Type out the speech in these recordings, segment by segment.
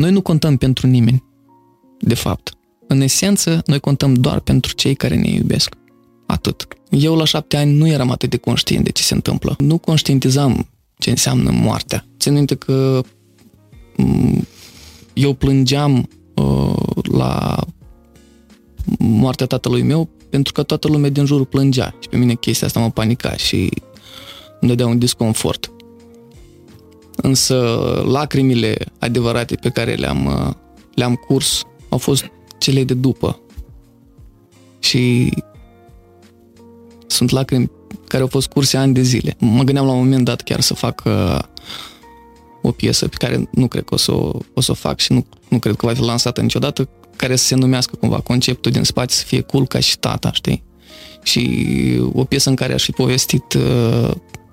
Noi nu contăm pentru nimeni, de fapt. În esență, noi contăm doar pentru cei care ne iubesc. Atât. Eu la șapte ani nu eram atât de conștient de ce se întâmplă. Nu conștientizam ce înseamnă moartea. Țin minte că mm, eu plângeam uh, la moartea tatălui meu pentru că toată lumea din jurul plângea și pe mine chestia asta mă panica și îmi dădea un disconfort. Însă lacrimile adevărate pe care le-am, uh, le-am curs au fost cele de după. Și sunt lacrimi care au fost curse ani de zile. Mă gândeam la un moment dat chiar să fac uh, o piesă pe care nu cred că o să o, o, să o fac și nu, nu cred că va fi lansată niciodată, care să se numească cumva conceptul din spate să fie cool ca și tata, știi? Și o piesă în care aș fi povestit uh,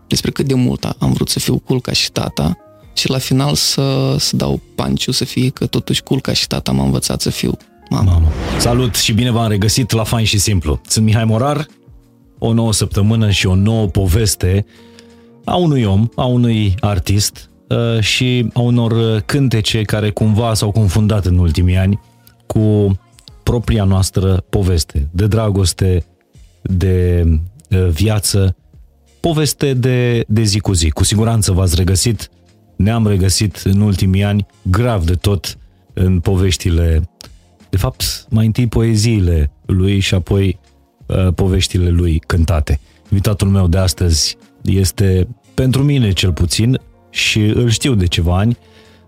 despre cât de mult am vrut să fiu cool ca și tata și la final să, să dau panciu să fie că totuși cool ca și tata m-a învățat să fiu mamă. mamă. Salut și bine v-am regăsit la Fain și Simplu. Sunt Mihai Morar, o nouă săptămână și o nouă poveste a unui om, a unui artist uh, și a unor cântece care cumva s-au confundat în ultimii ani cu propria noastră poveste de dragoste, de uh, viață, poveste de, de zi cu zi. Cu siguranță v-ați regăsit, ne-am regăsit în ultimii ani grav de tot în poveștile, de fapt, mai întâi poeziile lui și apoi uh, poveștile lui cântate. Invitatul meu de astăzi este, pentru mine cel puțin, și îl știu de ceva ani,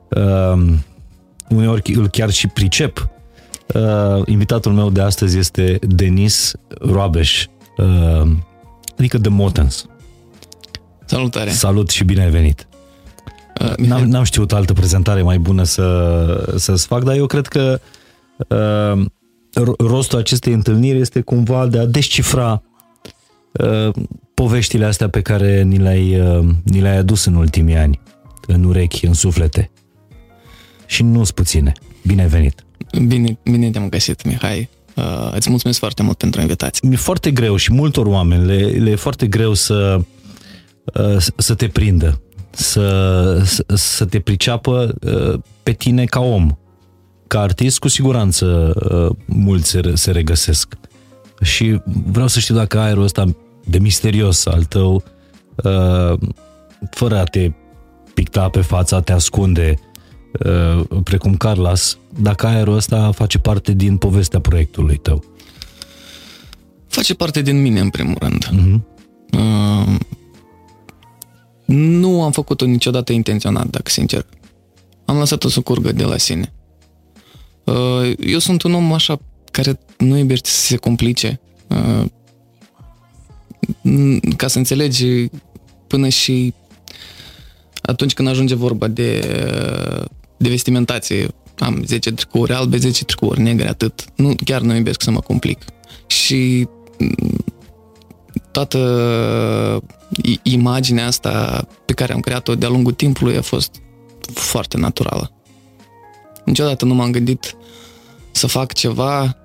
uh, uneori îl chiar și pricep. Uh, invitatul meu de astăzi este Denis Roabeș, uh, adică The Motens. Salutare! Salut și bine ai venit! Uh, n-am, n-am știut altă prezentare mai bună să, să-ți fac, dar eu cred că uh, rostul acestei întâlniri este cumva de a descifra uh, poveștile astea pe care ni le-ai, uh, ni le-ai adus în ultimii ani, în urechi, în suflete. Și nu sunt puține. Bine ai venit! Bine, bine te-am găsit, Mihai. Uh, îți mulțumesc foarte mult pentru invitație. Mi-e foarte greu și multor oameni le, le e foarte greu să, uh, să te prindă, să, să, să te priceapă uh, pe tine ca om. Ca artist, cu siguranță, uh, mulți se, se regăsesc. Și vreau să știu dacă aerul ăsta de misterios al tău, uh, fără a te picta pe fața, a te ascunde, uh, precum Carlos, dacă aerul ăsta face parte din povestea proiectului tău. Face parte din mine, în primul rând. Uh-huh. Uh, nu am făcut-o niciodată intenționat, dacă sincer. Am lăsat-o să curgă de la sine. Uh, eu sunt un om așa care nu iubește să se complice. Uh, ca să înțelegi până și atunci când ajunge vorba de, de vestimentație, am 10 tricouri albe, 10 tricouri negre, atât. Nu, chiar nu iubesc să mă complic. Și toată imaginea asta pe care am creat-o de-a lungul timpului a fost foarte naturală. Niciodată nu m-am gândit să fac ceva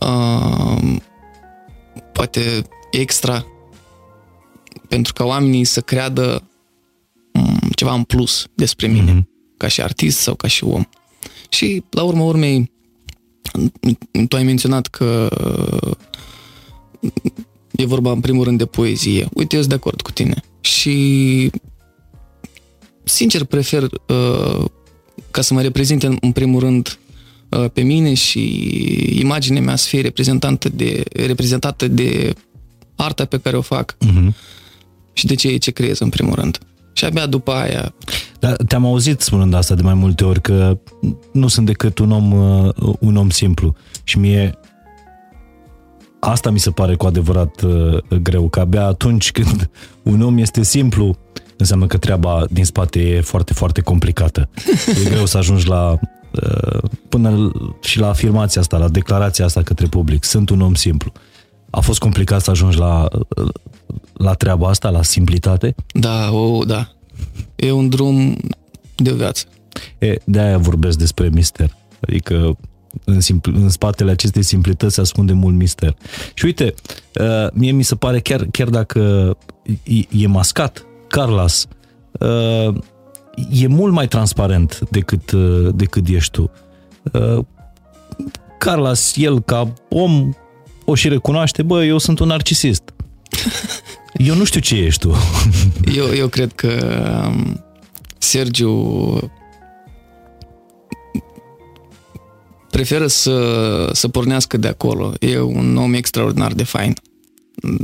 uh, poate extra pentru ca oamenii să creadă um, ceva în plus despre mine, mm-hmm. ca și artist sau ca și om. Și, la urma urmei, tu ai menționat că e vorba în primul rând de poezie. Uite, eu sunt de acord cu tine. Și sincer prefer uh, ca să mă reprezinte în, în primul rând uh, pe mine și imaginea mea să fie reprezentată de, reprezentată de arta pe care o fac uh-huh. și de ce ce creez în primul rând. Și abia după aia... Dar te-am auzit spunând asta de mai multe ori, că nu sunt decât un om, uh, un om simplu. Și mie asta mi se pare cu adevărat uh, greu, că abia atunci când un om este simplu, înseamnă că treaba din spate e foarte, foarte complicată. E greu să ajungi la uh, până și la afirmația asta, la declarația asta către public. Sunt un om simplu. A fost complicat să ajungi la, la treaba asta, la simplitate? Da, o, da. E un drum de viață. E, de-aia vorbesc despre mister. Adică în, simpl, în spatele acestei simplități se ascunde mult mister. Și uite, uh, mie mi se pare, chiar, chiar dacă e, e mascat, Carlos, uh, e mult mai transparent decât, uh, decât ești tu. Uh, Carlos, el ca om, o și recunoaște, bă, eu sunt un narcisist. Eu nu știu ce ești tu. Eu, eu cred că um, Sergiu preferă să, să pornească de acolo. E un om extraordinar de fain.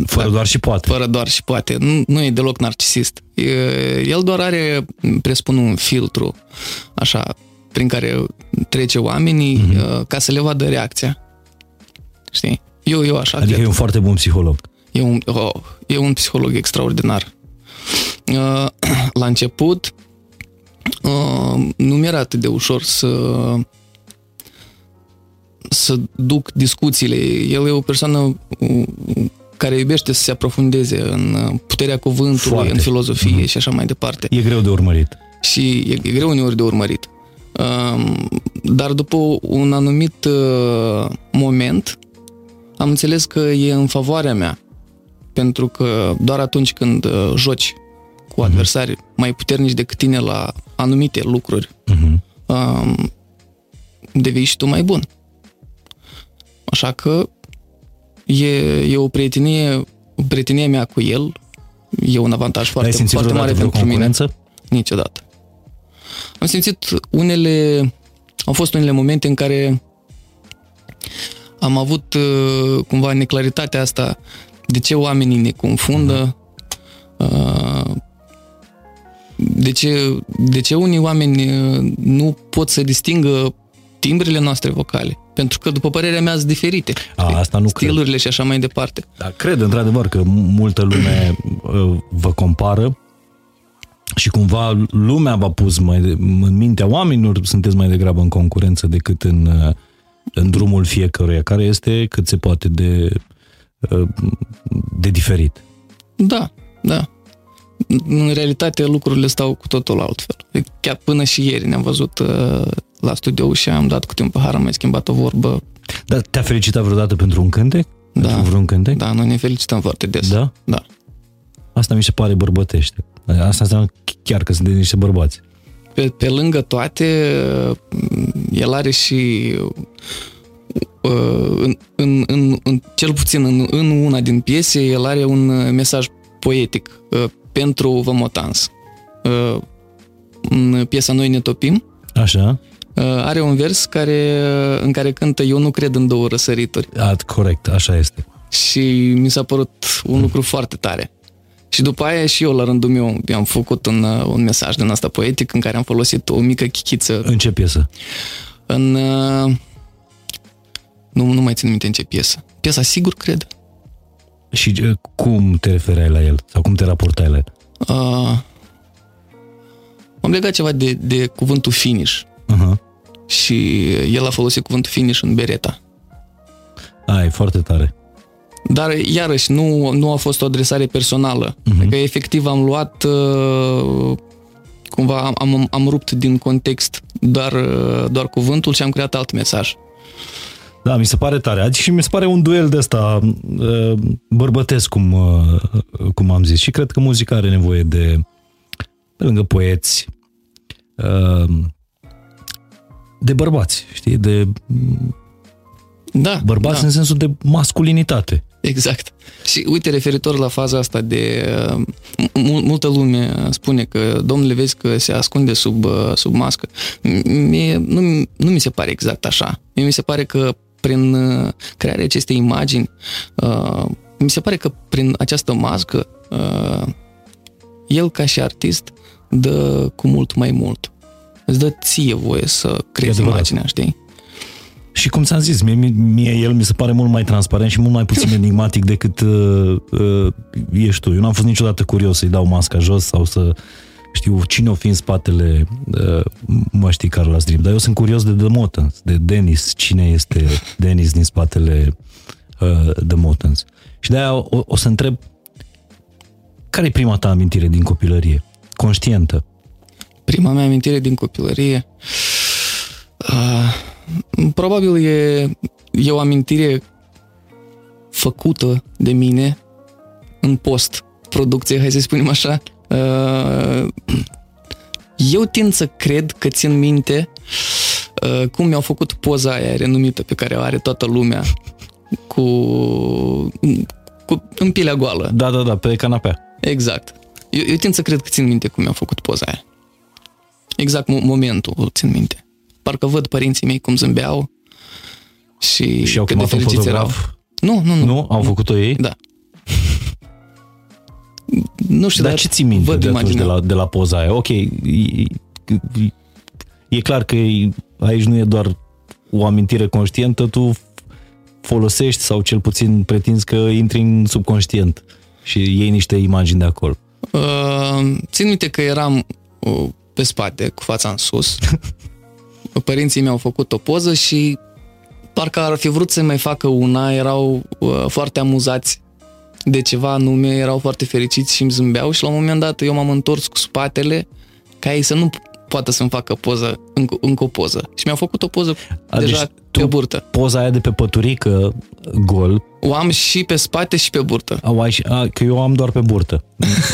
Fără doar și poate. Fără doar și poate. Nu, nu e deloc narcisist. E, el doar are, presupun, un filtru, așa, prin care trece oamenii mm-hmm. ca să le vadă reacția. Știi? Eu, eu așa Adică cred. e un foarte bun psiholog. E un, oh, e un psiholog extraordinar. Uh, La început, uh, nu mi-era atât de ușor să să duc discuțiile. El e o persoană uh, care iubește să se aprofundeze în uh, puterea cuvântului, Foarte. în filozofie Mhm. și așa mai departe. E greu de urmărit. Și e, e greu uneori de urmărit. Um, Dar după un anumit uh, moment am înțeles că e în favoarea mea. Pentru că doar atunci când uh, joci cu adversari mai puternici decât tine la anumite lucruri, Mhm. um, devii și tu mai bun. Așa că e, e o prietenie, o prietenie mea cu el, e un avantaj Ai foarte, simțit foarte mare vreodată vreo pentru mine. concurență? Niciodată. Am simțit unele... Au fost unele momente în care am avut uh, cumva neclaritatea asta de ce oamenii ne confundă, uh, de ce, de ce unii oameni uh, nu pot să distingă timbrele noastre vocale. Pentru că, după părerea mea, sunt diferite. A, asta nu cred. Stilurile și așa mai departe. Da, cred într-adevăr că multă lume uh, vă compară și cumva lumea v-a pus mai de, în mintea oamenilor, sunteți mai degrabă în concurență decât în, uh, în drumul fiecăruia, care este cât se poate de, uh, de diferit. Da, da. În realitate lucrurile stau cu totul altfel. Chiar până și ieri ne-am văzut uh, la studio și am dat câte un pahar, am mai schimbat o vorbă. Dar te-a felicitat vreodată pentru un cântec? Da. Pentru vreun cântec? Da, noi ne felicităm foarte des. Da? Da. Asta mi se pare bărbătește. Asta înseamnă chiar că sunteți niște bărbați. Pe, pe lângă toate, uh, el are și uh, în, în, în, în, cel puțin în, în una din piese, el are un uh, mesaj poetic uh, pentru Vămotans. Uh, În piesa Noi ne topim, Așa? Uh, are un vers care, în care cântă Eu nu cred în două răsărituri A, corect, așa este. și mi s-a părut un lucru foarte tare. Și după aia și eu la rândul meu am făcut un, uh, un mesaj din asta poetic în care am folosit o mică chichiță În ce piesă? în... uh, Nu, nu mai țin minte în ce piesă. Piesa Sigur, cred. Și uh, cum te referai la el? Sau cum te raportai la el? Uh, am legat ceva de, de cuvântul finish Uh-huh. și el a folosit cuvântul finish în bereta. A, e foarte tare. Dar, iarăși, nu, nu a fost o adresare personală. Uh-huh. Adică, efectiv, am luat, uh, cumva, am, am, am rupt din context doar, uh, doar cuvântul și am creat alt mesaj. Da, mi se pare tare. Adică și mi se pare un duel de ăsta uh, bărbătesc, cum, uh, cum am zis. Și cred că muzica are nevoie de, pe lângă poeți, uh, de bărbați, știi? De Da, bărbați da. în sensul de masculinitate. Exact. Și uite, referitor la faza asta de... uh, mul- multă lume spune că, domnule, vezi că se ascunde sub, uh, sub mască. Mie, nu, nu mi se pare exact așa. Mie mi se pare că prin uh, crearea acestei imagini, uh, mi se pare că prin această mască, uh, el ca și artist dă cu mult mai mult. Îți dă ție voie să creezi adevărat. imaginea, știi? Și cum ți-am zis, mie, mie, mie el mi se pare mult mai transparent și mult mai puțin enigmatic decât uh, uh, ești tu. Eu n-am fost niciodată curios să-i dau masca jos sau să știu cine o fi în spatele uh, măștii Carlos Dream. Dar eu sunt curios de The Motans, de Dennis, cine este Dennis din spatele uh, The Motans. Și de-aia o, o să întreb care e prima ta amintire din copilărie? Conștientă. Prima mea amintire din copilărie uh, probabil e, e o amintire făcută de mine în post producție, hai să spunem așa. Uh, Eu tind să cred că țin minte uh, cum mi-au făcut poza aia renumită pe care o are toată lumea cu, cu în pilea goală. Da, da, da, pe canapea. Exact. Eu, eu tind să cred că țin minte cum mi-au făcut poza aia. Exact mo- momentul îl țin minte. Parcă văd părinții mei cum zâmbeau și, Și au cât de chemat un fericiți fotograf? erau. Nu, nu, nu. Nu? Au făcut-o ei? Da. Nu știu, Dar ce ții minte văd de atunci de imaginea. la, de la poza aia? Ok, e, e clar că e- aici nu e doar o amintire conștientă, tu folosești sau cel puțin pretinzi că intri în subconștient și iei niște imagini de acolo. Uh, țin minte că eram uh, pe spate, cu fața în sus. Părinții mei au făcut o poză și parcă ar fi vrut să mai facă una, erau uh, foarte amuzați de ceva anume, erau foarte fericiți și îmi zâmbeau și la un moment dat eu m-am întors cu spatele ca ei să nu poată să-mi facă poză, încă, încă o poză. Și mi-au făcut o poză A, deja deci pe tu- burtă. Poza aia de pe păturică, gol, O am și pe spate și pe burtă. au ai, și- a, că eu am doar pe burtă.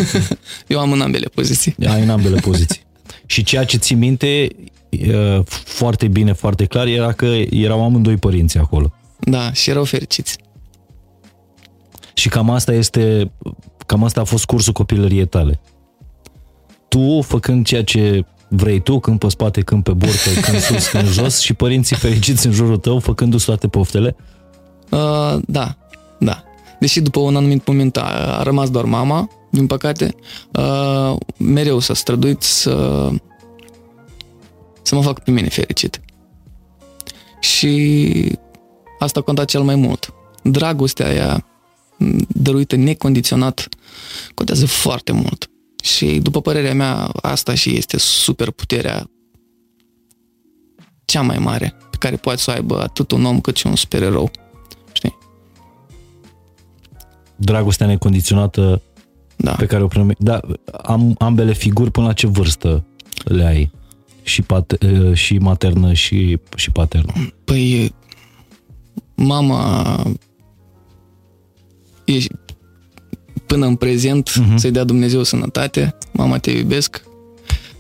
Eu am în ambele poziții. Ai în ambele poziții. Și ceea ce ții minte e, foarte bine, foarte clar, era că erau amândoi părinți acolo. Da, și erau fericiți. Și cam asta este, cam asta a fost cursul copilăriei tale. Tu, făcând ceea ce vrei tu, când pe spate, când pe burtă, când sus, când jos și părinții fericiți în jurul tău, făcându-ți toate poftele, Uh, da, da. Deși după un anumit moment a, a rămas doar mama, din păcate, uh, mereu s-a străduit să, să mă facă pe mine fericit. Și asta conta cel mai mult. Dragostea aia m, dăruită necondiționat contează foarte mult. Și după părerea mea, asta și este super puterea cea mai mare pe care poate să o aibă atât un om cât și un supererou. Știi? dragostea necondiționată Da. pe care o primești. Da, am ambele figuri până la ce vârstă le ai? Și, pat, și maternă și, și paternă. Păi, mama e până în prezent, uh-huh. să-i dea Dumnezeu sănătate, mama te iubesc.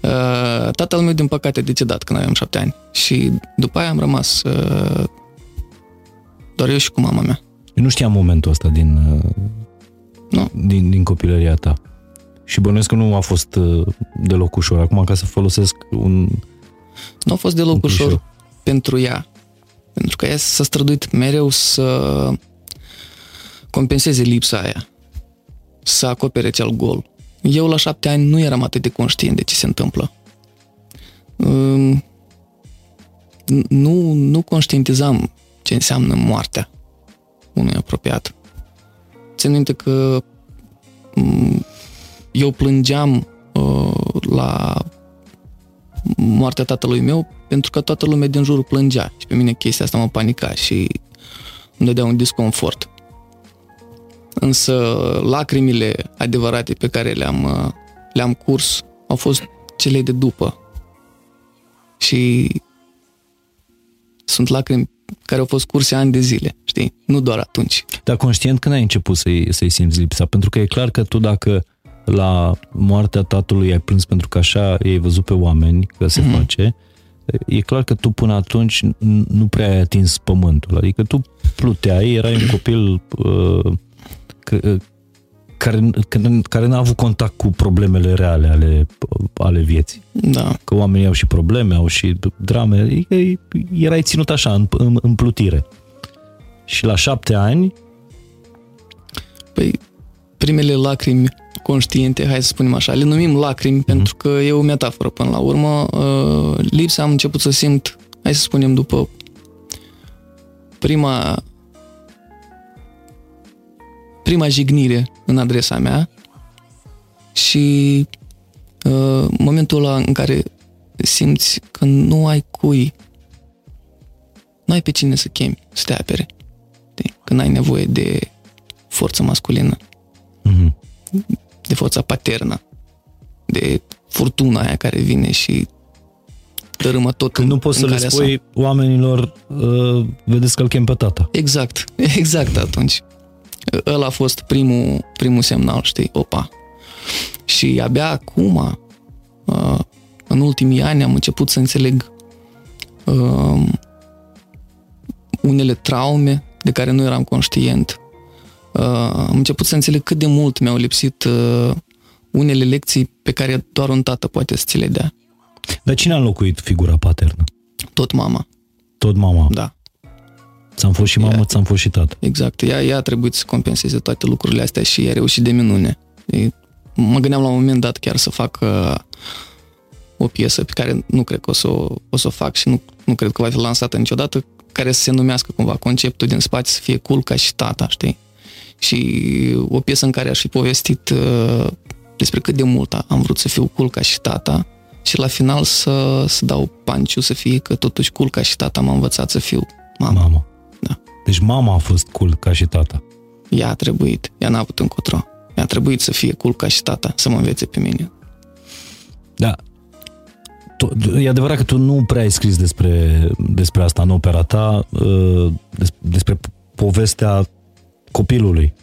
Uh, Tatăl meu, din păcate, a decedat când aveam șapte ani și după aia am rămas uh, doar eu și cu mama mea. Eu nu știam momentul ăsta din, uh, Nu. din, din copilăria ta. Și bănuiesc că nu a fost uh, deloc ușor. Acum, ca să folosesc un... Nu a fost deloc Un clișeu. ușor pentru ea. Pentru că ea s-a străduit mereu să compenseze lipsa aia. Să acopere acel gol. Eu la șapte ani nu eram atât de conștient de ce se întâmplă. Um, Nu, nu conștientizam ce înseamnă moartea unui apropiat. Țin minte că um, eu plângeam uh, la moartea tatălui meu pentru că toată lumea din jurul plângea și pe mine chestia asta mă panica și îmi dădea un disconfort. Însă lacrimile adevărate pe care le-am, uh, le-am curs au fost cele de după. Și sunt lacrimi care au fost curse ani de zile, știi? Nu doar atunci. Dar conștient când ai început să-i, să-i simți lipsa? Pentru că e clar că tu dacă la moartea tatălui ai plâns pentru că așa i-ai văzut pe oameni că se mm-hmm. face, e clar că tu până atunci n- nu prea ai atins pământul. Adică tu pluteai, erai un copil uh, că, care, care, care n-a avut contact cu problemele reale ale, ale vieții. Da. Că oamenii au și probleme, au și drame. Adică erai ținut așa, în, în, în plutire. Și la șapte ani, Păi, primele lacrimi conștiente, hai să spunem așa, le numim lacrimi mm-hmm. pentru că e o metaforă până la urmă. Uh, Lipsa am început să simt, hai să spunem, după prima prima jignire în adresa mea și uh, momentul ăla în care simți că nu ai cui, nu ai pe cine să chemi, să te apere. Știi? Când ai nevoie de forță masculină, mm-hmm. de forța paternă, de furtuna aia care vine și dărâmă tot când în, nu poți în să le calea spui sa. oamenilor, uh, vedeți că îl chem pe tata. Exact, exact atunci. Ăla a fost primul, primul semnal, știi, opa. Și abia acum, uh, în ultimii ani am început să înțeleg uh, unele traume de care nu eram conștient. Uh, am început să înțeleg cât de mult mi-au lipsit uh, unele lecții pe care doar un tată poate să ți le dea. Dar cine a înlocuit figura paternă? Tot mama. Tot mama? Da. Ți-am fost și mamă, Ea- ți-am fost și tată. Exact. Ea, ea a trebuit să compenseze toate lucrurile astea și a reușit de minune. E, mă gândeam la un moment dat chiar să fac uh, o piesă pe care nu cred că o să o, o, să o fac și nu, nu cred că va fi lansată niciodată, care să se numească cumva conceptul din spate să fie cool ca și tata, știi? Și o piesă în care aș fi povestit uh, despre cât de mult am vrut să fiu cool ca și tata și la final să, să dau panciu să fie că totuși cool ca și tata m-a învățat să fiu mama. Mama. Da. Deci mama a fost cool ca și tata. Ea a trebuit, ea n-a avut încotro. Ea a trebuit să fie cool ca și tata, să mă învețe pe mine. Da. Tu, e adevărat că tu nu prea ai scris despre, despre asta în opera ta, uh, des- despre povestea copilului.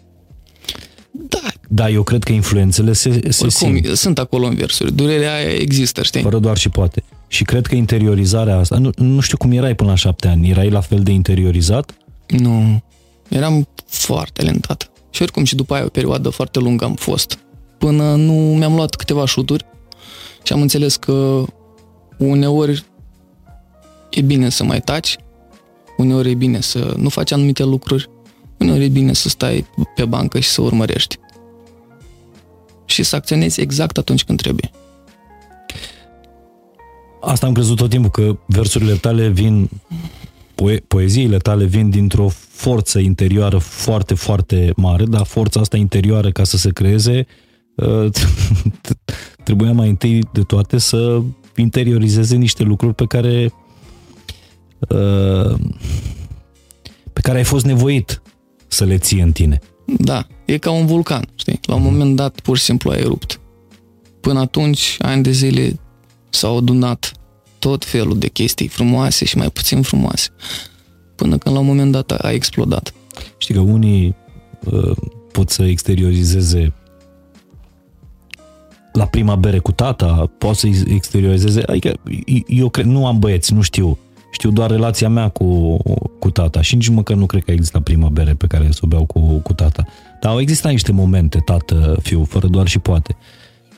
Da, Da, eu cred că influențele se, se oricum, simt, sunt acolo în versuri. Durerea aia există, știi? fără doar și poate. Și cred că interiorizarea asta, nu, nu știu cum erai până la șapte ani, erai la fel de interiorizat? Nu, eram foarte talentat. Și oricum și după aia o perioadă foarte lungă am fost. Până nu mi-am luat câteva șuturi și am înțeles că uneori e bine să mai taci, uneori e bine să nu faci anumite lucruri, uneori e bine să stai pe bancă și să urmărești. Și să acționezi exact atunci când trebuie. Asta am crezut tot timpul, că versurile tale vin, poe- poeziile tale vin dintr-o forță interioară foarte, foarte mare, dar forța asta interioară ca să se creeze uh, trebuia mai întâi de toate să interiorizeze niște lucruri pe care uh, pe care ai fost nevoit să le ții în tine. Da, e ca un vulcan, știi? La un moment dat pur și simplu a erupt. Până atunci, ani de zile s-au adunat tot felul de chestii frumoase și mai puțin frumoase. Până când la un moment dat a, a explodat. Știi că unii uh, pot să exteriorizeze la prima bere cu tata, pot să exteriorizeze, adică eu cred, nu am băieți, nu știu, știu doar relația mea cu, cu tata și nici măcar nu cred că există prima bere pe care să o beau cu, cu tata. Dar au existat niște momente, tată, fiu, fără doar și poate.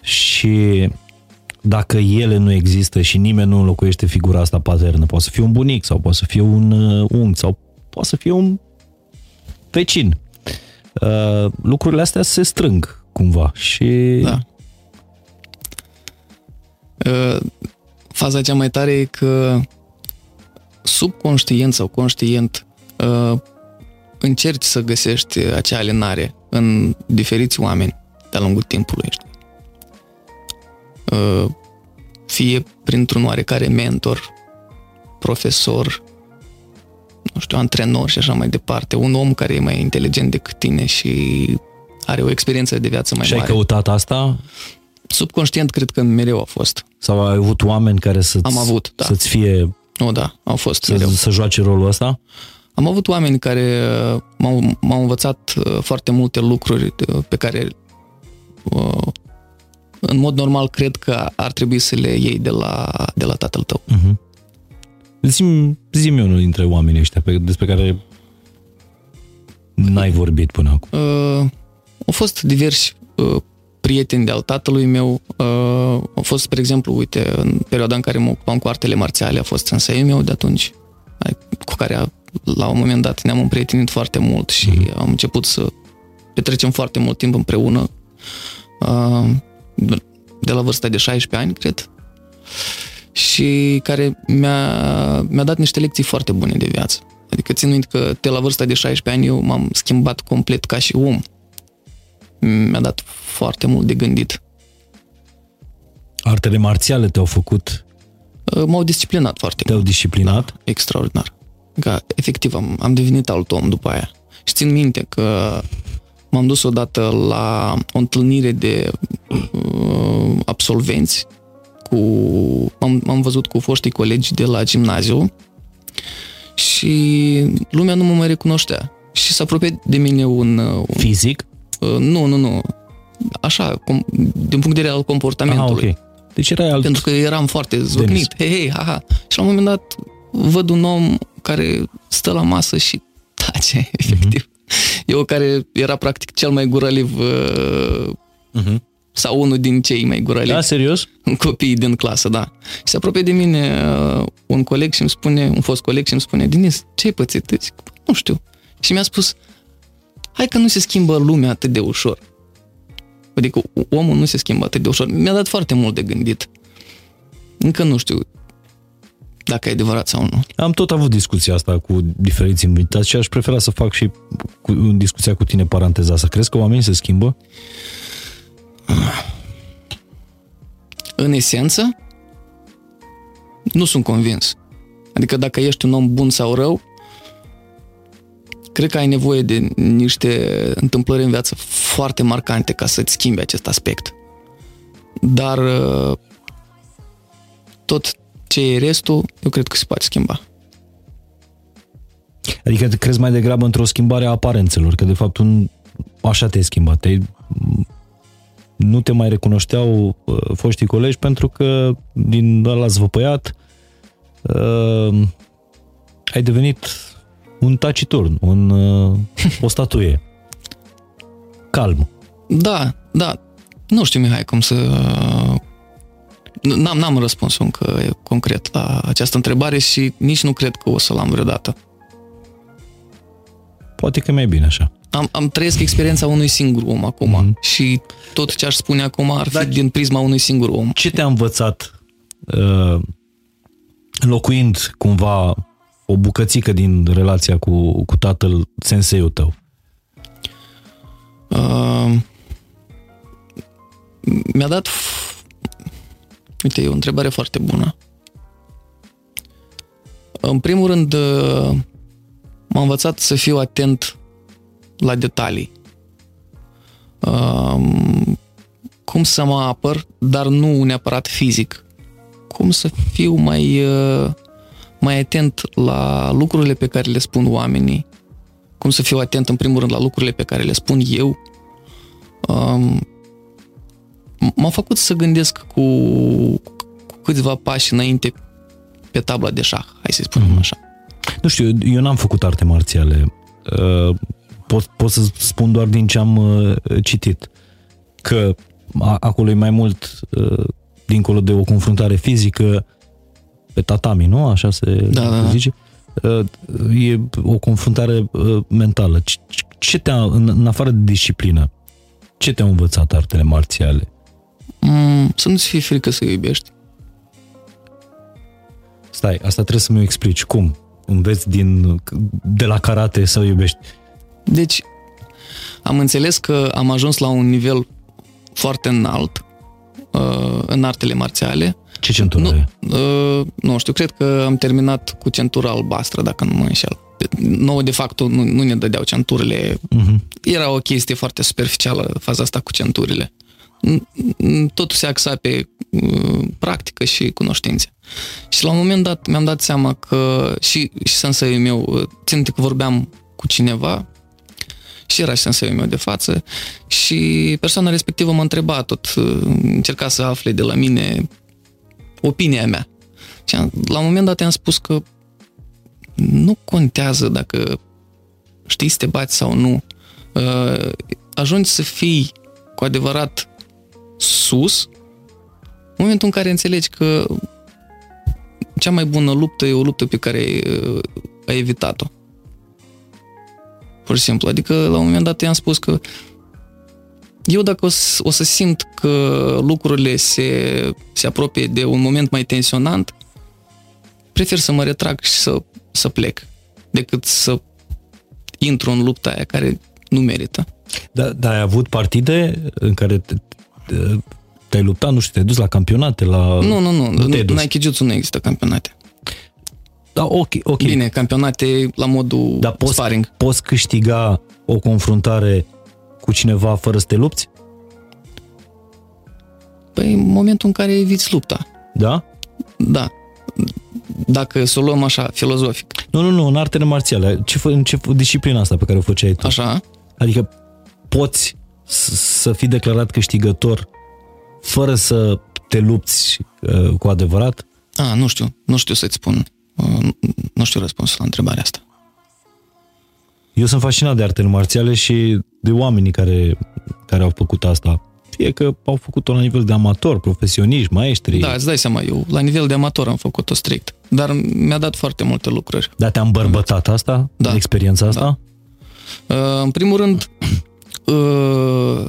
Și dacă ele nu există și nimeni nu înlocuiește figura asta paternă, poate să fie un bunic sau poate să fie un uh, unchi sau poate să fie un vecin. Uh, lucrurile astea se strâng cumva și Da. Uh, Faza cea mai tare e că subconștient sau conștient uh, încerci să găsești acea alinare în diferiți oameni de-a lungul timpului. Știi? Uh, Fie printr-un oarecare mentor, profesor, nu știu, antrenor și așa mai departe, un om care e mai inteligent decât tine și are o experiență de viață mai și ai mare. căutat asta? Subconștient cred că mereu a fost. Sau ai avut oameni care să-ți, Am avut, da. să-ți fie, Nu, da, au fost să, mereu. să joace rolul ăsta? Am avut oameni care uh, m-au, m-au învățat uh, foarte multe lucruri uh, pe care uh, în mod normal cred că ar trebui să le iei de la, de la tatăl tău. Uh-huh. Zi-mi, zi-mi unul dintre oamenii ăștia pe, despre care n-ai vorbit până acum. Uh, au fost diversi uh, prieteni de-al tatălui meu. Uh, au fost, spre exemplu, uite, în perioada în care mă ocupam cu artele marțiale, a fost senseiul meu de atunci, ai- cu care a- la un moment dat ne-am împrietenit foarte mult și mm-hmm. am început să petrecem foarte mult timp împreună. Uh, de la vârsta de 16 ani, cred. Și care mi-a, mi-a dat niște lecții foarte bune de viață. Adică țin minte că de la vârsta de 16 ani eu m-am schimbat complet ca și om. Mi-a dat foarte mult de gândit. Artele marțiale te-au făcut, Uh, M-au disciplinat foarte te-au mult. disciplinat? Extraordinar. Că, efectiv, am, am devenit alt om după aia. Și țin minte că m-am dus odată la o întâlnire de uh, absolvenți cu... M-am, m-am văzut cu foștii colegi de la gimnaziu și lumea nu mă mai recunoștea. Și s-a apropiat de mine un... un Fizic? uh, nu, nu, nu. Așa, com, din punct de vedere al comportamentului. Aha, ok. Deci era alt... Pentru că eram foarte zvâcnit. Hei, hei, ha, ha. Și la un moment dat văd un om care stă la masă și tace, efectiv. Uh-huh. Eu care era practic cel mai gurăliv uh, uh-huh. sau unul din cei mai gurălivi. Da, serios? Copiii din clasă, da. Și se apropie de mine uh, un coleg și îmi spune, un fost coleg și îmi spune, Denis, ce-ai pățit? Zic, nu știu. Și mi-a spus, hai că nu se schimbă lumea atât de ușor. Adică omul nu se schimbă atât de ușor. Mi-a dat foarte mult de gândit. Încă nu știu dacă e adevărat sau nu. Am tot avut discuția asta cu diferiți invitați și aș prefera să fac și cu, discuția cu tine paranteza asta. Crezi că oamenii se schimbă? În esență, nu sunt convins. Adică dacă ești un om bun sau rău, cred că ai nevoie de niște întâmplări în viață foarte marcante ca să-ți schimbi acest aspect. Dar tot ce e restul, eu cred că se poate schimba. Adică te crezi mai degrabă într-o schimbare a aparențelor, că de fapt un, așa te-ai schimbat. Te nu te mai recunoșteau uh, foștii colegi pentru că din ăla zvăpăiat uh, ai devenit un taciturn, un, uh, o statuie. Calm. Da, da. Nu știu, Mihai, cum să... N-am, n-am răspuns încă concret la această întrebare și nici nu cred că o să-l am vreodată. Poate că mai bine așa. Am, am trăiesc experiența unui singur om acum mm-hmm. și tot ce aș spune acum ar fi Dar din prisma unui singur om. Ce te-a învățat uh, locuind cumva o bucățică din relația cu, cu tatăl senseiul tău? Uh, mi-a dat... Uite, e o întrebare foarte bună. În primul rând, uh, m-a învățat să fiu atent la detalii. Uh, cum să mă apăr, dar nu neapărat fizic. Cum să fiu mai uh, mai atent la lucrurile pe care le spun oamenii, cum să fiu atent în primul rând la lucrurile pe care le spun eu. Um, m-a făcut să gândesc cu, cu câțiva pași înainte pe tabla de șah, hai să spunem mm-hmm. așa. Nu știu, eu n-am făcut arte marțiale. Uh, pot, pot să spun doar din ce am uh, citit. Că acolo e mai mult, uh, dincolo de o confruntare fizică, pe tatami, nu? Așa se da, da, da. zice. Uh, e o confruntare uh, mentală. Ce te în afară de disciplină, ce te-au învățat artele marțiale? Mm, să nu-ți fie frică să iubești. Stai, asta trebuie să mi-o explici. Cum? Înveți din, de la karate să iubești? Deci, am înțeles că am ajuns la un nivel foarte înalt uh, în artele marțiale ce centură nu, e? Uh, nu știu, cred că am terminat cu centura albastră, dacă nu mă înșel. Nouă, de fapt, nu, nu ne dădeau centurile. Uh-huh. Era o chestie foarte superficială faza asta cu centurile. Totul se axa pe uh, practică și cunoștințe. Și la un moment dat mi-am dat seama că și, și senseiul meu, uh, țin că vorbeam cu cineva și era și senseiul meu de față și persoana respectivă m-a întrebat tot, uh, încerca să afle de la mine opinia mea. Și am, la un moment dat i-am spus că nu contează dacă știi să te bați sau nu. Uh, ajungi să fii cu adevărat sus în momentul în care înțelegi că cea mai bună luptă e o luptă pe care uh, ai evitat-o. Pur și simplu. Adică la un moment dat i-am spus că eu dacă o să, o să simt că lucrurile se, se apropie de un moment mai tensionant, prefer să mă retrag și să, să plec, decât să intru în lupta aia care nu merită. Da, dar ai avut partide în care te, te-ai luptat, nu știu, te-ai dus la campionate? La... Nu, nu, nu. nu în Aikijutsu nu există campionate. Da, ok, ok. Bine, campionate la modul Dar poți, sparring. poți câștiga o confruntare cu cineva fără să te lupți? Păi în momentul în care eviți lupta. Da? Da. Dacă să o luăm așa, filozofic. Nu, nu, nu, în artele marțiale. Ce, în ce disciplina asta pe care o făceai tu? Așa. Adică poți să fii declarat câștigător fără să te lupți uh, cu adevărat? A, nu știu, nu știu să-ți spun. Uh, nu știu răspunsul la întrebarea asta. Eu sunt fascinat de artele marțiale și de oamenii care, care au făcut asta. Fie că au făcut-o la nivel de amator, profesioniști, maestri. Da, îți dai seama, eu la nivel de amator am făcut-o strict. Dar mi-a dat foarte multe lucruri. Dar te-a îmbărbătat asta? Da. Experiența asta? Da. Uh, în primul rând, uh,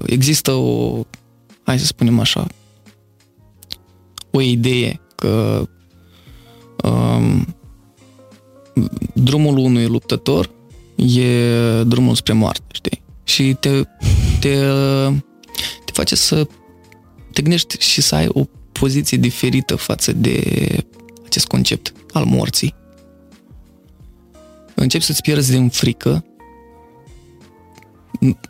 există o, hai să spunem așa, o idee că um, drumul unui luptător e drumul spre moarte, știi? Și te, te, te face să te gândești și să ai o poziție diferită față de acest concept al morții. Începi să-ți pierzi din frică.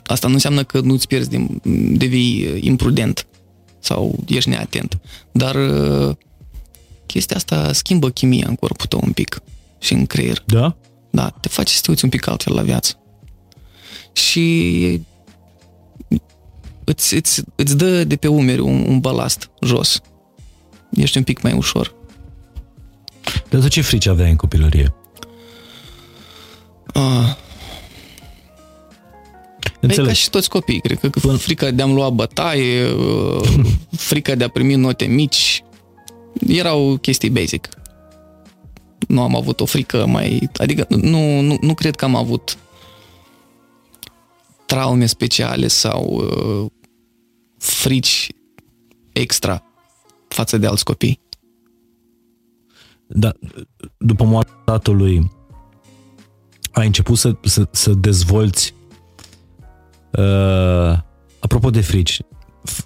Asta nu înseamnă că nu-ți pierzi din, devii imprudent sau ești neatent. Dar chestia asta schimbă chimia în corpul tău un pic și în creier. Da? Da, te face să te uiți un pic altfel la viață. Și îți, îți, îți dă de pe umeri un, un balast jos. Ești un pic mai ușor. Dar tu ce frici aveai în copilărie? Ah. Înțeleg. ca și toți copiii, cred că frica de a-mi lua bătaie, uh, frica de a primi note mici, erau chestii basic nu am avut o frică mai... Adică nu, nu, nu cred că am avut traume speciale sau uh, frici extra față de alți copii. Da, după moartea tatălui, ai început să, să, să dezvolți uh, apropo de frici, f,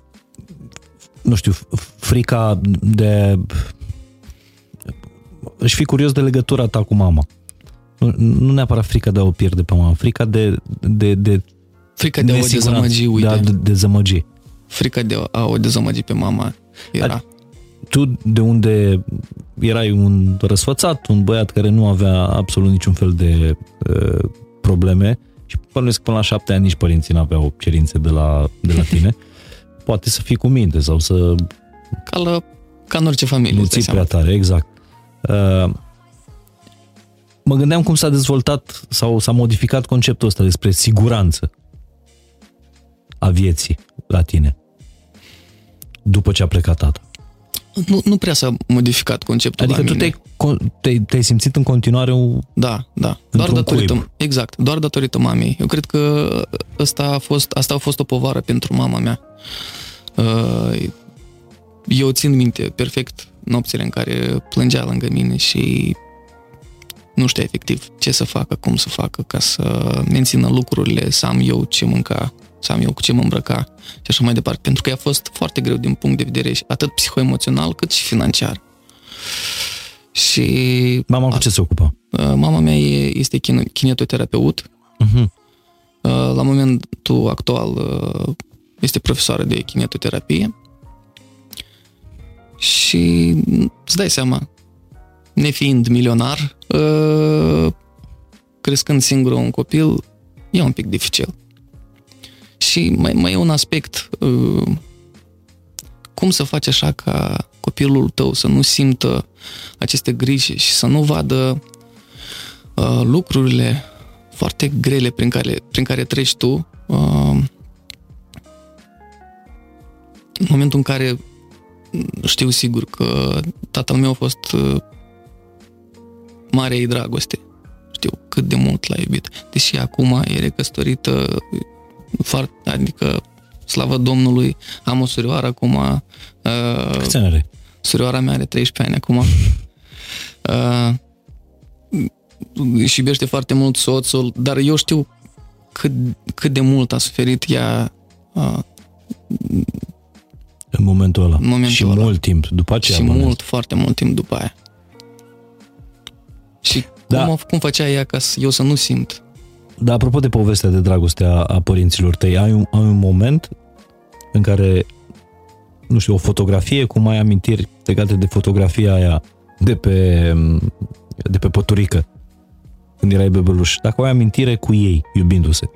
nu știu, frica de își fi curios de legătura ta cu mama. Nu, nu neapărat frica de a o pierde pe mama, frica de, de, de Frica de a o dezamăgi, uite. De a dezamăgi. Frica de a o dezamăgi pe mama era. Ad, tu de unde erai un răsfățat, un băiat care nu avea absolut niciun fel de uh, probleme și până până la șapte ani nici părinții nu aveau cerințe de la, de la tine, poate să fii cu minte sau să... Ca, la, ca în orice familie. Nu ții prea tare, exact. Uh, mă gândeam cum s-a dezvoltat sau s-a modificat conceptul ăsta despre siguranță a vieții la tine după ce a plecat tata. Nu, nu prea s-a modificat conceptul Adică tu te-ai, te-ai, te-ai simțit în continuare un, Da, da. Doar datorită, cuib. exact, doar datorită mamei. Eu cred că asta a fost, asta a fost o povară pentru mama mea. Uh, eu țin minte perfect nopțile în care plângea lângă mine și nu știa efectiv ce să facă, cum să facă ca să mențină lucrurile, să am eu ce mânca, să am eu cu ce mă îmbrăca și așa mai departe. Pentru că a fost foarte greu din punct de vedere atât psihoemoțional cât și financiar. Și... Mama cu ce se ocupă? Mama mea este kinetoterapeut. Uh-huh. La momentul actual este profesoară de kinetoterapie și îți dai seama, nefiind milionar, ă, crescând singur un copil, e un pic dificil. Și mai, mai e un aspect, ă, cum să faci așa ca copilul tău să nu simtă aceste griji și să nu vadă ă, lucrurile foarte grele prin care, prin care treci tu în momentul în care știu sigur că tatăl meu a fost uh, mare ei dragoste. Știu cât de mult l-a iubit. Deși acum e recăsătorită, foarte, adică slavă Domnului, am o surioară acum. Uh, Câți ani are? Surioara mea are 13 ani acum. Uh, și iubește foarte mult soțul, dar eu știu cât, cât de mult a suferit ea uh, în momentul ăla. În momentul și ăla. mult timp după aceea. Și bănesc. mult, foarte mult timp după aia. Și da. cum, cum făcea ea ca să, eu să nu simt? Dar apropo de povestea de dragoste a, a părinților tăi, ai un, ai un moment în care, nu știu, o fotografie, cum ai amintiri legate de fotografia aia de pe, de pe păturică, când erai bebeluș, dacă ai amintire cu ei, iubindu-se.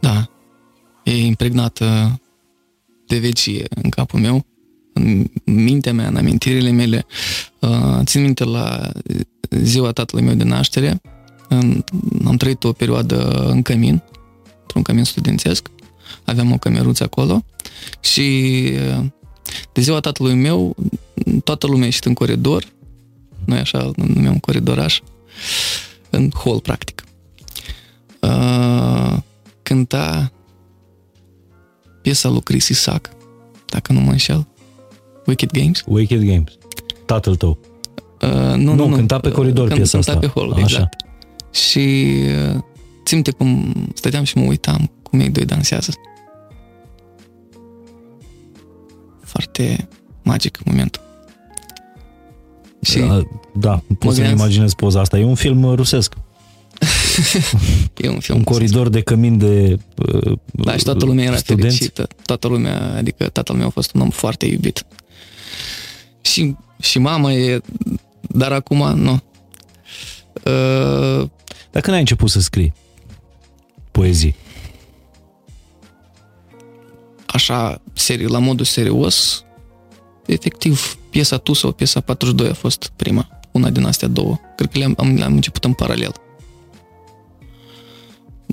Da, e impregnată de vecie în capul meu în mintea mea, în amintirile mele. Uh, țin minte la ziua tatălui meu de naștere, am trăit o perioadă în cămin, într-un cămin studențesc, aveam o cameruță acolo și uh, de ziua tatălui meu, toată lumea ieșit în coridor, noi așa numeam coridoraș, în hol, practic. Uh, cânta piesa lui Chris Isaac, dacă nu mă înșel. Wicked Games? Wicked Games. Tatăl tău. Uh, nu, nu, nu, cânta pe coridor uh, piesa cânta asta. pe hol, Așa. Exact. Și uh, ținte cum stăteam și mă uitam cum ei doi dansează. Foarte magic momentul. Și da, da pot să-mi imaginez poza asta. E un film rusesc. e un film. Un coridor de cămin de uh, Da, și toată lumea era studenți. fericită. Toată lumea, adică tatăl meu a fost un om foarte iubit. Și, și mama e, dar acum nu. Uh, dar când ai început să scrii poezii? Așa, seri, la modul serios, efectiv, piesa Tu sau piesa 42 a fost prima. Una din astea două. Cred că le-am, le-am început în paralel.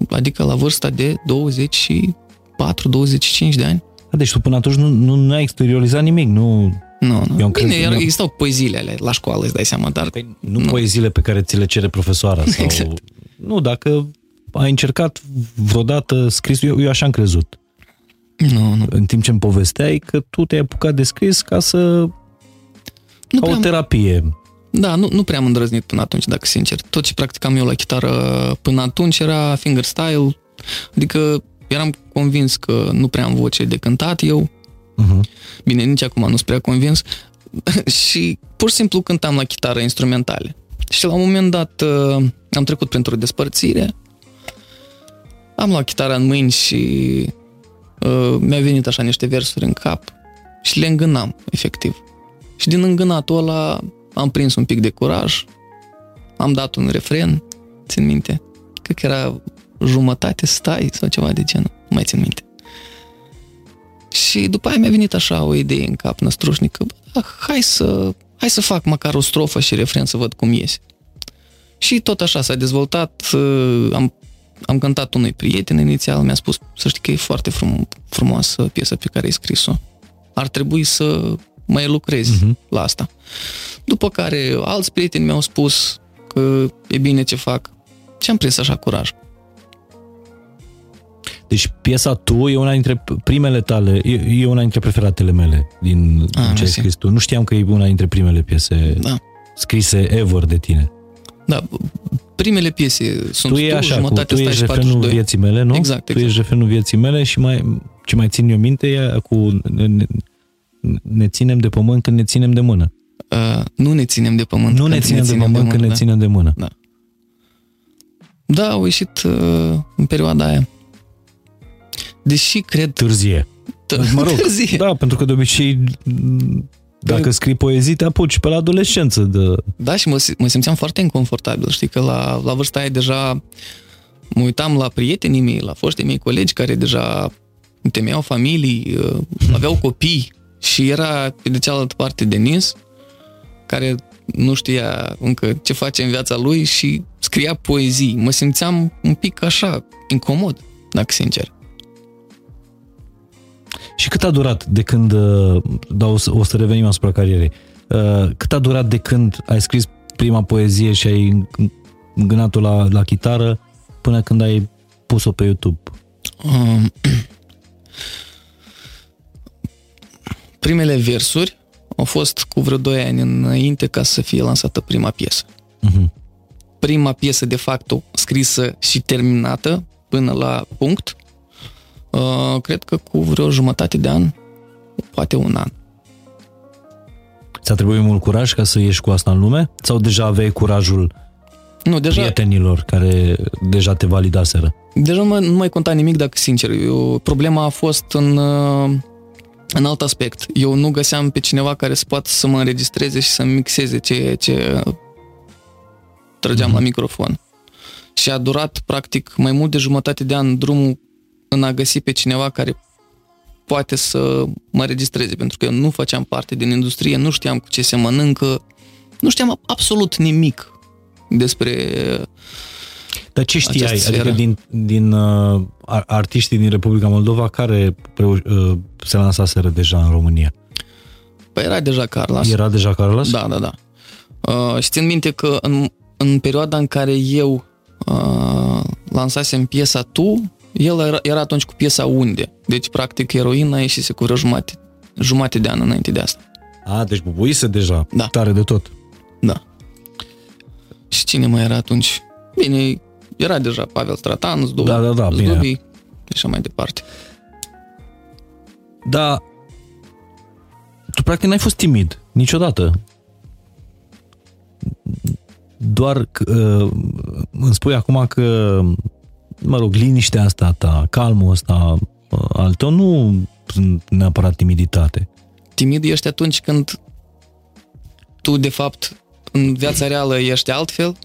Adică la vârsta de 24-25 de ani. Deci tu până atunci nu, nu, nu ai exteriorizat nimic, nu... Nu, nu. Eu Bine, iar existau poeziile alea la școală, îți dai seama, dar... Păi, nu, nu poeziile pe care ți le cere profesoara sau... Exact. Nu, dacă ai încercat vreodată scris, eu, eu așa am crezut. Nu, nu. În timp ce îmi povesteai că tu te-ai apucat de scris ca să... Nu ca o terapie. Da, nu, nu prea am îndrăznit până atunci, dacă sincer. Tot ce practicam eu la chitară până atunci era fingerstyle, adică eram convins că nu prea am voce de cântat eu. Uh-huh. Bine, nici acum nu sunt prea convins. și pur și simplu cântam la chitară instrumentale. Și la un moment dat uh, am trecut printr-o despărțire, am luat chitara în mâini și uh, mi-a venit așa niște versuri în cap și le îngânam, efectiv. Și din îngânatul ăla am prins un pic de curaj, am dat un refren, țin minte, cred că era jumătate stai sau ceva de genul, nu mai țin minte. Și după aia mi-a venit așa o idee în cap năstrușnică, bă, hai să, hai să fac măcar o strofă și refren să văd cum iese. Și tot așa s-a dezvoltat, uh, am, am cântat unui prieten inițial, mi-a spus să știi că e foarte frum, frumoasă piesa pe care ai scris-o. Ar trebui să mai lucrezi uh-huh. la asta. După care alți prieteni mi-au spus că e bine ce fac și am prins așa curaj. Deci piesa Tu e una dintre primele tale, e, e una dintre preferatele mele din A, ce ai scris tu. Nu știam că e una dintre primele piese da. scrise ever de tine. Da, primele piese sunt tu, e așa, jumătate cu, tu ești refrenul vieții mele, nu? Exact, exact. Tu ești refrenul vieții mele și mai, ce mai țin eu minte e cu ne, ne ținem de pământ când ne ținem de mână. Uh, nu ne ținem de pământ. Nu ne ținem, ne ținem de pământ de mână, când da? ne ținem de mână. Da. Da, au ieșit uh, în perioada aia. Deși cred... Târzie. T- mă rog, târzie. da, pentru că de obicei dacă scrii poezii, te apuci pe la adolescență. De... Da, și mă, mă simțeam foarte inconfortabil. Știi că la, la vârsta aia deja mă uitam la prietenii mei, la foștii mei colegi care deja temeau familii, uh, aveau copii și era pe de cealaltă parte Denis, care nu știa încă ce face în viața lui și scria poezii. Mă simțeam un pic așa, incomod, dacă sincer. Și cât a durat de când, da, o să, o să revenim asupra carierei, uh, cât a durat de când ai scris prima poezie și ai îngânat-o la, la chitară până când ai pus-o pe YouTube? Um, primele versuri au fost cu vreo 2 ani înainte ca să fie lansată prima piesă. Uh-huh. Prima piesă, de fapt, scrisă și terminată până la punct, uh, cred că cu vreo jumătate de an, poate un an. Ți-a trebuit mult curaj ca să ieși cu asta în lume? Sau deja aveai curajul nu, deja, prietenilor care deja te validaseră? Deja nu mai, nu mai conta nimic, dacă sincer. Eu, problema a fost în, uh, în alt aspect. Eu nu găseam pe cineva care să poată să mă înregistreze și să mixeze ce, ce trăgeam mm-hmm. la microfon. Și a durat, practic, mai mult de jumătate de an drumul în a găsi pe cineva care poate să mă registreze, pentru că eu nu făceam parte din industrie, nu știam cu ce se mănâncă, nu știam absolut nimic despre Dar ce știai? această Adică sferă. din, din uh, ar- artiștii din Republica Moldova care preu- uh, se lansaseră deja în România? Păi era deja Carlos. Era deja Carlos? Da, da, da. Uh, și țin minte că în, în perioada în care eu uh, lansasem piesa Tu, el era, era atunci cu piesa Unde. Deci, practic, eroina ieșise cu vreo jumate, jumate de an înainte de asta. A, deci bubuise deja. Da. Tare de tot. Da. Și cine mai era atunci? Bine, era deja Pavel Stratan, Zdubi, Da, da, da, bine. Zdubi și așa mai departe. Dar tu practic n-ai fost timid niciodată. Doar că, uh, îmi spui acum că, mă rog, liniștea asta ta, calmul ăsta uh, al tău nu sunt neapărat timiditate. Timid ești atunci când tu, de fapt, în viața reală ești altfel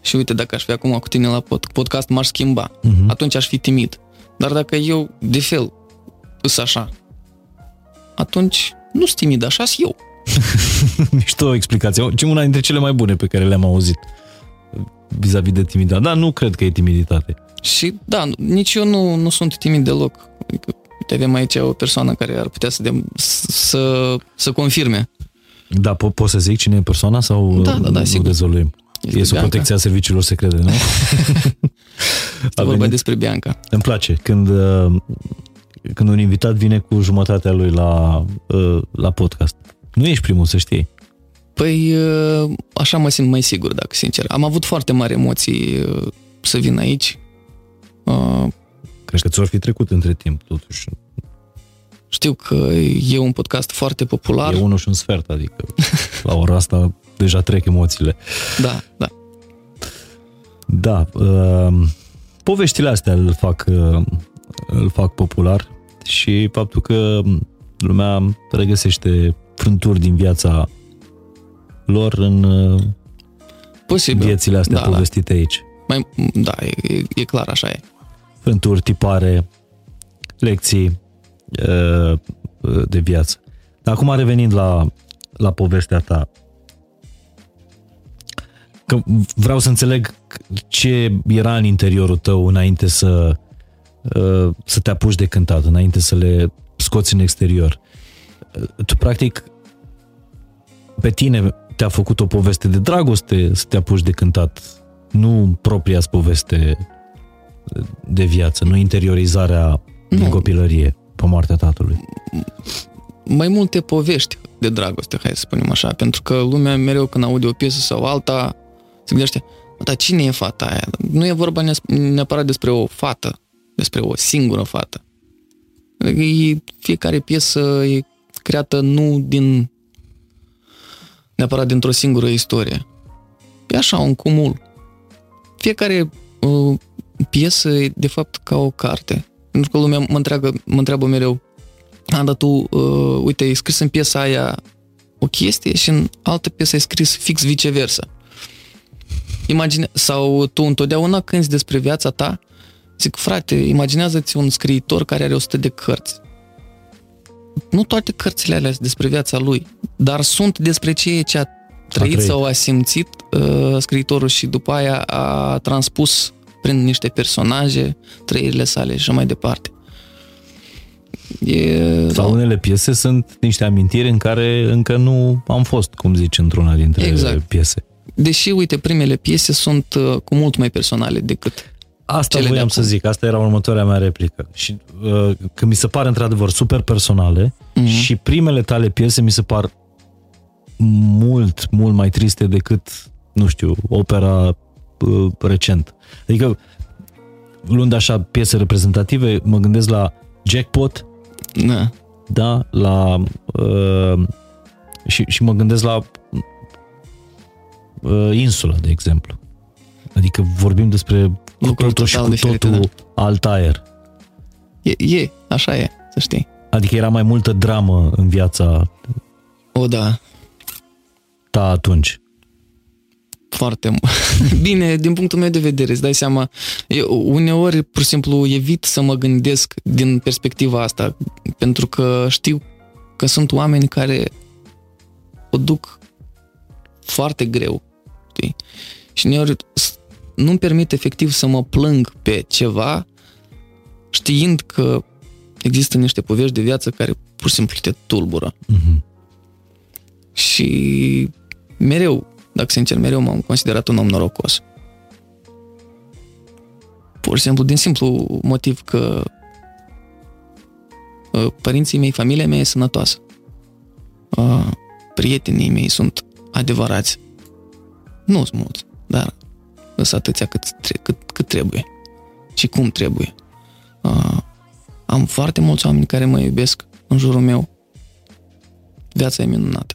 și uite, dacă aș fi acum cu tine la pod- podcast, m-aș schimba. Mhm. Atunci aș fi timid. Dar dacă eu, de fel, îs așa, atunci nu sunt timid, așa sunt eu. Mișto explicație. Ce una dintre cele mai bune pe care le-am auzit vis-a-vis de timiditate. Dar nu cred că e timiditate. Și da, nici eu nu, nu sunt timid deloc. Adică, uite, avem aici o persoană care ar putea să, de, să, să confirme. Da, po- poți să zic cine e persoana sau Da, da, da, nu sigur. dezvăluim? Este E sub Bianca. protecția serviciilor secrete, nu? Este A vorba venit. despre Bianca. Îmi place când, uh, când un invitat vine cu jumătatea lui la, uh, la podcast. Nu ești primul, să știi. Păi, uh, așa mă simt mai sigur, dacă sincer. Am avut foarte mari emoții uh, să vin aici. Uh, Cred că ți-or fi trecut între timp, totuși. Știu că e un podcast foarte popular. E unul și un sfert, adică la ora asta deja trec emoțiile. Da, da. Da, uh, poveștile astea îl fac, uh, îl fac popular și faptul că lumea regăsește frânturi din viața lor în uh, Posibil. viețile astea da, da. povestite aici. Mai, da, e, e, e clar, așa e. Frânturi, tipare, lecții uh, de viață. Dar acum revenind la, la povestea ta, că vreau să înțeleg ce era în interiorul tău înainte să, uh, să te apuci de cântat, înainte să le scoți în exterior. Uh, Tu, practic, pe tine te-a făcut o poveste de dragoste să te apuci de cântat, nu propria poveste de viață, nu interiorizarea din Nu. copilărie pe moartea tatălui. Mai multe povești de dragoste, hai să spunem așa, pentru că lumea mereu când aude o piesă sau alta se gândește, "Mă, dar cine e fata aia? Nu e vorba neas- neapărat despre o fată, despre o singură fată. Adică e, fiecare piesă e creată nu din neapărat dintr-o singură istorie. E așa, un cumul. Fiecare uh, piesă e de fapt ca o carte. Pentru că lumea mă întreabă, mă întreabă mereu, a, dar tu, uh, uite, ai scris în piesa aia o chestie și în altă piesă ai scris fix viceversa. Imagine, sau tu întotdeauna cânti despre viața ta, zic, frate, imaginează-ți un scriitor care are 100 de cărți. Nu toate cărțile alea sunt despre viața lui, dar sunt despre ceea ce a trăit, trăit. sau a simțit uh, scriitorul și după aia a transpus prin niște personaje trăirile sale și așa mai departe. E, Sau da, unele piese sunt niște amintiri în care încă nu am fost, cum zici, într-una dintre Exact. piese. deși, uite, primele piese sunt uh, cu mult mai personale decât Asta Cele de voiam acum. să zic, asta era următoarea mea replică. Și uh, că mi se pare într-adevăr super personale Mhm. și primele tale piese mi se par mult, mult mai triste decât, nu știu, opera uh, recent. Adică, luând așa piese reprezentative, mă gândesc la Jackpot, Na, da, la uh, și, și mă gândesc la uh, Insula, de exemplu. Adică vorbim despre cu Lucruri totul și total cu diferite, totul alt aer. E, e, așa e, să știi. Adică era mai multă dramă în viața O, da. ta atunci. Foarte mult. Bine, din punctul meu de vedere, îți dai seama, eu uneori pur și simplu evit să mă gândesc din perspectiva asta, pentru că știu că sunt oameni care o duc foarte greu. Știi? Și uneori nu-mi permit efectiv să mă plâng pe ceva știind că există niște povești de viață care pur și simplu te tulbură. Mm-hmm. Și mereu, dacă sincer, mereu m-am considerat un om norocos. Pur și simplu, din simplu motiv că uh, părinții mei, familia mea e sănătoasă. Uh, prietenii mei sunt adevărați. Nu sunt mulți, dar sunt atâția cât, cât, cât trebuie și cum trebuie. Uh, am foarte mulți oameni care mă iubesc în jurul meu. Viața e minunată.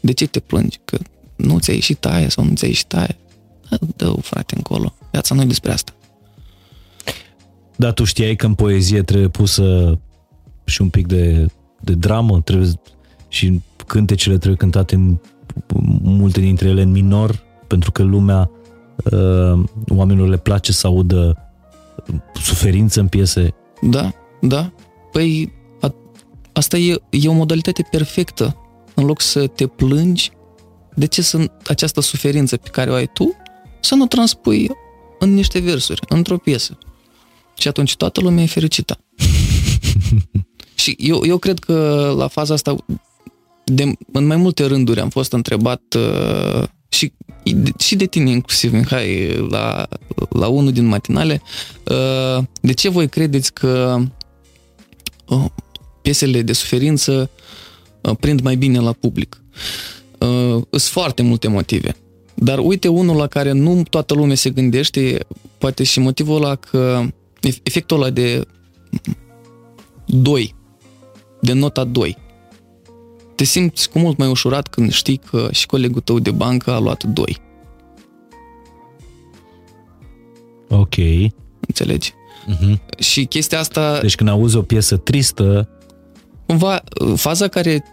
De ce te plângi? Că nu ți-a ieșit aia sau nu ți-a ieșit aia? dă frate, încolo. Viața nu e despre asta. Dar tu știai că în poezie trebuie pusă și un pic de, de dramă, trebuie și cântecele trebuie cântate în, multe dintre ele în minor, pentru că lumea, uh, oamenilor le place să audă suferință în piese. Da, da. Păi a, asta e, e o modalitate perfectă. În loc să te plângi, de ce să, această suferință pe care o ai tu, să nu transpui în niște versuri, într-o piesă. Și atunci toată lumea e fericită. și eu, eu cred că la faza asta, de, în mai multe rânduri am fost întrebat uh, și, și de tine inclusiv, Mihai, la, la unul din matinale, uh, de ce voi credeți că uh, piesele de suferință uh, prind mai bine la public? Sunt foarte multe motive. Dar uite unul la care nu toată lumea se gândește, poate și motivul ăla că efectul ăla de 2, de nota 2 te simți cu mult mai ușurat când știi că și colegul tău de bancă a luat 2. Ok. Înțelegi? Uh-huh. Și chestia asta... Deci când auzi o piesă tristă... Cumva, faza care...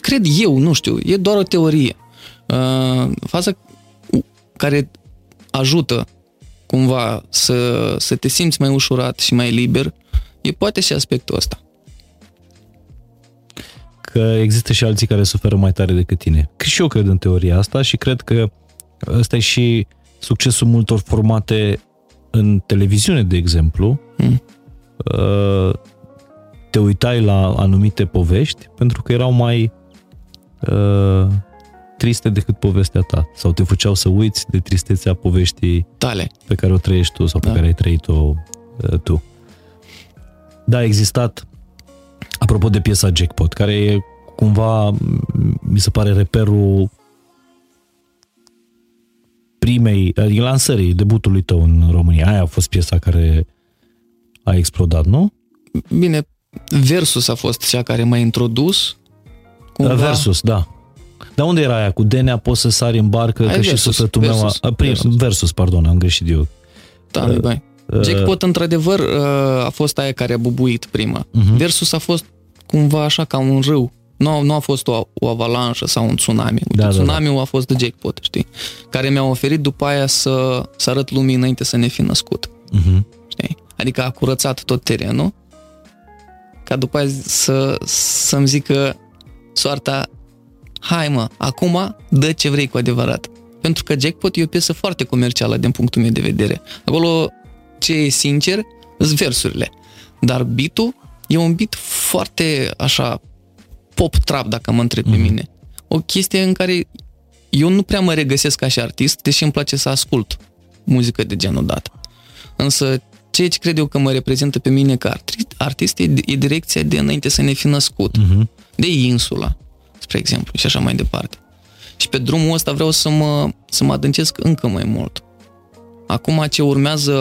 Cred eu, nu știu, e doar o teorie. Uh, faza care ajută cumva să, să te simți mai ușurat și mai liber, e poate și aspectul ăsta că există și alții care suferă mai tare decât tine. Că și eu cred în teoria asta și cred că ăsta e și succesul multor formate în televiziune, de exemplu. Mm. Te uitai la anumite povești pentru că erau mai uh, triste decât povestea ta sau te făceau să uiți de tristețea poveștii tale pe care o trăiești tu sau pe da. care ai trăit-o uh, tu. Da, a existat Apropo de piesa Jackpot, care e cumva, mi se pare, reperul primei, adică lansării, debutului tău în România. Aia a fost piesa care a explodat, nu? Bine, Versus a fost cea care m-a introdus. Cumva. Versus, da. Dar unde era aia? Cu Denea poți să sari în barcă, Ai că versus, și sufletul versus, meu... A, prim, versus. versus, pardon, am greșit eu. Da, uh, bai. Uh, Jackpot, într-adevăr, uh, a fost aia care a bubuit prima. Uh-huh. Versus a fost cumva așa ca un râu. Nu, nu a fost o, o avalanșă sau un tsunami. Uite, da, tsunamiul da, da. a fost de jackpot, știi? Care mi-a oferit după aia să, să arăt lumii înainte să ne fi născut. Uh-huh. Știi? Adică a curățat tot terenul ca după aia să, să-mi zică soarta hai mă, acum dă ce vrei cu adevărat. Pentru că Jackpot e o piesă foarte comercială din punctul meu de vedere. Acolo ce e sincer sunt versurile. Dar beat e un beat foarte așa pop trap, dacă mă întreb mm-hmm. pe mhm. mine. O chestie în care eu nu prea mă regăsesc ca și artist, deși îmi place să ascult muzică de genul dat. Însă ceea ce cred eu că mă reprezintă pe mine ca artist e, e direcția de înainte să ne fi născut. Mm-hmm. De insula, spre exemplu, și așa mai departe. Și pe drumul ăsta vreau să mă, să mă adâncesc încă mai mult. Acum ce urmează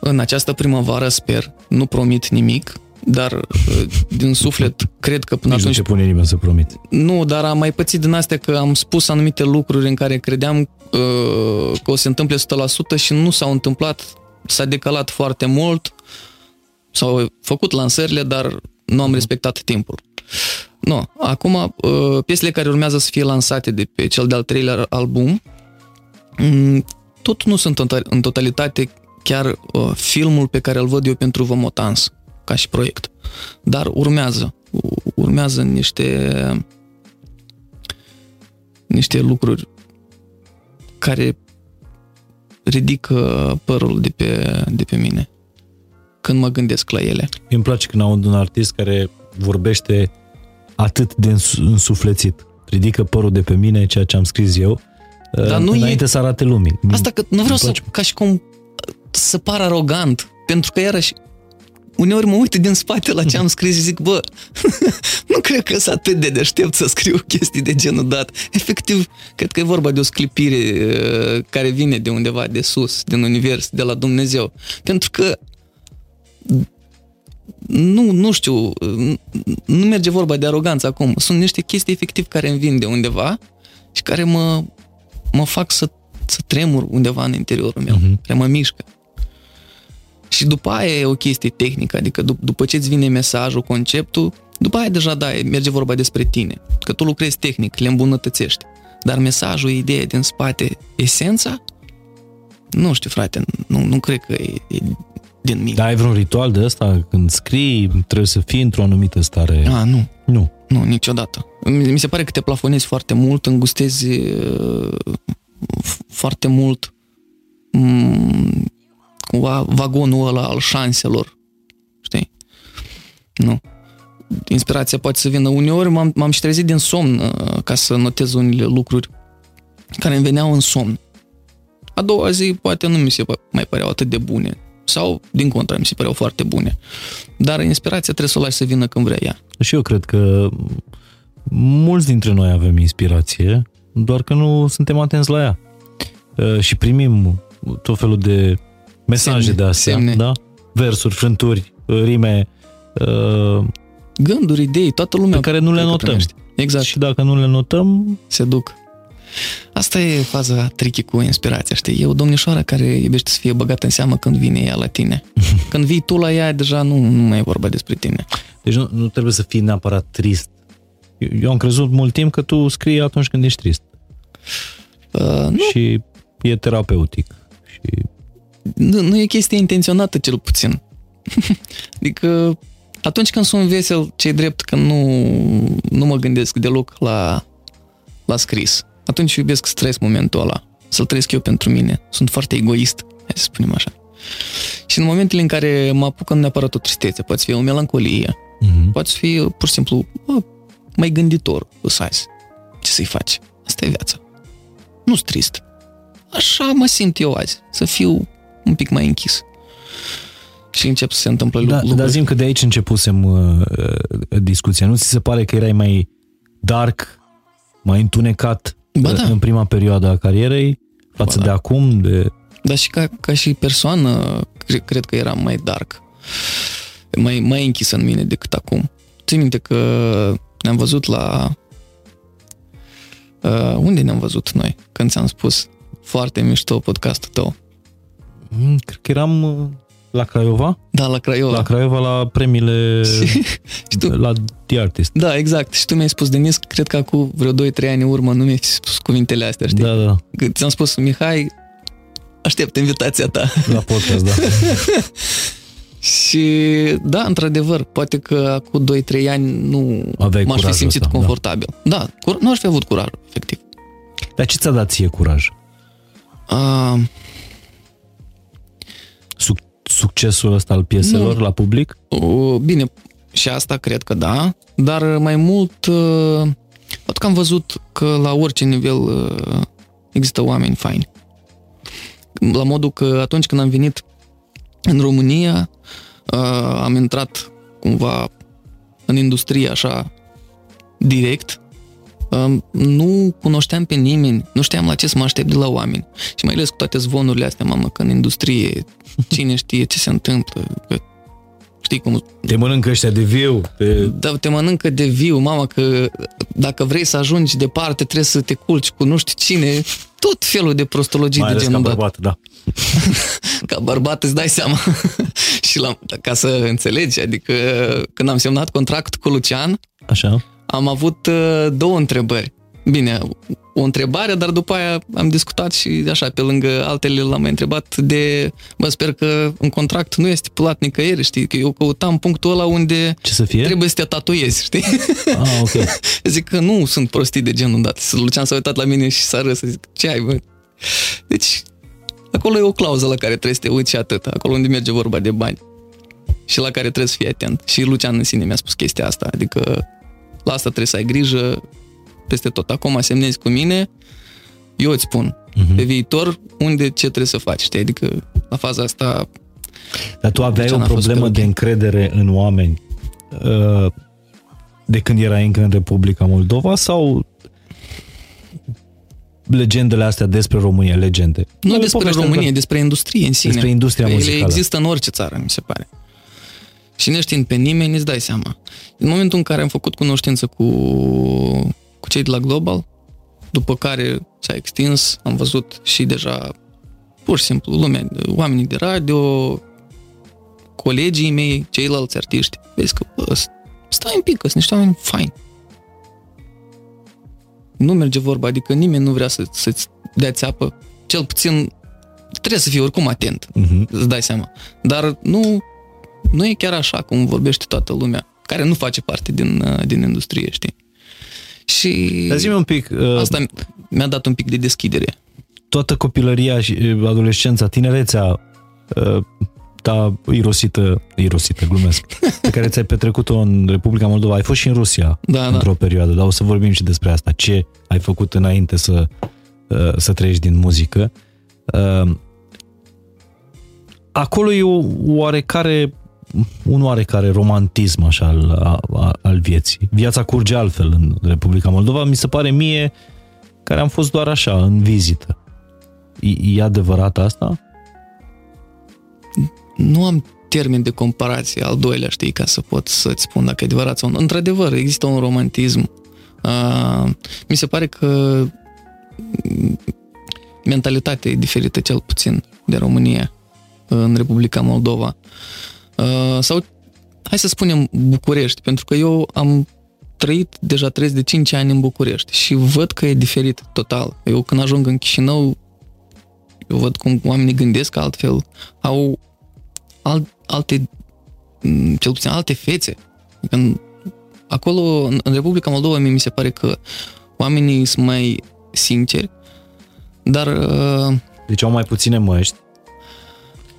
în această primăvară, sper, nu promit nimic, dar uh, din suflet cred că până Nici atunci... nu te pune nimeni să promit. Nu, dar am mai pățit din astea că am spus anumite lucruri în care credeam uh, că o se întâmple 100% și nu s-au întâmplat, s-a decalat foarte mult, s-au făcut lansările, dar nu am respectat timpul. Nu, acum uh, piesele care urmează să fie lansate de pe cel de-al treilea album, mm, tot nu sunt în totalitate chiar uh, filmul pe care îl văd eu pentru Vomotans, ca și proiect. Dar urmează, urmează niște niște lucruri care ridică părul de pe, de pe mine când mă gândesc la ele. Îmi place când aud un artist care vorbește atât de însuflețit. Ridică părul de pe mine, ceea ce am scris eu, Dar nu înainte e... să arate lumii. Asta că nu vreau să, ca și cum să par arogant, pentru că iarăși uneori mă uit din spate la ce am scris și zic, bă, nu cred că sunt atât de deștept să scriu chestii de genul dat. Efectiv, cred că e vorba de o sclipire uh, care vine de undeva de sus, din univers, de la Dumnezeu. Pentru că nu, nu știu, nu merge vorba de aroganță acum. Sunt niște chestii efectiv care îmi vin de undeva și care mă, mă fac să, să tremur undeva în interiorul meu, uh-huh. care mă mișcă. Și după aia e o chestie tehnică, adică dup- după ce îți vine mesajul, conceptul, după aia deja da, merge vorba despre tine. Că tu lucrezi tehnic, le îmbunătățești. Dar mesajul, ideea din spate, esența, nu știu, frate, nu, nu cred că e, e din mine. Dar ai vreun ritual de ăsta? Când scrii, trebuie să fii într-o anumită stare? A, nu. Nu. Nu, niciodată. Mi se pare că te plafonezi foarte mult, îngustezi uh, foarte mult um, cumva vagonul ăla al șanselor. Știi? Nu. Inspirația poate să vină uneori, m-am, m-am și trezit din somn uh, ca să notez unele lucruri care îmi veneau în somn. A doua zi poate nu mi se mai păreau atât de bune. Sau, din contră, mi se păreau foarte bune. Dar inspirația trebuie să o lași să vină când vrea ea. Și eu cred că mulți dintre noi avem inspirație, doar că nu suntem atenți la ea. Uh, și primim tot felul de mesaje semne, de astea, semne. da? Versuri, frânturi, rime, uh, gânduri, idei, toată lumea pe care nu le notăm. Exact. Și dacă nu le notăm, se duc. Asta e faza tricky cu inspirația, știi? E o domnișoară care iubește să fie băgată în seamă când vine ea la tine. Când vii tu la ea, deja nu, nu mai e vorba despre tine. Deci nu, nu trebuie să fii neapărat trist. Eu, eu am crezut mult timp că tu scrii atunci când ești trist. Uh, nu. Și e terapeutic. Și... Nu, nu e chestie intenționată, cel puțin. adică atunci când sunt vesel, ce drept că nu, nu mă gândesc deloc la, la scris atunci iubesc stres momentul ăla. Să-l trăiesc eu pentru mine. Sunt foarte egoist, hai să spunem așa. Și în momentele în care mă apucă neapărat o tristețe, poate fi o melancolie, uh-huh. poate fi pur și simplu bă, mai gânditor, azi. Ce să-i faci? Asta e viața. Nu sunt trist. Așa mă simt eu azi, să fiu un pic mai închis. Și încep să se întâmplă da, lucruri. Dar zim că de aici începusem uh, uh, discuția. Nu ți se pare că erai mai dark, mai întunecat ba da. în prima perioadă a carierei față ba da. de acum? De... Dar și ca, ca și persoană, cred, cred că eram mai dark, mai, mai închis în mine decât acum. Țin minte că ne-am văzut la... Uh, unde ne-am văzut noi? Când ți-am spus foarte mișto podcastul tău. Mm, cred că eram uh, la Craiova? Da, la Craiova. La Craiova la premiile și tu, la The Artist. Da, exact. Și tu mi-ai spus, Denis, cred că acum vreo 2-3 ani în urmă nu mi-ai spus cuvintele astea, știi? Da, da. Ți-am spus, Mihai, aștept invitația ta. La podcast, da. și da, într-adevăr, poate că acum 2-3 ani nu Aveai m-aș fi simțit ăsta, da. confortabil. Da, da nu aș fi avut curaj, efectiv. Dar ce ți-a dat ție curaj? Uh, succesul ăsta al pieselor nu. la public? Bine, și asta cred că da, dar mai mult, uh, pentru că am văzut că la orice nivel uh, există oameni faini. La modul că atunci când am venit în România, uh, am intrat cumva în industrie așa direct, nu cunoșteam pe nimeni, nu știam la ce să mă aștept de la oameni. Și mai ales cu toate zvonurile astea, mamă, că în industrie, cine știe ce se întâmplă, că știi cum... Te mănâncă ăștia de viu. Pe... Da, te mănâncă de viu, mama, că dacă vrei să ajungi departe, trebuie să te culci cu nu știu cine, tot felul de prostologii mai de genul ca bărbat, da. ca bărbat îți dai seama. și la, ca să înțelegi, adică când am semnat contract cu Lucian, Așa am avut uh, două întrebări. Bine, o întrebare, dar după aia am discutat și așa, pe lângă altele l-am mai întrebat de, bă, sper că un contract nu este stipulat nicăieri, știi, că eu căutam punctul ăla unde Ce să fie? trebuie să te tatuezi, știi? Ah, ok. Zic că nu sunt prostii de genul dat. Lucian s-a uitat la mine și s-a râs, zic, ce ai, bă? Deci, acolo e o clauză la care trebuie să te uiți și atât, acolo unde merge vorba de bani. Și la care trebuie să fii atent. Și Lucian în sine mi-a spus chestia asta, adică la asta trebuie să ai grijă peste tot. Acum semnezi cu mine, eu îți spun Mhm. pe viitor unde ce trebuie să faci, știi? Adică la faza asta Dar tu aveai Lucian o a fost problemă pe de ok. încredere în oameni uh, de când erai încă în Republica Moldova sau legendele astea despre România, legende? nu Ele despre povestea România, ta. despre industrie în sine. Despre industria Ele muzicală. există în orice țară, mi se pare. Și neștiind pe nimeni, îți dai seama. În momentul în care am făcut cunoștință cu, cu cei de la Global, după care s-a extins, am văzut și deja pur și simplu lumea, oamenii de radio, colegii mei, ceilalți artiști, vezi că bă, stai un pic, că sunt niște oameni faini. Nu merge vorba, adică nimeni nu vrea să, să-ți dea țeapă, cel puțin trebuie să fii oricum atent, Mhm. îți dai seama. Dar nu, nu e chiar așa cum vorbește toată lumea, care nu face parte din, uh, din industrie, știi? Și Dar zi-mi un pic, uh, asta mi-a dat un pic de deschidere. toată copilăria și uh, adolescența, tinerețea uh, ta irosită, irosită, glumesc, pe care ți-ai petrecut-o în Republica Moldova. Ai fost și în Rusia Da, da. într-o perioadă, dar o să vorbim și despre asta. Ce ai făcut înainte să, uh, să trăiești din muzică? Uh, Acolo e o oarecare un oarecare romantism așa al, a- al vieții. Viața curge altfel în Republica Moldova, mi se pare mie care am fost doar așa, în vizită. E, e adevărat asta? Nu am termen de comparație al doilea, știi, ca să pot să-ți spun dacă e adevărat sau nu. Într-adevăr, există un romantism. Uh, mi se pare că mm, mentalitatea e diferită cel puțin de România în Republica Moldova. Uh, sau, hai să spunem, București, pentru că eu am trăit deja 35 ani în București și văd că e diferit total. Eu când ajung în Chișinău, eu văd cum oamenii gândesc altfel, au alt, alte, m, cel puțin alte fețe. Când acolo, în, în Republica Moldova, mie mi se pare că oamenii sunt mai sinceri, dar uh, Deci au mai puține măști.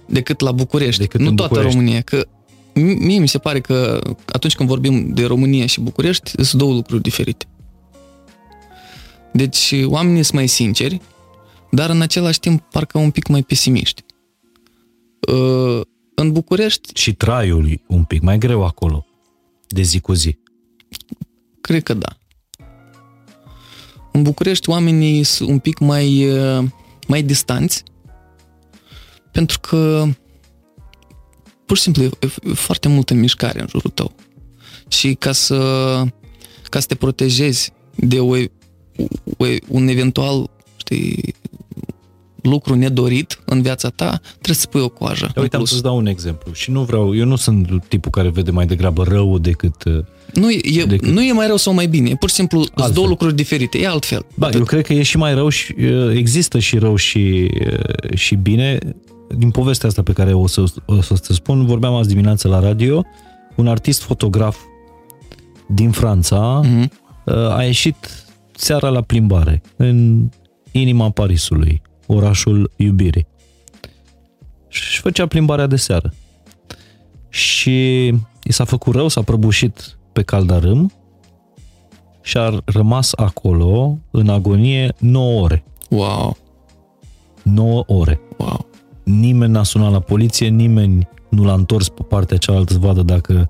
Decât la București, Decât nu în toată București. România, că mi- mie mi se pare că atunci când vorbim de România și București, sunt două lucruri diferite. Deci oamenii sunt mai sinceri, dar în același timp parcă un pic mai pesimiști. Uh, În București, Și traiul e un pic mai greu acolo, de zi cu zi. cred că da. În București oamenii sunt un pic mai, uh, mai distanți, pentru că pur și simplu e, e foarte multă mișcare în jurul tău. Și ca să, ca să te protejezi de o, o, un eventual știi, lucru nedorit în viața ta, trebuie să pui o coajă. Dar în uite, am plus. să-ți dau un exemplu. Și nu vreau, eu nu sunt tipul care vede mai degrabă rău decât... uh, Nu e, decât- nu e mai rău sau mai bine, e pur și simplu sunt Altfel. două lucruri diferite, e altfel. Ba, eu cred că e și mai rău și uh, există și rău și, uh, și bine. Din povestea asta pe care o să, o să ți spun, vorbeam azi dimineață la radio, un artist fotograf din Franța Mhm. uh, a ieșit seara la plimbare în inima Parisului, orașul iubirii. Și făcea plimbarea de seară. Și i s-a făcut rău, s-a prăbușit pe caldarâm și a rămas acolo în agonie 9 ore. Wow, 9 ore. wow. Nimeni n-a sunat la poliție, nimeni nu l-a întors pe partea cealaltă să vadă dacă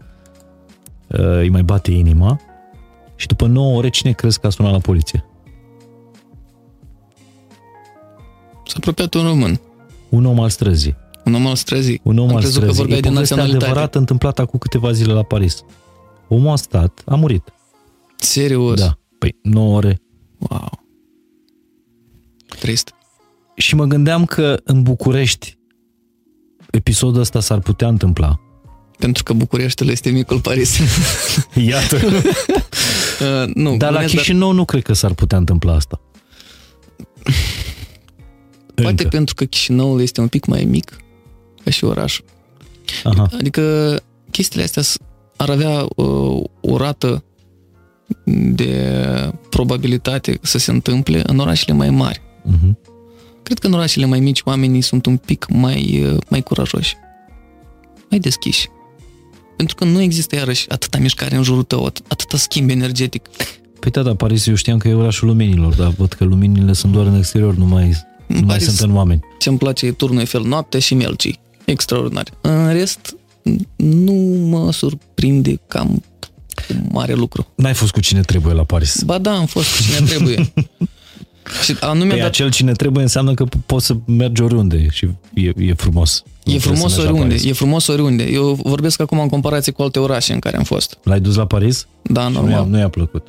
uh, îi mai bate inima. Și după 9 ore, cine crezi că a sunat la poliție? S-a apropiat un român, Un om al străzii. un om al străzii. Un om Am al crezut că străzii. vorbeai E de povestea naționalitate. adevărată întâmplată acum câteva zile la Paris. Omul a stat, a murit. Serios? Da. Păi 9 ore. Wow. Trist. Și mă gândeam că în București episodul ăsta s-ar putea întâmpla. Pentru că Bucureștiul este micul Paris. Iată. Uh, nu, Dar la glumesc, Chișinău nu cred că s-ar putea întâmpla asta. Poate Încă. pentru că Chișinăul este un pic mai mic ca și oraș. Aha. Adică chestiile astea s- ar avea uh, o rată de probabilitate să se întâmple în orașele mai mari. Mhm. Cred că în orașele mai mici oamenii sunt un pic mai, uh, mai curajoși, mai deschiși. Pentru că nu există iarăși atâta mișcare în jurul tău, at- atâta schimb energetic. Păi da, dar Paris eu știam că e orașul luminilor, dar văd că luminile sunt doar în exterior, nu mai, nu mai Paris- sunt în oameni. Ce-mi place e turnul Eiffel noaptea și Melcii. Extraordinar. În rest, nu mă surprinde cam cu mare lucru. N-ai fost cu cine trebuie la Paris. Ba da, am fost cu cine trebuie. și anume Păi dat, acel cine trebuie înseamnă că po- poți să mergi oriunde și e, e frumos. Nu e trebuie frumos să mergi la oriunde, Paris. e frumos oriunde. Eu vorbesc acum în comparație cu alte orașe în care am fost. L-ai dus la Paris? Da, Nu i-a, normal. nu i-a plăcut.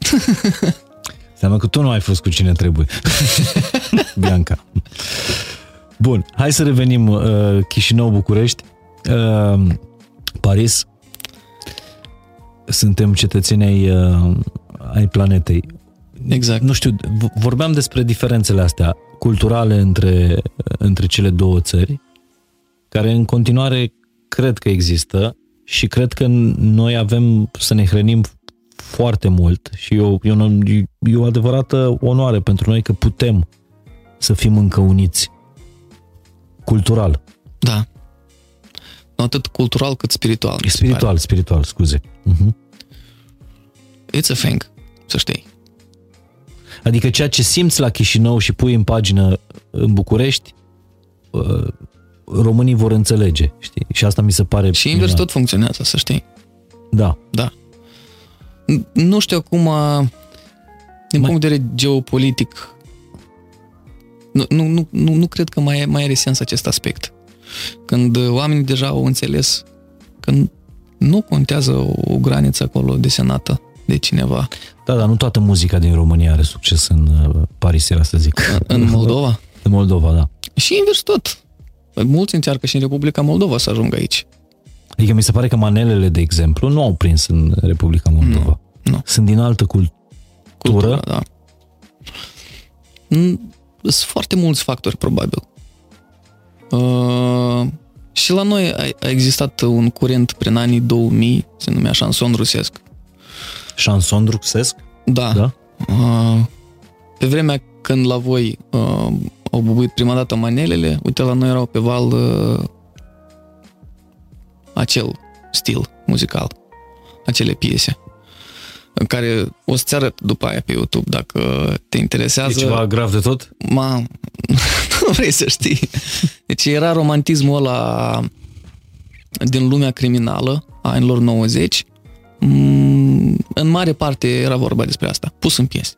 Înseamnă că tu nu ai fost cu cine trebuie. Bianca. Bun, hai să revenim uh, Chișinău-București. Uh, Paris. Suntem cetățeni ai, uh, ai planetei. Exact. Nu știu, v- vorbeam despre diferențele astea culturale între, între cele două țări, care în continuare cred că există și cred că noi avem să ne hrănim foarte mult și e o, e, o, e o adevărată onoare pentru noi că putem să fim încă uniți cultural, Da. Nu atât cultural cât spiritual. mi se spiritual, spiritual, scuze. Uh-huh. pare. It's a thing, să știi. Adică ceea ce simți la Chișinău și pui în pagină în București, uh, românii vor înțelege, știi? Și asta mi se pare... Și invers minunat. tot funcționează, să știi. Da. Da. N- Nu știu acum, din Mai- punct de vedere geopolitic, nu, nu, nu, nu, nu cred că mai, mai are sens acest aspect. Când uh, oamenii deja au înțeles că n- nu contează o, o graniță acolo desenată de cineva. Da, dar nu toată muzica din România are succes în uh, Paris, era să zic. În Moldova. În Moldova, da. Și invers tot. Mulți încearcă și în Republica Moldova să ajungă aici. Adică mi se pare că manelele, de exemplu, nu au prins în Republica Moldova. nu. Sunt din altă cultură. Cultura, da. Mm, Sunt foarte mulți factori, probabil. Uh, și la noi a, a existat un curent prin anii 2000, se numea șanson rusesc. Șanson rusesc? Da. Da? Uh, pe vremea când la voi uh, au bubuit prima dată manelele, uite, la noi erau pe val uh, acel stil muzical, acele piese în care o să-ți arăt după aia pe YouTube dacă te E interesează. ceva grav de tot? Ma, nu vrei să știi. Deci era romantismul ăla din lumea criminală a anilor 90. Mm, În mare parte era vorba despre asta, pus în piese.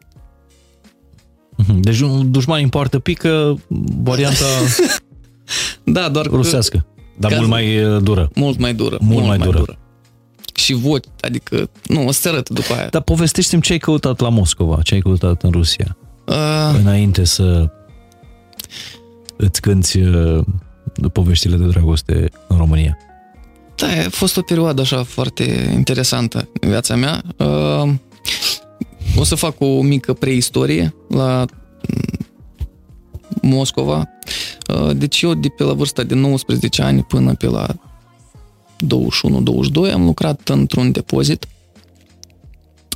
Mhm. Deci un dușman importă pică, varianta Da, doar că rusească. Dar Ca- mult mai uh, dură. mult mai dură. Mult mai dură. Și voci, adică, nu, o să arăt după aia. Dar povestește-mi ce ai căutat la Moscova, ce ai căutat în Rusia, Uh, înainte să îți cânti uh, poveștile de dragoste în România. Da, a fost o perioadă așa foarte interesantă în viața mea. Uh, o să fac o mică preistorie la mm, Moscova. Uh, deci eu de pe la vârsta de 19 ani până pe la 21-22 am lucrat într-un depozit.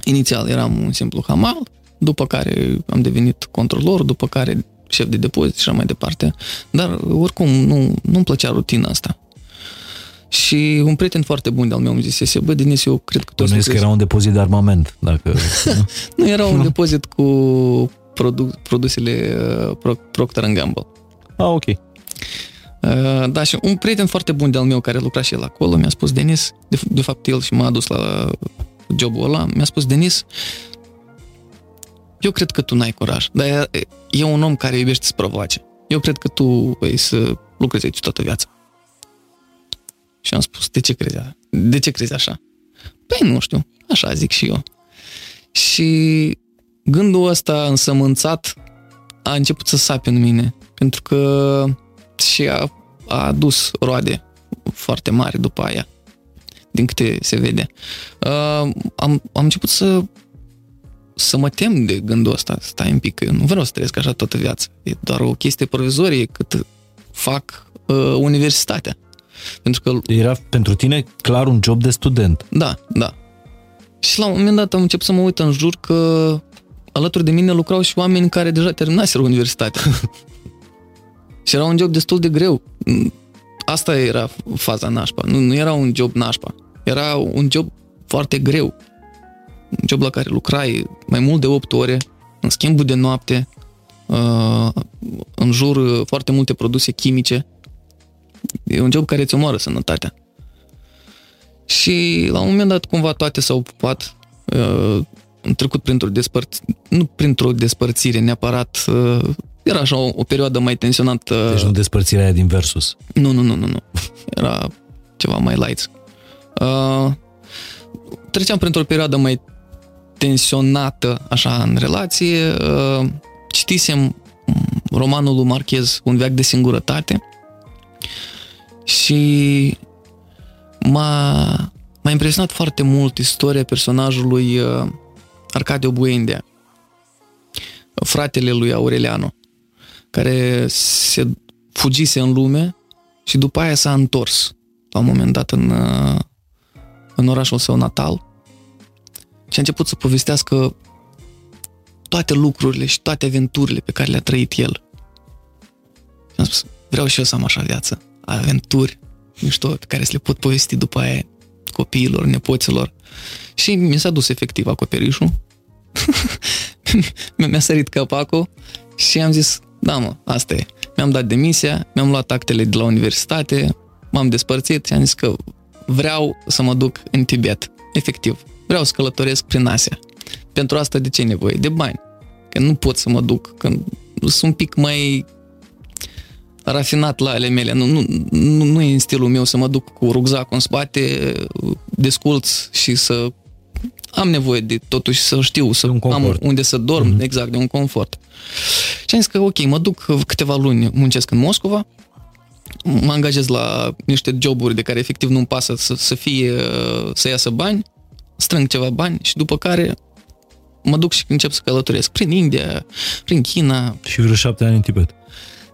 Inițial eram un simplu hamal, după care am devenit controlor, după care șef de depozit și așa mai departe. Dar oricum nu, nu-mi plăcea rutina asta. Și un prieten foarte bun de-al meu îmi zisese, bă, Denis, eu cred că tu o să Bănuiesc că lucrezi." era un depozit de armament, dacă... Nu, era un depozit cu produ- produsele uh, Pro- Procter Gamble. ah, ok. Uh, Da, și un prieten foarte bun de-al meu care lucra și el acolo mi-a spus, Denis, de, de fapt el și m-a adus la jobul ăla, mi-a spus, Denis, eu cred că tu n-ai curaj, dar e, e un om care iubește să provoace. Eu cred că tu vei să lucrezi aici toată viața. Și am spus, de ce crezi, a- de ce crezi așa? Păi nu știu, așa zic și eu. Și gândul ăsta însămânțat a început să sape în mine, pentru că și a, a adus roade foarte mari după aia. din câte se vede. Uh, am, am început să să mă tem de gândul ăsta, stai un pic, că eu nu vreau să trăiesc așa toată viața. E doar o chestie provizorie cât fac uh, universitatea. Pentru că... Era pentru tine clar un job de student. Da, da. Și la un moment dat am început să mă uit în jur că alături de mine lucrau și oameni care deja terminaseră universitatea. și era un job destul de greu. Asta era faza nașpa. Nu, nu era un job nașpa. Era un job foarte greu. Un job la care lucrai mai mult de 8 ore, în schimbul de noapte, uh, în jur foarte multe produse chimice. E un job care îți omoară sănătatea. Și la un moment dat cumva toate s-au pupat uh, am trecut printr-o despărțire, nu printr-o despărțire neapărat, uh, era așa o, o perioadă mai tensionată. Deci nu despărțirea aia din Versus. Nu, nu, nu, nu, nu. Era ceva mai light. Uh, treceam printr-o perioadă mai tensionată, așa, în relație. Uh, citisem romanul lui Marchez, Un veac de singurătate și m-a, m-a impresionat foarte mult istoria personajului uh, Arcadio Buendea, fratele lui Aureliano, care se fugise în lume și după aia s-a întors la un moment dat în, uh, în orașul său natal și a început să povestească toate lucrurile și toate aventurile pe care le-a trăit el. Și am spus, vreau și eu să am așa viață, aventuri mișto pe care să le pot povesti după aia copiilor, nepoților. Și mi s-a dus efectiv acoperișul. mi-a sărit capacul și am zis, da mă, asta e. Mi-am dat demisia, mi-am luat actele de la universitate, m-am despărțit și am zis că vreau să mă duc în Tibet. Efectiv, vreau să călătoresc prin Asia. Pentru asta de ce e nevoie? De bani. Că nu pot să mă duc, că sunt un pic mai rafinat la ale mele. Nu, nu, nu, nu e în stilul meu să mă duc cu rucsacul în spate, desculț și să am nevoie de totuși să știu, să am unde să dorm, mm-hmm. exact, de un confort. Și am zis că ok, mă duc câteva luni, muncesc în Moscova, mă angajez la niște joburi de care efectiv nu-mi pasă să, să fie, să iasă bani, strâng ceva bani și după care mă duc și încep să călătoresc prin India, prin China. Și vreo șapte ani în Tibet.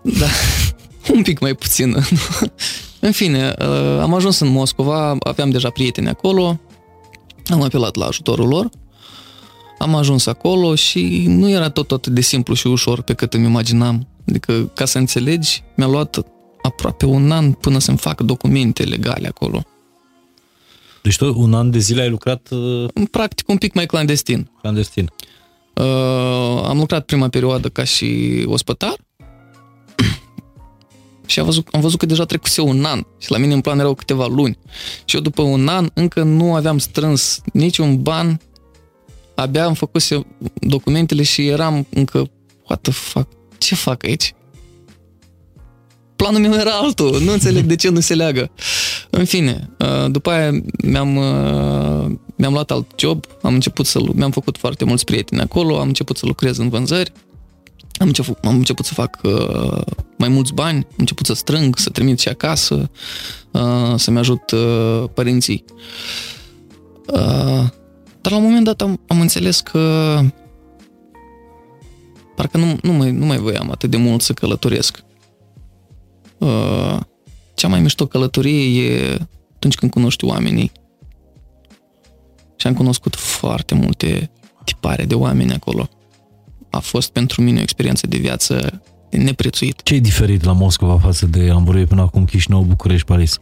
Da, un pic mai puțin. în fine, uh, am ajuns în Moscova, aveam deja prieteni acolo, am apelat la ajutorul lor, am ajuns acolo și nu era tot atât de simplu și ușor pe cât îmi imaginam. Adică, ca să înțelegi, mi-a luat aproape un an până să-mi fac documente legale acolo. Deci tot un an de zile ai lucrat... Uh... Practic un pic mai clandestin. Clandestin. Uh, am lucrat prima perioadă ca și ospătar și am văzut, am văzut că deja trecuse un an și la mine în plan erau câteva luni. Și eu după un an încă nu aveam strâns niciun ban, abia am făcut documentele și eram încă, what the fuck, ce fac aici? Planul meu era altul, nu înțeleg de ce nu se leagă. În fine, uh, după aia mi-am, uh, mi-am luat alt job, am început să, mi-am făcut foarte mulți prieteni acolo, am început să lucrez în vânzări, am început, am început să fac uh, mai mulți bani, am început să strâng, să trimit și acasă, uh, să-mi ajut uh, părinții. Uh, dar la un moment dat am, am înțeles că parcă nu, nu, mai, nu mai voiam atât de mult să călătoresc. Uh, cea mai mișto călătorie e atunci când cunoști oamenii. Și am cunoscut foarte multe tipare de oameni acolo a fost pentru mine o experiență de viață neprețuit. Ce e diferit la Moscova față de am vorbit până acum Chișinău, București, Paris?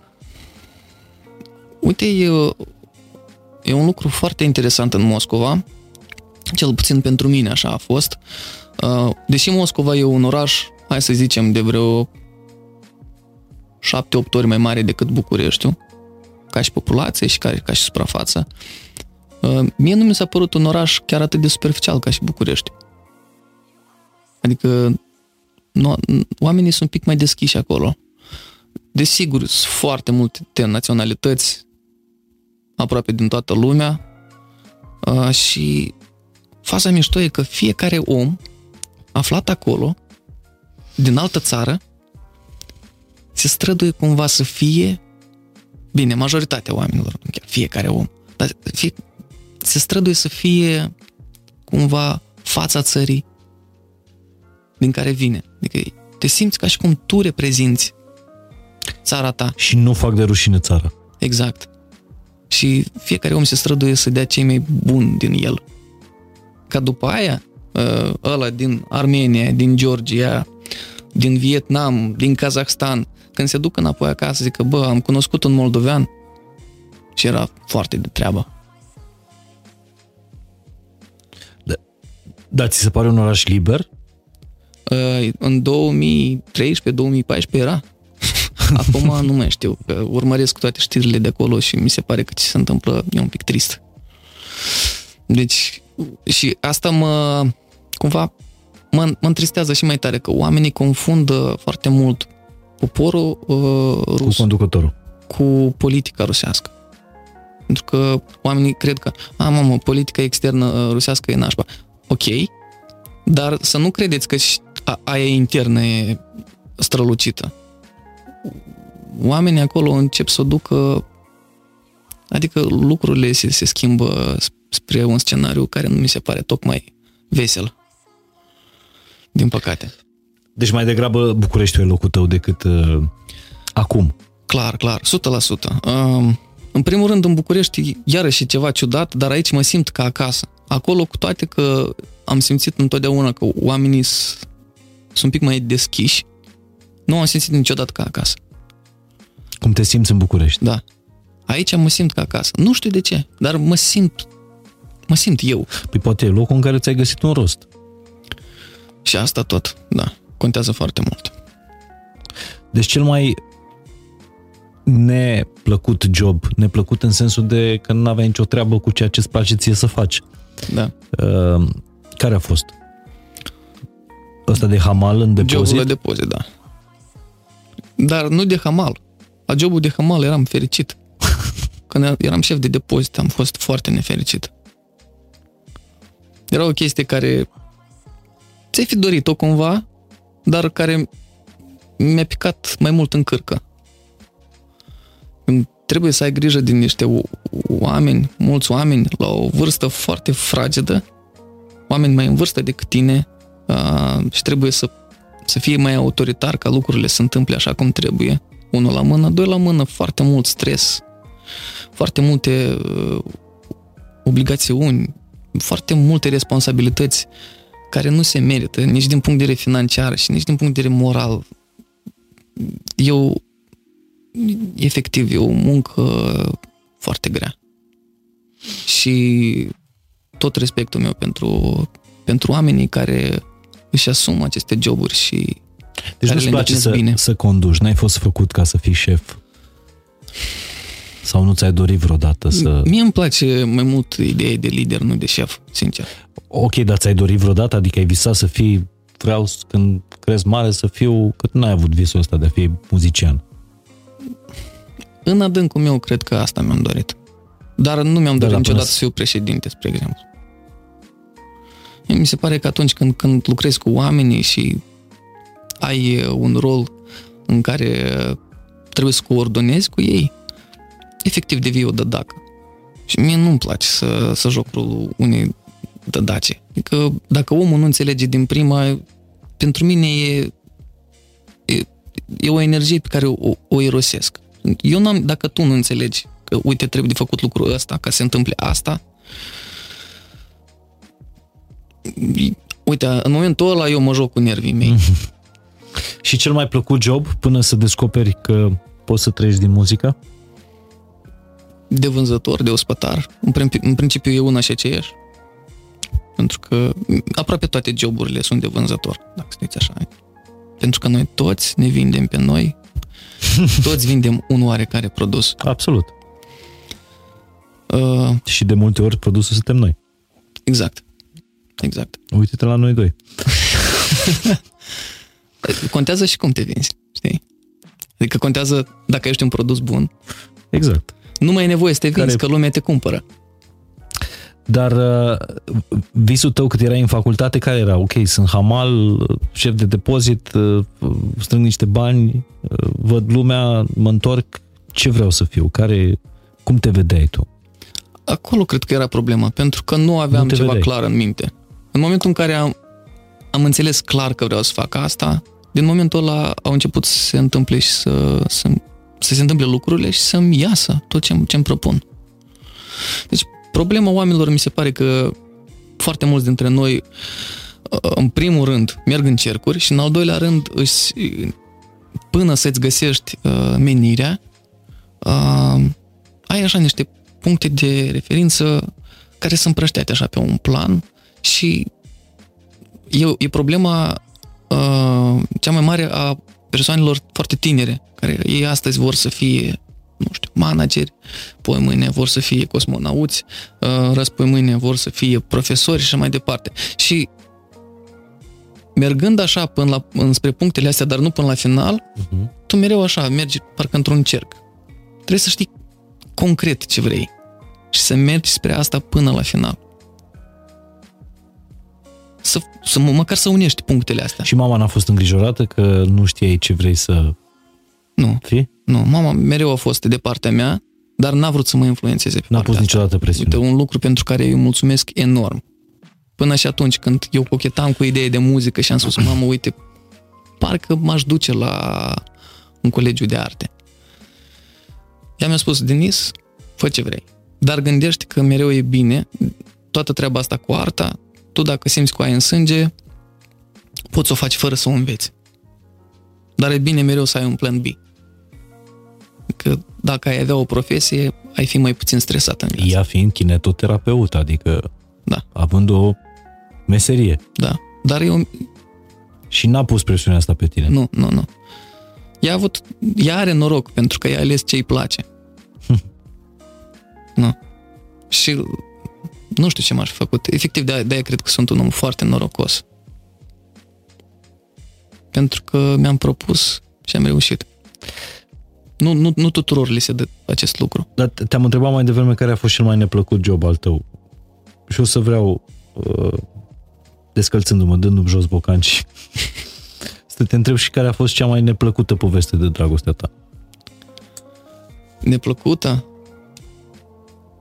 Uite, e, e un lucru foarte interesant în Moscova, cel puțin pentru mine așa a fost. Uh, deși Moscova e un oraș, hai să zicem, de vreo 7-8 ori mai mare decât Bucureștiul, ca și populație și ca, ca și suprafață, uh, mie nu mi s-a părut un oraș chiar atât de superficial ca și București. Adică nu, oamenii sunt un pic mai deschiși acolo. Desigur, sunt foarte multe naționalități aproape din toată lumea uh, și faza mișto e că fiecare om aflat acolo, din altă țară, se străduie cumva să fie, bine, majoritatea oamenilor, nu chiar fiecare om. Dar fie, se străduie să fie cumva fața țării din care vine. Adică te simți ca și cum tu reprezinți țara ta. Și nu fac de rușine țara. Exact. Și fiecare om se străduie să dea cei mai buni din el. Ca după aia, ă, ăla din Armenia, din Georgia, din Vietnam, din Kazakhstan, când se duc înapoi acasă, zic că, bă, am cunoscut un moldovean și era foarte de treabă. Da, da ți se pare un oraș liber? Uh, în 2013-2014 era. Acum nu mai știu, că urmăresc toate știrile de acolo și mi se pare că ce se întâmplă e un pic trist. Deci, și asta mă, cumva, mă, mă întristează și mai tare, că oamenii confundă foarte mult poporul uh, rus cu conducătorul. Cu politica rusească. Pentru că oamenii cred că, a, mamă, politica externă uh, rusească e nașpa. Ok, dar să nu credeți că aia internă e strălucită. Oamenii acolo încep să o ducă, adică lucrurile se, se schimbă spre un scenariu care nu mi se pare tocmai vesel. Din păcate. Deci mai degrabă Bucureștiul e locul tău decât uh, acum. Clar, clar, 100%. Uh, în primul rând, în București, iarăși ceva ciudat, dar aici mă simt ca acasă. Acolo, cu toate că am simțit întotdeauna că oamenii sunt un pic mai deschiși, nu am simțit niciodată ca acasă. Cum te simți în București? Da. Aici mă simt ca acasă. Nu știu de ce, dar mă simt mă simt eu. Păi poate e locul în care ți-ai găsit un rost. Și asta tot, da. Contează foarte mult. Deci cel mai neplăcut job, neplăcut în sensul de că nu aveai nicio treabă cu ceea ce îți place ție să faci. Da. Uh, care a fost? Ăsta de hamal în depozit? Jobul de depozit, da. Dar nu de hamal. La jobul de hamal eram fericit. Când eram șef de depozit, am fost foarte nefericit. Era o chestie care ți-ai fi dorit-o cumva, dar care mi-a picat mai mult în cârcă. Trebuie să ai grijă din niște oameni, mulți oameni, la o vârstă foarte fragedă, oameni mai în vârstă decât tine și trebuie să, să fie mai autoritar ca lucrurile să întâmple așa cum trebuie. Unul la mână, doi la mână, foarte mult stres, foarte multe uh, obligațiuni, foarte multe responsabilități care nu se merită nici din punct de vedere financiar și nici din punct de vedere moral. Eu, efectiv, e o muncă foarte grea. Și tot respectul meu pentru, pentru oamenii care își asumă aceste joburi și deci nu-ți place să, bine. să conduci, n-ai fost făcut ca să fii șef? Sau nu ți-ai dorit vreodată să... Mie îmi place mai mult ideea de lider, nu de șef, sincer. Ok, dar ți-ai dorit vreodată? Adică ai visat să fii, vreau când crezi mare să fiu, că nu ai avut visul ăsta de a fi muzician. În adâncul meu, cred că asta mi-am dorit. Dar nu mi-am dorit niciodată să fiu președinte, spre exemplu. Mi se pare că atunci când, când lucrezi cu oamenii și ai un rol în care trebuie să coordonezi cu ei, efectiv devii o dădacă. Și mie nu-mi place să, să joc rolul unei dădace. Adică dacă omul nu înțelege din prima, pentru mine e, e, e o energie pe care o, o irosesc. Eu n-am, dacă tu nu înțelegi că, uite, trebuie de făcut lucrul ăsta ca să se întâmple asta, uite, în momentul ăla eu mă joc cu nervii mei. Și cel mai plăcut job până să descoperi că poți să trăiești din muzică? De vânzător, de ospătar. În principiu e una și aceeași. Pentru că aproape toate joburile sunt de vânzător, dacă știți așa. Pentru că noi toți ne vindem pe noi, toți vindem un oarecare produs. Absolut. Uh, și de multe ori produsul suntem noi. Exact. Exact. Uite-te la noi doi. contează și cum te vinzi, știi? Adică contează dacă ești un produs bun. Exact. Nu mai e nevoie să te vinzi, Care... că lumea te cumpără. Dar uh, visul tău cât erai în facultate, care era? Ok, sunt hamal, șef de depozit, uh, strâng niște bani, uh, văd lumea, mă întorc, ce vreau să fiu? Care Cum te vedeai tu? Acolo cred că era problema, pentru că nu aveam Nu te ceva vedeai. clar în minte. În momentul în care am, am înțeles clar că vreau să fac asta, din momentul ăla au început să se întâmple și să, să, să se întâmple lucrurile și să-mi iasă tot ce îmi propun. Deci, problema oamenilor mi se pare că foarte mulți dintre noi, uh, în primul rând, merg în cercuri și în al doilea rând, își, până să-ți găsești uh, menirea, uh, ai așa niște puncte de referință care sunt împrăștiate așa pe un plan și e, e problema uh, cea mai mare a persoanelor foarte tinere, care ei astăzi vor să fie nu știu, manageri, poi mâine vor să fie cosmonauți, uh, răspoi mâine vor să fie profesori și așa mai departe. Și mergând așa până la, înspre punctele astea, dar nu până la final, Uh-huh. tu mereu așa mergi parcă într-un cerc. Trebuie să știi concret ce vrei și să mergi spre asta până la final. Să, să măcar să unești punctele astea. Și mama n-a fost îngrijorată că nu știai ce vrei să Nu, fii? nu, mama mereu a fost de partea mea, dar n-a vrut să mă influențeze pe N-a partea pus asta. niciodată presiune. Uite, un lucru pentru care eu îi mulțumesc enorm. Până și atunci când eu cochetam cu ideea de muzică și am spus, mamă, uite, parcă m-aș duce la un colegiu de arte. Ea mi-a spus, Denis, fă ce vrei. Dar gândește că mereu e bine, toată treaba asta cu arta, tu dacă simți cu aia în sânge, poți să o faci fără să o înveți. Dar e bine mereu să ai un plan B. Că dacă ai avea o profesie, ai fi mai puțin stresat în viață. Ea fiind kinetoterapeut, adică Da. având o meserie. Da. Dar eu, Și n-a pus presiunea asta pe tine. nu, nu, nu. Ea, a avut, ea are noroc pentru că ea a ales ce îi place. nu. Și nu știu ce m-aș fi făcut. Efectiv, de-aia, de-aia cred că sunt un om foarte norocos. Pentru că mi-am propus și am reușit. Nu, nu, nu tuturor li se dă acest lucru. Dar te- te-am întrebat mai devreme care a fost cel mai neplăcut job al tău. Și o să vreau, uh, descălțându-mă, dându-mi jos bocanci, să te întreb și care a fost cea mai neplăcută poveste de dragostea ta. neplăcută.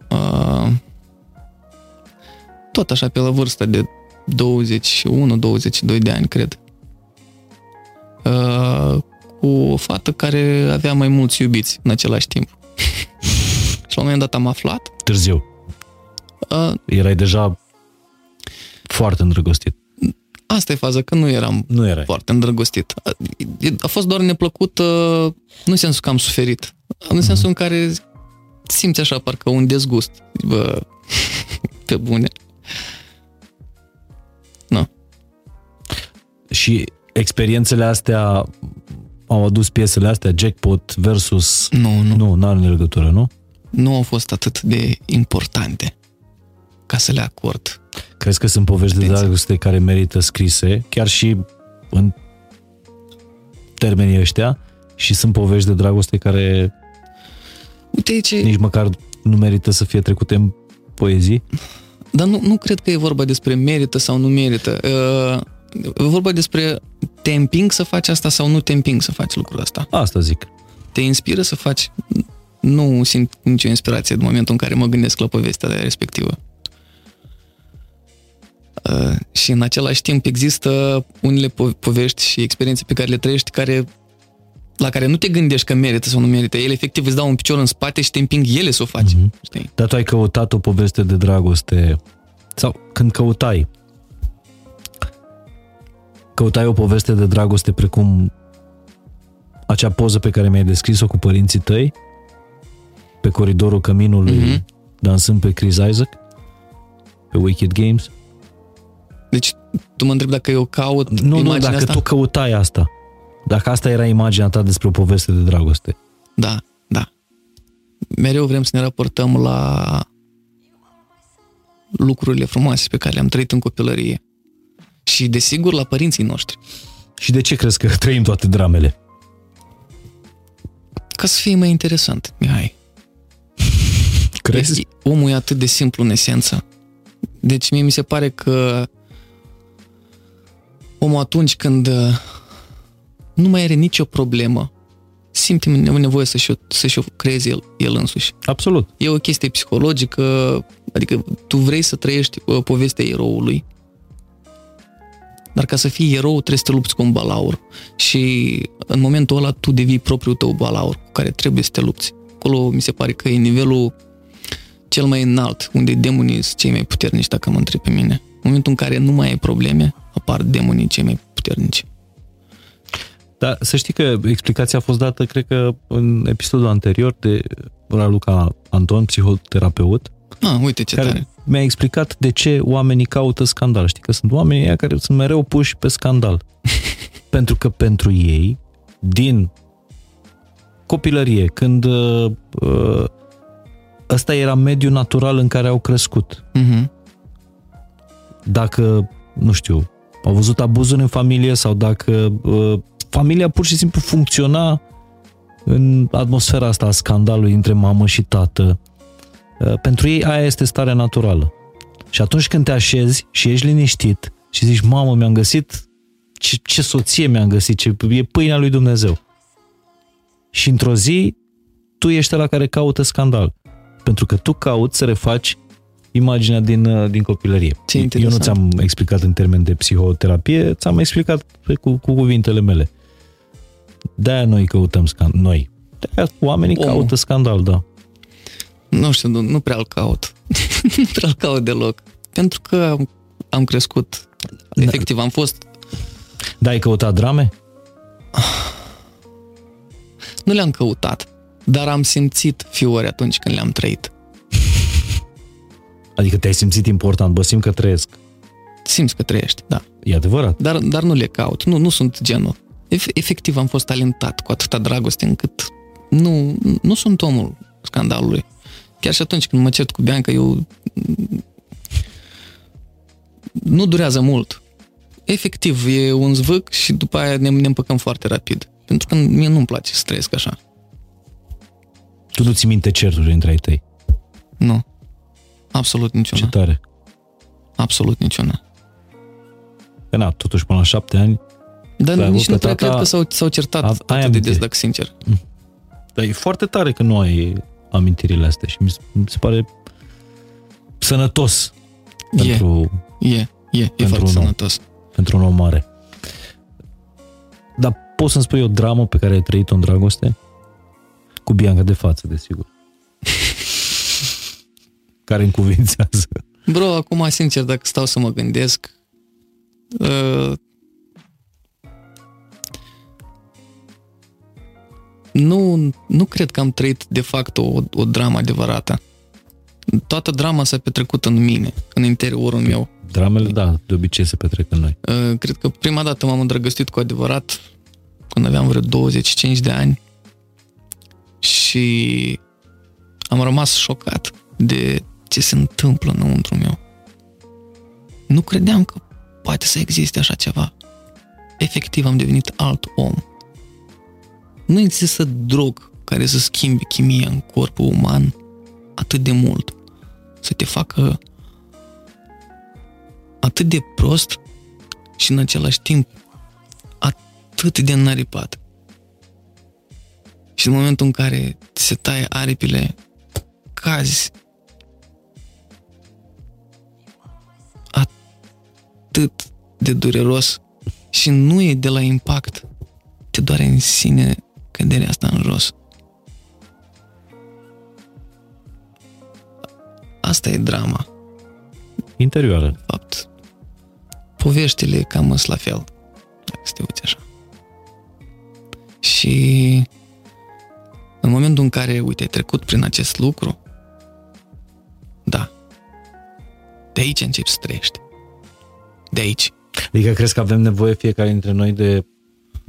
Uh, tot așa pe la vârsta de 21-22 de ani, cred. Uh, cu o fată care avea mai mulți iubiți în același timp. și la un moment dat am aflat. Târziu. Uh, Erai deja foarte îndrăgostit. asta e faza, că nu eram Nu erai. foarte îndrăgostit. A, a fost doar neplăcut, uh, nu în sensul că am suferit, în sensul în care simți așa parcă un dezgust. Bă, pe bune. Nu. Și experiențele astea au adus piesele astea, Jackpot versus... Nu, nu. Nu, n-are legătură, nu? Nu au fost atât de importante ca să le acord. Crezi că sunt povești de Atenție. dragoste care merită scrise, chiar și în termenii ăștia, și sunt povești de dragoste care Uite aici, nici măcar nu merită să fie trecute în poezii? Dar nu, nu cred că e vorba despre merită sau nu merită. Uh, E vorba despre te împing să faci asta sau nu te împing să faci lucrul ăsta. Asta zic. te inspiră să faci... Nu simt nicio inspirație în momentul în care mă gândesc la povestea de respectivă. Uh, și în același timp există unele po- povești și experiențe pe care le trăiești care la care nu te gândești că merită sau nu merită. Ele efectiv îți dau un picior în spate și te împing ele să o faci. Mhm. Știi? Dar tu ai căutat o poveste de dragoste sau când căutai căutai o poveste de dragoste precum acea poză pe care mi-ai descris-o cu părinții tăi pe coridorul căminului Mhm. dansând pe Chris Isaac pe Wicked Games Deci tu mă întrebi dacă eu caut nu, nu, imaginea dacă asta? tu căutai asta dacă asta era imaginea ta despre o poveste de dragoste Da, da. Mereu vrem să ne raportăm la lucrurile frumoase pe care le-am trăit în copilărie. Și, desigur, la părinții noștri. și de ce crezi că trăim toate dramele? Ca să fie mai interesant, Mihai. Crezi? Este- Omul e atât de simplu în esență. Deci mie mi se pare că omul atunci când uh, nu mai are nicio problemă, simte nevoie să-și, să-și o creeze el, el însuși. Absolut. E o chestie psihologică, adică tu vrei să trăiești uh, povestea eroului, dar ca să fii erou trebuie să te lupți cu un balaur și în momentul ăla tu devii propriul tău balaur cu care trebuie să te lupți. Acolo mi se pare că e nivelul cel mai înalt, unde demonii sunt cei mai puternici, dacă mă întreb pe mine. În momentul în care nu mai ai probleme, apar demonii cei mai puternici. Da, să știi că explicația a fost dată, cred că în episodul anterior de Raluca Anton, psihoterapeut. Ah, uite ce care tare. mi-a explicat de ce oamenii caută scandal. Știi că sunt oamenii aia care sunt mereu puși pe scandal. pentru că pentru ei, din copilărie, când uh, uh, ăsta era mediul natural în care au crescut. Uh-huh. Dacă, nu știu, au văzut abuzuri în familie sau dacă uh, familia pur și simplu funcționa în atmosfera asta a scandalului între mamă și tată. Uh, pentru ei aia este starea naturală. Și atunci când te așezi și ești liniștit și zici, mamă, mi-am găsit ce, ce soție mi-am găsit, ce e pâinea lui Dumnezeu. Și într-o zi, tu ești la care caută scandal. Pentru că tu cauți să refaci imaginea din, uh, din copilărie. Ce Eu nu ți-am explicat în termen de psihoterapie, ți-am explicat cu, cu cuvintele mele. De-aia noi căutăm scandal. Noi. De-aia oamenii Omul. caută scandal, da. Nu știu, nu, nu prea îl caut. nu prea îl caut deloc. Pentru că am, am crescut. Da. Efectiv, am fost... Da, ai căutat drame? Nu le-am căutat, dar am simțit fiori atunci când le-am trăit. Adică te-ai simțit important, bă, simt că trăiesc. Simți că trăiești, da. E adevărat. Dar, dar nu le caut, nu, nu sunt genul. Efectiv am fost talentat cu atâta dragoste încât nu, nu sunt omul scandalului. Chiar și atunci când mă cert cu Bianca, eu nu durează mult. Efectiv, e un zvâc și după aia ne, ne împăcăm foarte rapid. Pentru că mie nu-mi place să trăiesc așa. Tu nu ți minte certuri între ai tăi? Nu. Absolut niciuna. Ce tare. Absolut niciuna. Că na, totuși până la șapte ani dar nici nu prea cred că s-au, s-au certat a, atât de des, dacă sincer. Mm. Dar e foarte tare că nu ai amintirile astea și mi se pare sănătos e, pentru, e, e, e foarte un sănătos. Om, pentru un om mare. Dar poți să-mi spui o dramă pe care ai trăit-o în dragoste? Cu Bianca de față, desigur. care încuvințează. Bro, acum, sincer, dacă stau să mă gândesc, nu, nu cred că am trăit de fapt o, o dramă adevărată. Toată drama s-a petrecut în mine, în interiorul meu. Dramele, da, de obicei se petrec în noi. Uh, cred că prima dată m-am îndrăgostit cu adevărat când aveam vreo 25 de ani și am rămas șocat de ce se întâmplă înăuntru meu. Nu credeam că poate să existe așa ceva. Efectiv am devenit alt om. Nu există drog care să schimbe chimia în corpul uman atât de mult. Să te facă atât de prost și în același timp atât de înaripat. Și în momentul în care se taie aripile, cazi atât de dureros și nu e de la impact, te doare în sine căderea asta în jos. Asta e drama. Interioară. De fapt, poveștile cam sunt la fel, dacă să te uiți așa. Și în momentul în care, uite, ai trecut prin acest lucru, da, de aici începi să trăiești. De aici. Adică crezi că avem nevoie fiecare dintre noi de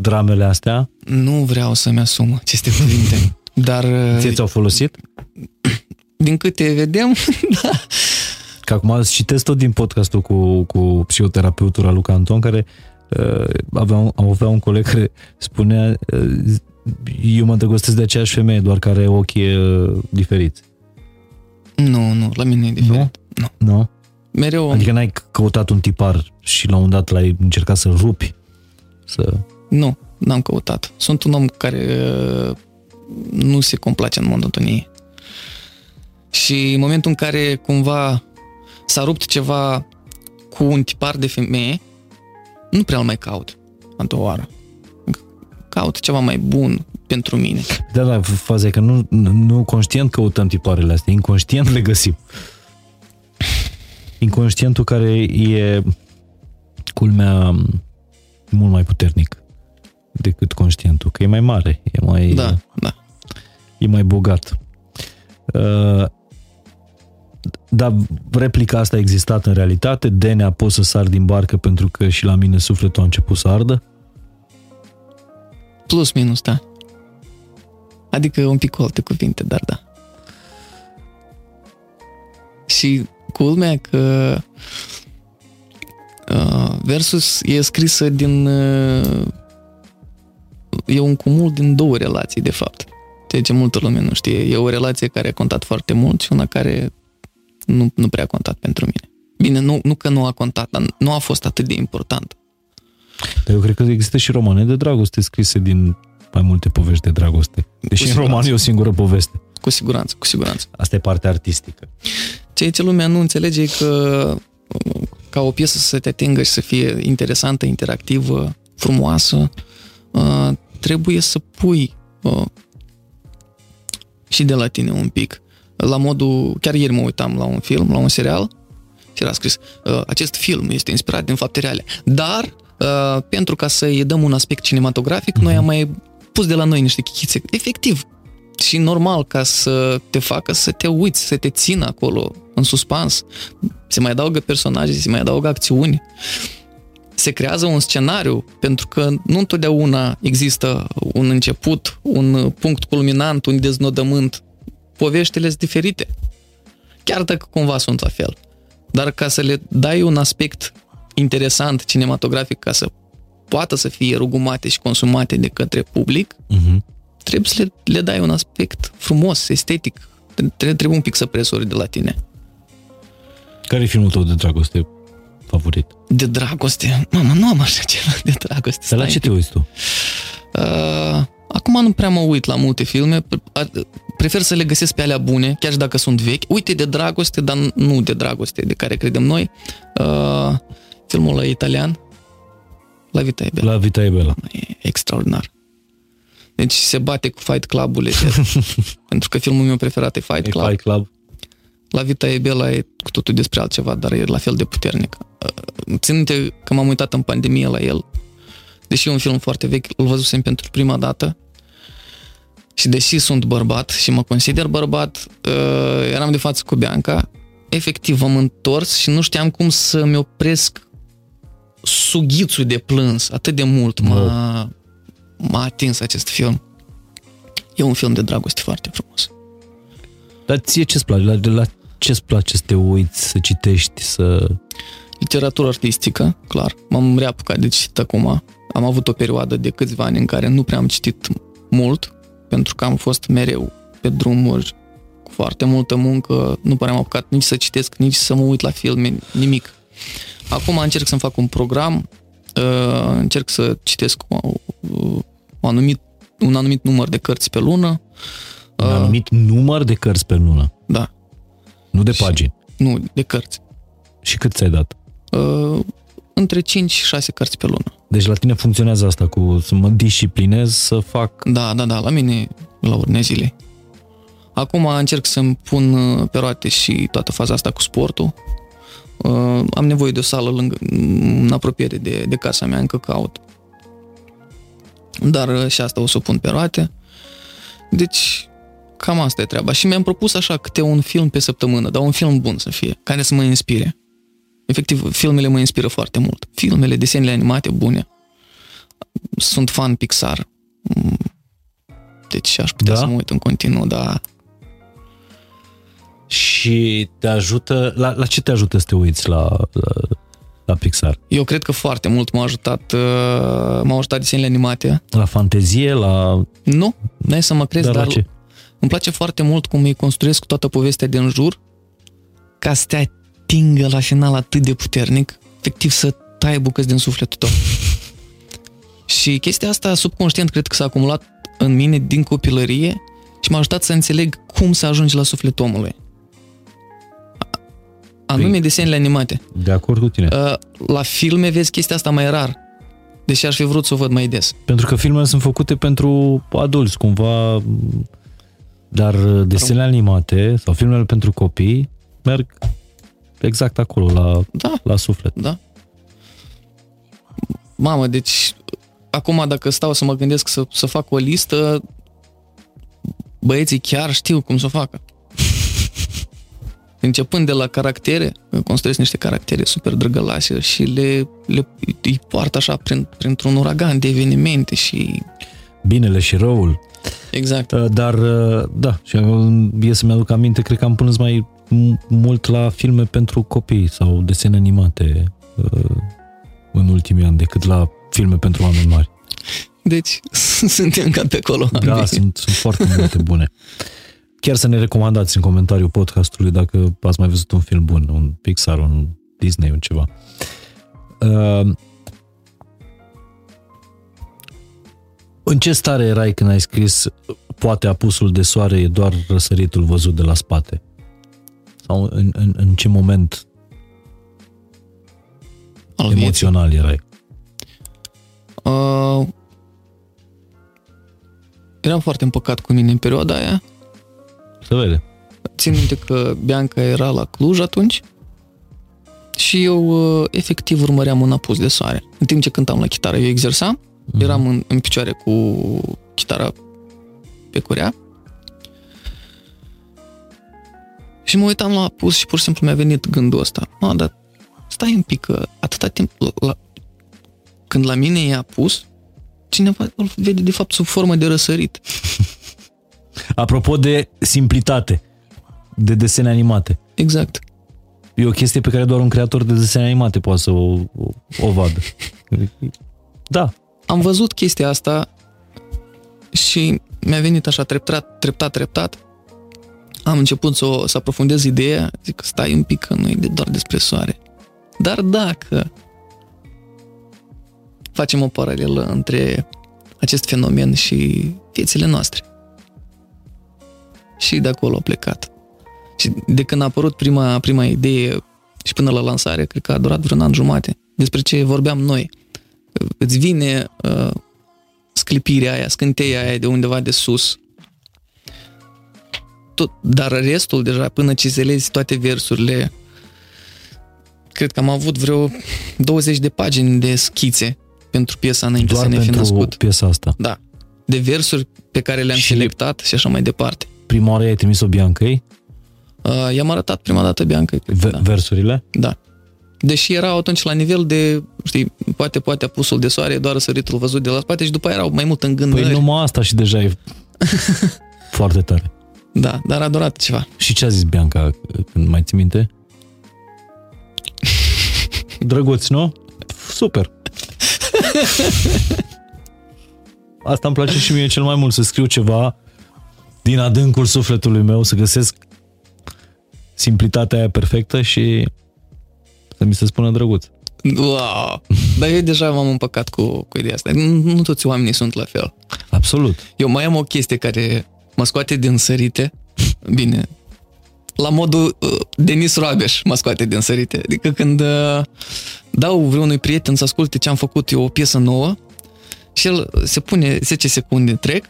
dramele astea? Nu vreau să-mi asum aceste cuvinte, dar... Ție ți-au folosit? Din câte vedem, da. Că acum citesc tot din podcastul cu, cu psihoterapeutul Luca Anton, care uh, avea, avea un coleg care spunea uh, eu mă îndrăgostesc de aceeași femeie, doar că are ochii uh, diferiți. Nu, nu, la mine e diferit. Nu? Nu. nu? Mereu... Adică n-ai căutat un tipar și la un dat l-ai încercat să rupi? Să... Nu, n-am căutat. Sunt un om care uh, nu se complace în monotonie. Și în momentul în care cumva s-a rupt ceva cu un tipar de femeie, nu prea îl mai caut a doua oară. Caut ceva mai bun pentru mine. Da, da, faza e că nu, nu conștient căutăm tiparele astea, inconștient le găsim. Inconștientul care e culmea mult mai puternic decât conștientul, că e mai mare, e mai, Da, da. e mai bogat. Uh, dar replica asta a existat în realitate? Denea, poți să sar din barcă pentru că și la mine sufletul a început să ardă? Plus minus, da. Adică un pic cu alte cuvinte, dar da. Și culmea că uh, versus e scrisă din uh, e un cumul din două relații, de fapt. Ceea ce multă lume nu știe. E o relație care a contat foarte mult și una care nu, nu prea a contat pentru mine. Bine, nu, nu că nu a contat, dar nu a fost atât de important. Dar eu cred că există și romane de dragoste scrise din mai multe povești de dragoste. Deși în siguranță. roman e o singură poveste. Cu siguranță, cu siguranță. Asta e partea artistică. Ceea ce lumea nu înțelege e că ca o piesă să te atingă și să fie interesantă, interactivă, frumoasă, uh, trebuie să pui uh, și de la tine un pic. La modul, chiar ieri mă uitam la un film, la un serial și era scris, uh, acest film este inspirat din fapte reale, dar uh, pentru ca să-i dăm un aspect cinematografic, noi am mai pus de la noi niște chichițe. Efectiv, și normal ca să te facă să te uiți, să te țină acolo în suspans. Se mai adaugă personaje, se mai adaugă acțiuni. Se creează un scenariu, pentru că nu întotdeauna există un început, un punct culminant, un deznodământ. Poveștile sunt diferite. Chiar dacă cumva sunt la fel. Dar ca să le dai un aspect interesant cinematografic, ca să poată să fie rugumate și consumate de către public, Uh-huh. trebuie să le, le dai un aspect frumos, estetic. Trebuie, trebuie un pic să presori de la tine. Care e filmul tău de dragoste favorit? De dragoste. Mamă, nu am așa ceva de dragoste. Dar la Stai ce te un uiți tu? pic. Uh, acum nu prea mă uit la multe filme. Prefer să le găsesc pe alea bune, chiar și dacă sunt vechi. Uite, de dragoste, dar nu de dragoste de care credem noi. Uh, filmul ăla italian, La Vita e Bella. La Vita e Bella. E extraordinar. Deci se bate cu Fight Club-ul pentru că filmul meu preferat e Fight E Club. Fight Club. La Vita e Bella e cu totul despre altceva, dar e la fel de puternic. Uh, Țin minte că m-am uitat în pandemie la el, deși e un film foarte vechi, îl văzusem pentru prima dată și deși sunt bărbat și mă consider bărbat, uh, eram de față cu Bianca, efectiv am întors și nu știam cum să-mi opresc sughițul de plâns atât de mult m-a, m-a atins acest film. E un film de dragoste foarte frumos. Dar ție ce-ți place? La, la ce-ți place să te uiți, să citești, să... Literatură artistică, clar. M-am reapucat de citit acum. Am avut o perioadă de câțiva ani în care nu prea am citit mult, pentru că am fost mereu pe drumuri cu foarte multă muncă, nu prea am apucat nici să citesc, nici să mă uit la filme, nimic. Acum încerc să-mi fac un program, uh, încerc să citesc o, o anumit, un anumit număr de cărți pe lună. Un Uh, anumit număr de cărți pe lună, Da, nu de Și- pagini. nu, de cărți. Și cât ți-ai dat? Uh, între 5 și 6 cărți pe lună. Deci la tine funcționează asta cu să mă disciplinez să fac... Da, da, da, la mine la urne zilei. Acum încerc să-mi pun uh, pe roate și toată faza asta cu sportul. Uh, am nevoie de o sală lângă, în apropiere de, de casa mea, încă caut. Dar uh, și asta o să o pun pe roate. Deci, cam asta e treaba. Și mi-am propus așa câte un film pe săptămână, dar un film bun să fie, care să mă inspire. Efectiv, filmele mă inspiră foarte mult. Filmele, desenele animate bune. Sunt fan Pixar. Mm, Deci aș putea Da? să mă uit în continuu, dar Și te ajută... La, la ce te ajută să te uiți la, la, la Pixar? eu cred că foarte mult m-a ajutat, uh, m-au ajutat desenele animate. La fantezie, la... Nu, n-ai să mă crezi, Dar dar, la ce? Îmi place foarte mult cum îi construiesc toată povestea din jur ca să te atingă la final atât de puternic, efectiv să tai bucăți din sufletul tău. Și chestia asta subconștient cred că s-a acumulat în mine din copilărie și m-a ajutat să înțeleg cum să ajungi la sufletul omului. Anume Păi- desenele animate. De acord cu tine. Uh, La filme vezi chestia asta mai rar. Deși aș fi vrut să o văd mai des. Pentru că filmele sunt făcute pentru adulți, cumva, dar desenele animate sau filmele pentru copii merg exact acolo, la, Da, la suflet. da. Mamă, deci acum dacă stau să mă gândesc să, să fac o listă, băieții chiar știu cum să o facă. Începând de la caractere, construiesc niște caractere super drăgălase și le, le îi poartă așa prin, printr-un uragan de evenimente și... Binele și răul. Exact. Uh, Dar, uh, da, și uh, e să-mi aduc aminte, cred că am plâns mai m- mult la filme pentru copii sau desene animate uh, în ultimii ani decât la filme pentru oameni mari. Deci suntem cam pe acolo. Da, ambii. sunt, sunt foarte multe bune. Chiar să ne recomandați în comentariul podcastului dacă ați mai văzut un film bun, un Pixar, un Disney, un ceva. Uh, în ce stare erai când ai scris poate apusul de soare e doar răsăritul văzut de la spate? Sau în, în, în ce moment Al vieții. emoțional erai? Uh, eram foarte împăcat cu mine în perioada aia. Se vede. Țin minte că Bianca era la Cluj atunci și eu uh, efectiv urmăream un apus de soare. În timp ce cântam la chitară, eu exersam, eram în, în picioare cu chitara pe curea și mă uitam la apus și pur și simplu mi-a venit gândul ăsta. Mă, dar stai un pic că atâta timp la, la, când la mine e apus, cineva îl vede de fapt sub formă de răsărit. Apropo de simplitate, de desene animate. Exact. E o chestie pe care doar un creator de desene animate poate să o, o, o vadă. Da, am văzut chestia asta și mi-a venit așa treptat, treptat, treptat. Am început să, o, să aprofundez ideea, zic că stai un pic că nu e de- doar despre soare. Dar dacă facem o paralelă între acest fenomen și viețile noastre. Și de acolo a plecat. Și de când a apărut prima, prima idee și până la lansare, cred că a durat vreun an jumate, despre ce vorbeam noi. Îți vine uh, sclipirea aia, scânteia aia de undeva de sus. Tot, dar restul, deja, până cizelezi toate versurile, cred că am avut vreo 20 de pagini de schițe pentru piesa înainte doar să ne fi pentru născut. piesa asta. Da. De versuri pe care le-am Și- selectat și așa mai departe. Prima oară ai trimis-o Biancăi, Uh, i-am arătat prima dată Bianca, cred, ve- da. versurile. da. Deși erau atunci la nivel de, știi, poate, poate apusul de soare, doar săritul văzut de la spate și după aia erau mai mult în gândări. Păi numai asta și deja e foarte tare. Da, dar a durat ceva. Și ce a zis Bianca când mai ții minte? Drăguț, nu? Super. Asta îmi place și mie cel mai mult, să scriu ceva din adâncul sufletului meu, să găsesc simplitatea aia perfectă și să mi se spună drăguț. Wow! Dar eu deja m-am împăcat cu, cu ideea asta. Nu, nu toți oamenii sunt la fel. Absolut. Eu mai am o chestie care mă scoate din sărite. Bine, la modul uh, Denis Roabeș mă scoate din sărite. Adică când uh, dau vreunui prieten să asculte ce am făcut eu, o piesă nouă, și el se pune 10 secunde, trec,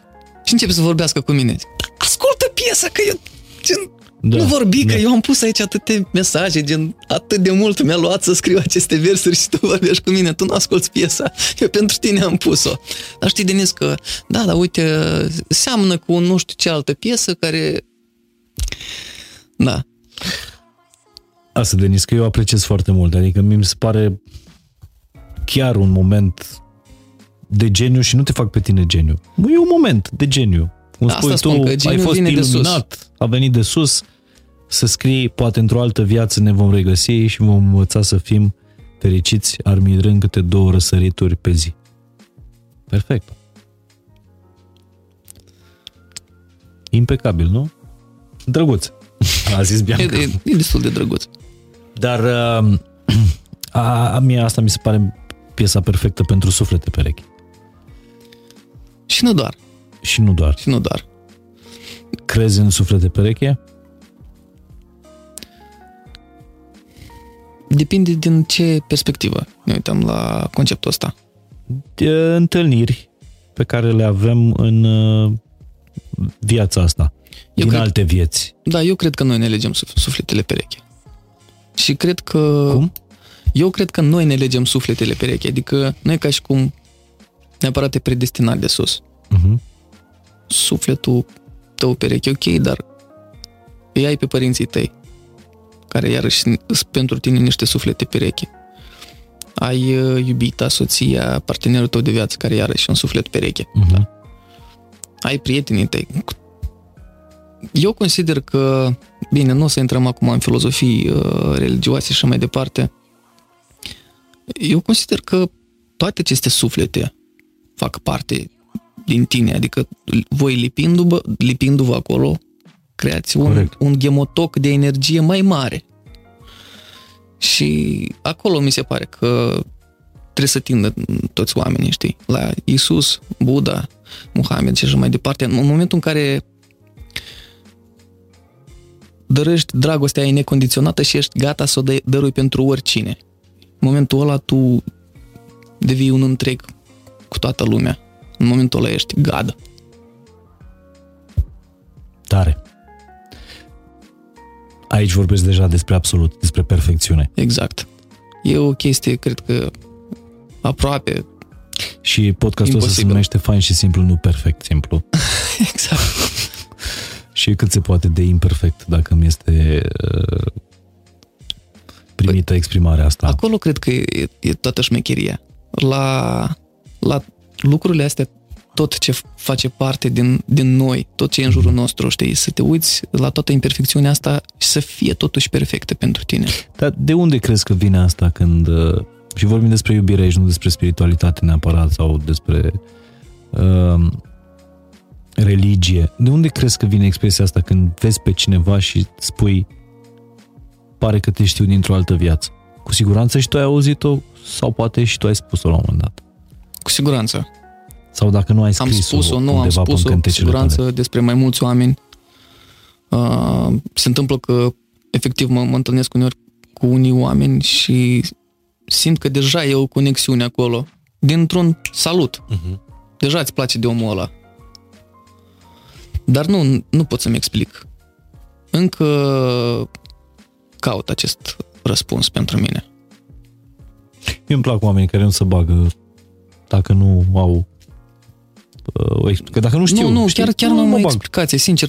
și începe să vorbească cu mine. Zic, Ascultă piesa, că eu gen, Da, nu vorbi, da. că eu am pus aici atâtea mesaje, gen, atât de mult mi-a luat să scriu aceste versuri și tu vorbești cu mine, tu nu asculti piesa, eu pentru tine am pus-o. Dar știi, Denis, că, da, dar uite, seamănă cu nu știu ce altă piesă care... Da, Asta, Denis, că eu apreciez foarte mult. Adică mi se pare chiar un moment de geniu și nu te fac pe tine geniu. E un moment de geniu. Cum Asta spui spun, tu, că ai geniul fost vine de sus. iluminat, a venit de sus, să scrii, poate într-o altă viață ne vom regăsi și vom învăța să fim fericiți, armirând câte două răsărituri pe zi. Perfect. Impecabil, nu? Drăguț. A zis e, Bianca. e, e destul de drăguț. Dar uh, a, a mie asta mi se pare piesa perfectă pentru suflete perechi. Și nu doar. Și nu doar. Și nu doar. Crezi în suflete pereche? Depinde din ce perspectivă ne uităm la conceptul ăsta. De întâlniri pe care le avem în uh, viața asta, Eu din cred- alte vieți. Da, eu cred că noi ne legem suf- sufletele pereche. Și cred că... Cum? Eu cred că noi ne legem sufletele pereche, adică nu e ca și cum neapărat te predestinat de sus. Uh-huh. Sufletul tău pereche, ok, dar îi ai pe părinții tăi, care iarăși sunt pentru tine niște suflete pereche. Ai uh, iubita, soția, partenerul tău de viață, care iarăși e un suflet pereche. Uh-huh. ai prietenii tăi. Eu consider că, bine, nu o să intrăm acum în filozofii uh, religioase și mai departe, eu consider că toate aceste suflete fac parte din tine, adică voi lipindu-vă, lipindu-vă acolo, creați un, Corect. un gemotoc de energie mai mare. Și acolo mi se pare că trebuie să tindă toți oamenii, știi? La Isus, Buddha, Muhammad și așa mai departe. În momentul în care dărăști dragostea aia necondiționată și ești gata să o dă- dărui pentru oricine. În momentul ăla tu devii un întreg cu toată lumea. În momentul ăla ești gadă. Tare. Aici vorbesc deja despre absolut, despre perfecțiune. Exact. E o chestie, cred că aproape. Și podcastul ăsta se Imposibil. numește fain și simplu, nu perfect simplu. Exact. Și cât se poate de imperfect, dacă mi este uh, primită exprimarea asta. Acolo cred că e, e toată șmecheria. La, la lucrurile astea, tot ce face parte din, din noi, tot ce e în jurul nostru, știi, să te uiți la toată imperfecțiunea asta și să fie totuși perfectă pentru tine. Dar de unde crezi că vine asta când... uh, Și vorbim despre iubire aici, nu despre spiritualitate neapărat sau despre uh, religie. De unde crezi că vine expresia asta când vezi pe cineva și spui pare că te știu dintr-o altă viață? Cu siguranță și tu ai auzit-o sau poate și tu ai spus-o la un moment dat. Cu siguranță. Sau dacă nu ai Am scris-o spus-o, nu am undeva pe spus-o, cu cântecele siguranță tale. despre mai mulți oameni. Uh, se întâmplă că efectiv mă, mă întâlnesc uneori cu unii oameni și simt că deja e o conexiune acolo, dintr-un salut. Uh-huh. Deja îți place de omul ăla. Dar nu, nu pot să-mi explic. Încă caut acest răspuns pentru mine. Mie îmi plac oamenii care nu se bagă dacă nu au uh, o explicație. Dacă nu știu, nu, nu, știi? chiar, chiar nu am mă o bag. explicație, sincer.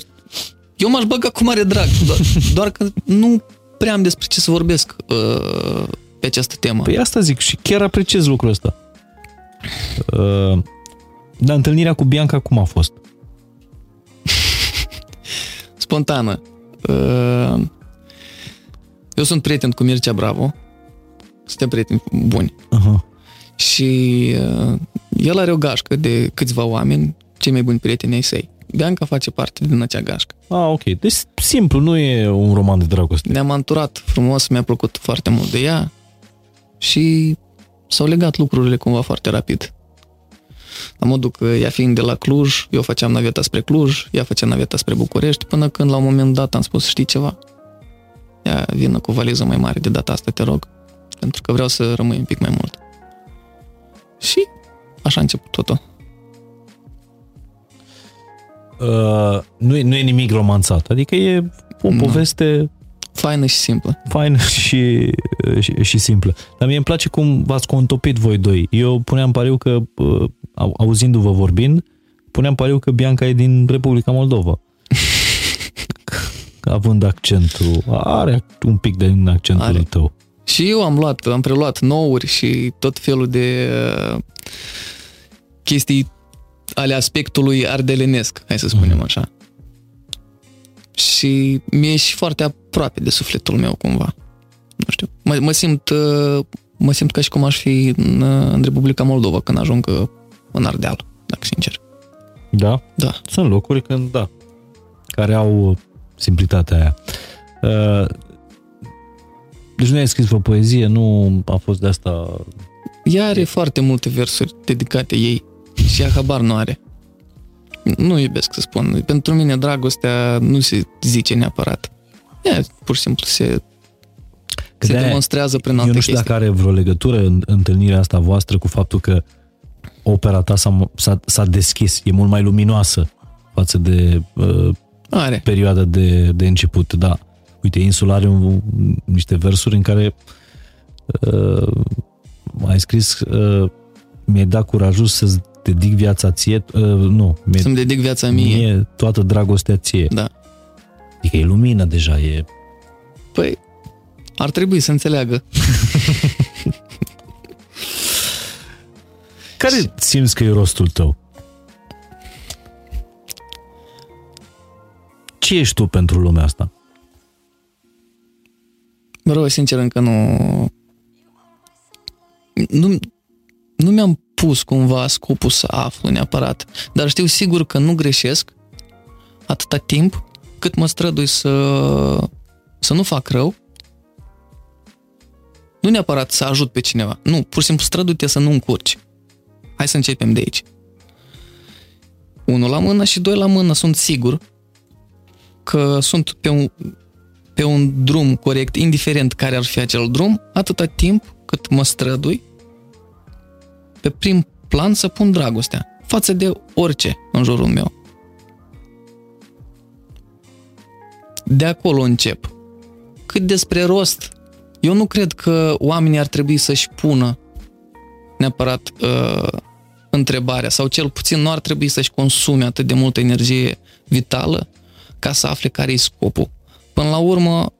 Eu m-aș băga cu mare drag, doar, doar că nu prea am despre ce să vorbesc uh, pe această temă. Păi asta zic și chiar apreciez lucrul ăsta. Uh, dar întâlnirea cu Bianca cum a fost? Spontană. Uh, eu sunt prieten cu Mircea Bravo. Suntem prieteni buni. Uh-huh. Și uh, el are o gașcă de câțiva oameni, cei mai buni prieteni ai săi. Bianca face parte din acea gașcă. Ah, ok. Deci simplu, nu e un roman de dragoste. Ne-am anturat frumos, mi-a plăcut foarte mult de ea și s-au legat lucrurile cumva foarte rapid. La modul că ea fiind de la Cluj, eu făceam naveta spre Cluj, ea făcea naveta spre București, până când la un moment dat am spus, știi ceva? Ia vină cu o valiză mai mare de data asta, te rog, pentru că vreau să rămâi un pic mai mult. Și așa a început totul. Uh, nu, e, nu e nimic romanțat. Adică e o Nu. poveste Faină și simplă. faină și, și, și simplă. Dar mie îmi place cum v-ați contopit voi doi. Eu puneam pariu că, uh, au- auzindu-vă vorbind, puneam pariu că Bianca e din Republica Moldova. Având accentul, are un pic de accentul Are. tău. Și eu am luat, am preluat nouri și tot felul de uh, chestii ale aspectului ardelenesc, hai să spunem Mhm. așa. Și mi-e și foarte aproape de sufletul meu cumva. Nu știu. Mă, mă simt uh, mă simt ca și cum aș fi în, uh, în Republica Moldova când ajung uh, în Ardeal, dacă sincer. Da? Da. Sunt locuri când, da, care au uh, simplitatea aia. Uh, Deci nu ai scris o poezie, nu a fost de asta... Ea are foarte multe versuri dedicate ei și ea habar nu are. Nu iubesc să spun. Pentru mine dragostea nu se zice neapărat. E, pur și simplu se, Că se de-aia demonstrează prin Eu alte nu știu chestii. dacă are vreo legătură în întâlnirea asta voastră cu faptul că opera ta s-a, s-a, s-a deschis, e mult mai luminoasă față de uh, Are. perioada de, de început, da. Uite, Insul are un, niște versuri în care uh, ai scris uh, mi-ai dat curajul să-ți dedic viața ție, uh, nu, mi-ai, Să-mi dedic viața mie. mie toată dragostea ție. Da. Adică e lumină deja, e... Păi, ar trebui să înțeleagă. Care simți că e rostul tău? Ce ești tu pentru lumea asta? Bă, sincer, încă nu... Nu, nu mi-am pus cumva scopul să aflu neapărat, dar știu sigur că nu greșesc atâta timp cât mă strădui să, să nu fac rău, nu neapărat să ajut pe cineva, nu, pur și simplu străduite să nu încurci. Hai să începem de aici. Unul la mână și doi la mână sunt sigur că sunt pe un, pe un drum corect, indiferent care ar fi acel drum, atâta timp cât mă strădui pe prim plan să pun dragostea față de orice în jurul meu. De acolo încep. Cât despre rost, eu nu cred că oamenii ar trebui să-și pună neapărat uh, întrebarea sau cel puțin nu ar trebui să-și consume atât de multă energie vitală ca să afle care e scopul. Până la urmă,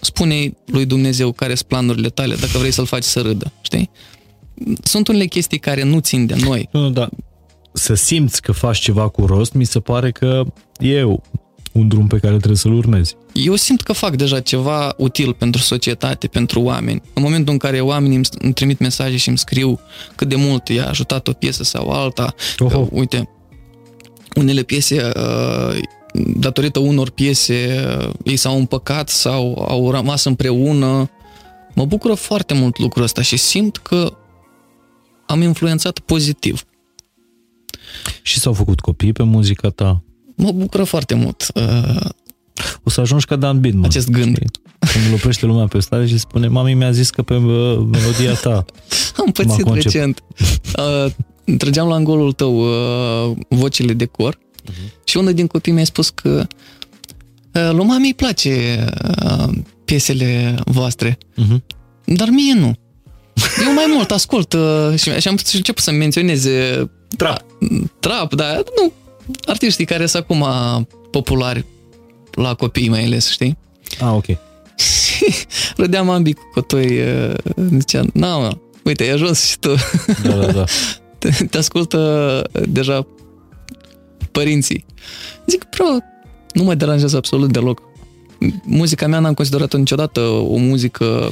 spune lui Dumnezeu care sunt planurile tale dacă vrei să-l faci să râdă, știi? Sunt unele chestii care nu țin de noi. Nu, nu, da. Să simți că faci ceva cu rost, mi se pare că e un drum pe care trebuie să-l urmezi. Eu simt că fac deja ceva util pentru societate, pentru oameni. În momentul în care oamenii îmi, îmi trimit mesaje și îmi scriu cât de mult i-a ajutat o piesă sau alta, Oho. uh, uite, unele piese, uh, datorită unor piese, uh, ei s-au împăcat sau au rămas împreună. Mă bucură foarte mult lucrul ăsta și simt că am influențat pozitiv. Și s-au făcut copii pe muzica ta. Mă bucură foarte mult uh, O să ajungi ca Dan Bidman. acest gând. știi? Când îl oprește lumea pe stradă și spune Mami mi-a zis că pe uh, melodia ta Am pățit concep. recent. Uh, trăgeam la angolul tău uh, vocile de cor uh-huh. și unul din copii mi-a spus că uh, lui mami îi place uh, piesele voastre, uh-huh. dar mie nu. Eu mai mult ascult uh, și, și am început să menționeze Trap. trap, dar nu, artiștii care sunt acum populari la copii mai ales, știi? Ah, ok. Râdeam ambii cu cotoi, uh, zicea, na mă, uite, ai ajuns și tu. Da, da, da. te, te ascultă deja părinții. Zic, bro, nu mă deranjează absolut deloc. Muzica mea n-am considerat-o niciodată o muzică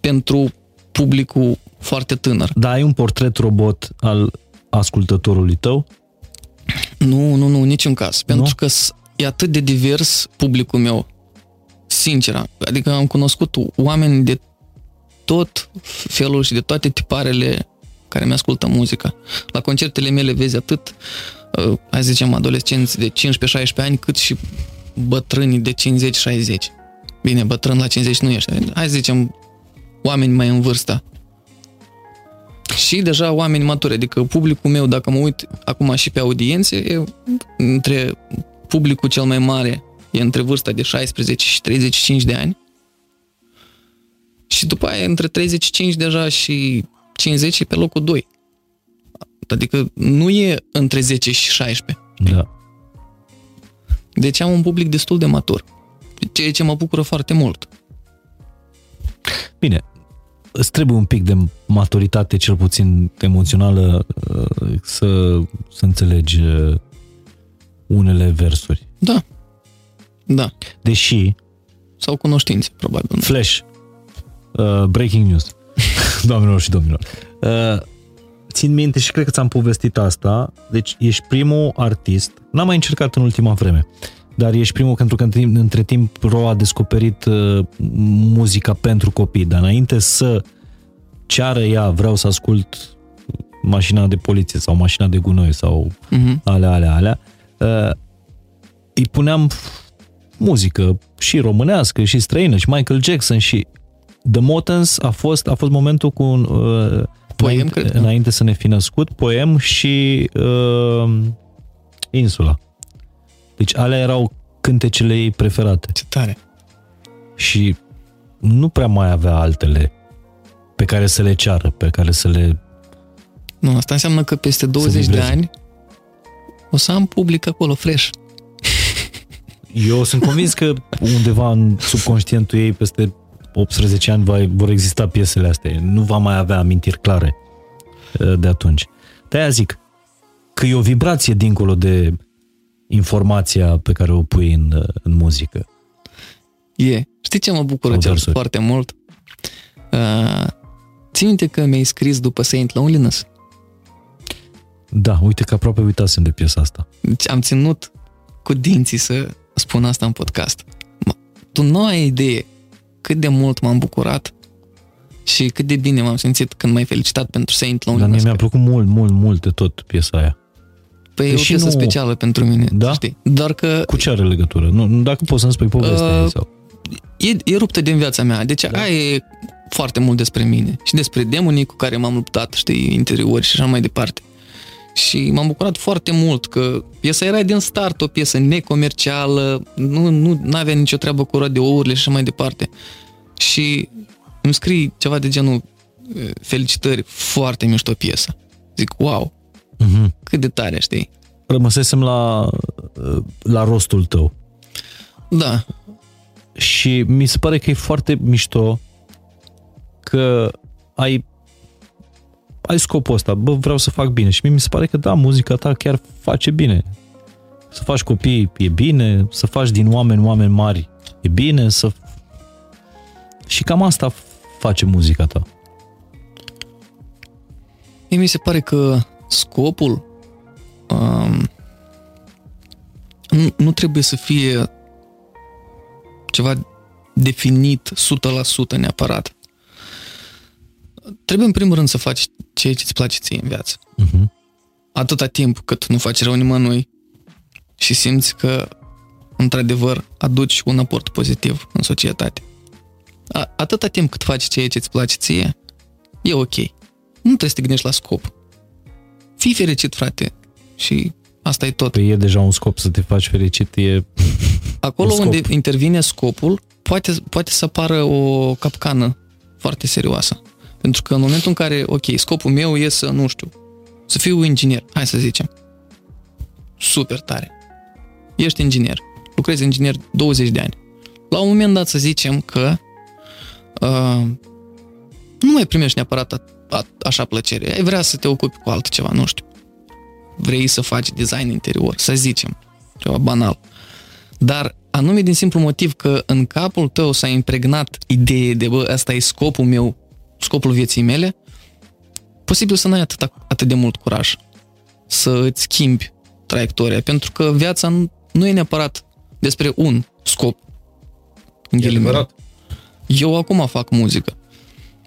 pentru publicul foarte tânăr. Dar ai un portret robot al ascultătorului tău? Nu, nu, nu, niciun caz. Pentru că s- e atât de divers publicul meu. Sincer, adică am cunoscut oameni de tot felul și de toate tiparele care mi-ascultă muzica. La concertele mele vezi atât, uh, hai să zicem, adolescenți de 15-16 ani, cât și bătrâni de 50-60. Bine, bătrân la 50 nu ești. Hai să zicem, oameni mai în vârstă. Și deja oameni maturi, adică publicul meu, dacă mă uit acum și pe audiențe, e între publicul cel mai mare e între vârsta de 16 și 35 de ani. Și după aia între 35 deja și 50 e pe locul 2. Adică nu e între 10 și 16. Da. Deci am un public destul de matur. Ceea ce mă bucură foarte mult. Bine, îți trebuie un pic de maturitate, cel puțin emoțională, uh, să, să înțelegi uh, unele versuri. Da. Da. Deși, Sau cunoștințe, probabil. Flash, uh, breaking news, doamnelor și domnilor, uh, țin minte și cred că ți-am povestit asta, deci ești primul artist, n-am mai încercat în ultima vreme, dar ești primul pentru că între timp, între timp Ro a descoperit uh, muzica pentru copii, dar înainte să ceară ea, vreau să ascult mașina de poliție sau mașina de gunoi sau Mhm. alea, alea, alea, uh, îi puneam muzică și românească și străină și Michael Jackson și The Motans a fost, a fost momentul cu un, uh, Poem, înainte, cred că. înainte să ne fi născut, poem și uh, insula. Deci alea erau cântecele ei preferate Ce tare. și nu prea mai avea altele pe care să le ceară, pe care să le... Nu, asta înseamnă că peste 20 de vibreze. ani o să am public acolo, fresh. Eu sunt convins că undeva în subconștientul ei peste 18 ani va, vor exista piesele astea. Nu va mai avea amintiri clare uh, de atunci. De-aia zic că e o vibrație dincolo de informația pe care o pui în, uh, în muzică. E. Știi ce mă bucură Sau cel versuri. foarte mult? Uh, ții minte că mi-ai scris după Saint Loneliness? Da, uite că aproape uitasem de piesa asta. Deci am ținut cu dinții să spun asta în podcast. Mă, Tu nu ai idee cât de mult m-am bucurat și cât de bine m-am simțit când m-ai felicitat pentru Saint Dar mie Loneliness. mi-a plăcut mult, mult, mult de tot piesa aia. Păi e o Deși piesă nu- specială pentru mine, Da? știi? Doar că Cu ce are legătură? Nu, nu- dacă poți să-mi spui povestea Uh, ei sau... e, e ruptă din viața mea. Deci da. aia e foarte mult despre mine și despre demonii cu care m-am luptat, știi, interiori și așa mai departe. Și m-am bucurat foarte mult că piesa era din start o piesă necomercială, nu, nu avea nicio treabă cu radiourile și așa mai departe. Și îmi scrii ceva de genul eh, felicitări, foarte mișto piesă. Zic, wow, Mhm. cât de tare, știi? Rămăsesem la, uh, la rostul tău. Da, Și mi se pare că e foarte mișto că ai ai scopul ăsta, bă, vreau să fac bine. Și mie mi se pare că da, muzica ta chiar face bine. Să faci copii e bine, să faci din oameni oameni mari e bine, să... Și cam asta face muzica ta. Mie mi se pare că scopul um, nu, nu trebuie să fie ceva definit 100% neapărat. Trebuie în primul rând să faci ceea ce îți place ție în viață. Uh-huh. Atâta timp cât nu faci rău nimănui și simți că într-adevăr aduci un aport pozitiv în societate. A, atâta timp cât faci ceea ce îți place ție, e ok. Nu trebuie să te gândești la scop. Fii fericit, frate. Și asta e tot. Păi e deja un scop să te faci fericit, e... Acolo un scop. unde intervine scopul, poate, poate să apară o capcană foarte serioasă. Pentru că în momentul în care, ok, scopul meu e să, nu știu, să fiu inginer, hai să zicem. Super tare. Ești inginer. Lucrezi inginer 20 de ani. La un moment dat să zicem că uh, nu mai primești neapărat a, a, așa plăcere. Ai vrea să te ocupi cu altceva, nu știu. Vrei să faci design interior, să zicem. Ceva banal. Dar anume din simplu motiv că în capul tău s-a impregnat ideea de, bă, asta e scopul meu, scopul vieții mele, posibil să n-ai atât, atât de mult curaj să îți schimbi traiectoria, pentru că viața nu- nu e neapărat despre un scop. În ghilimele. Eu acum fac muzică,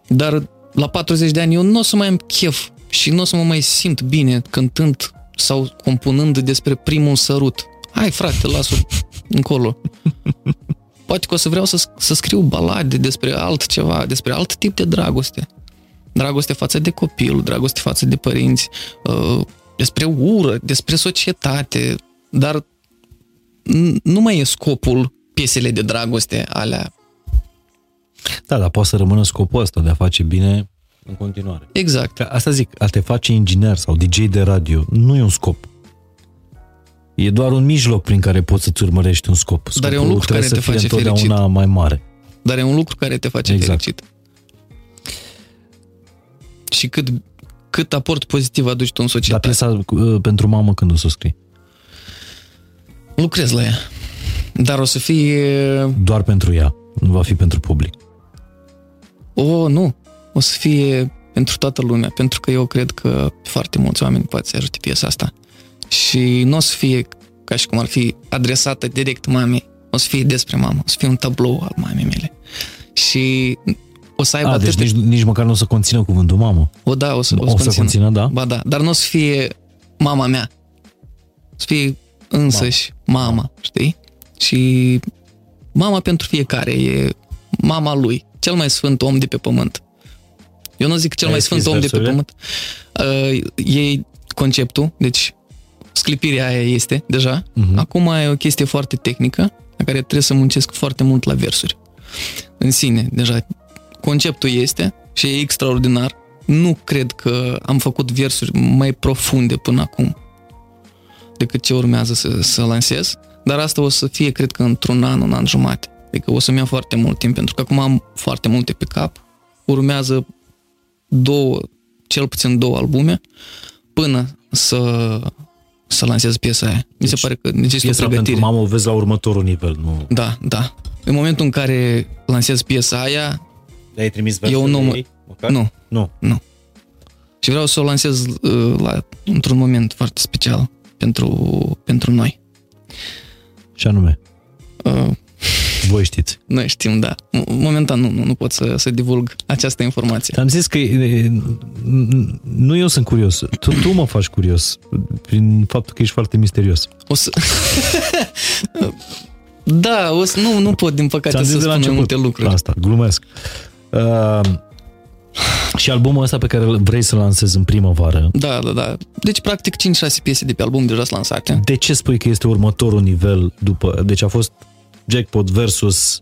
dar la 40 de ani eu nu o să mai am chef și nu o să mă mai simt bine cântând sau compunând despre primul sărut. Hai frate, las-o încolo. Poate că o să vreau să, să scriu balade despre altceva, despre alt tip de dragoste. Dragoste față de copil, dragoste față de părinți, uh, despre ură, despre societate, dar n- nu mai e scopul piesele de dragoste alea. Da, dar poate să rămână scopul ăsta de a face bine în continuare. Exact. Că Asta zic, a te face inginer sau DJ de radio nu e un scop. E doar un mijloc prin care poți să-ți urmărești un scop. Dar e un Scopul lucru trebuie care să te fie face întotdeauna fericit. mai mare. Dar e un lucru care te face Exact. fericit. Și cât, cât aport pozitiv aduci tu în Dar societate. piesa uh, pentru mamă când o să o scrii? Lucrez la ea. Dar o să fie... Doar pentru ea, nu va fi pentru public. O, nu. O să fie pentru toată lumea. Pentru că eu cred că foarte mulți oameni poate să ajute piesa asta. Și nu o să fie ca și cum ar fi adresată direct mamei. O să fie despre mamă. O să fie un tablou al mamei mele. Și o să aibă A, deci atât... nici, nici măcar nu o să conțină cuvântul mamă. O, da, o să, o, O să conțină. conțină, da? Ba da, dar nu o să fie mama mea. Să fie însăși mama, știi? Și mama pentru fiecare e mama lui, cel mai sfânt om de pe pământ. Eu nu zic cel Ai mai sfânt scris om de pe versurile? pământ. Uh, e conceptul, deci sclipirea aia este deja. Mhm. Acum e o chestie foarte tehnică, la care trebuie să muncesc foarte mult la versuri. În sine, deja, conceptul este și e extraordinar. Nu cred că am făcut versuri mai profunde până acum decât ce urmează să, să lansez, dar asta o să fie, cred că, într-un an, un an jumate. Adică o să-mi ia foarte mult timp, pentru că acum am foarte multe pe cap. Urmează două, cel puțin două albume, până să, să lansez piesa aia. Mi se Deci, pare că necesită o Piesa pentru pregătire. mamă o vezi la următorul nivel, nu... Da, da. În momentul în care lansez piesa aia, Le-ai trimis Eu nu mă- ei, măcar? nu. Nu. Și vreau să o lansez uh, la, într-un moment foarte special pentru, pentru noi. Și anume, Uh, voi știți. noi știm, da. M- Momentan nu, nu, nu pot să, să divulg această informație. Am zis că e, nu eu sunt curios, tu, tu mă faci curios prin faptul că ești foarte misterios. O să... da, o să, nu, nu pot, din păcate, Ți-am să zis de la spun mai început multe lucruri. Asta, glumesc. Uh, și albumul ăsta pe care vrei să-l lansezi în primăvară, Da, da, da. Deci, practic, 5-6 piese de pe album deja sunt lansate. de ce spui că este următorul nivel după... Deci a fost Jackpot versus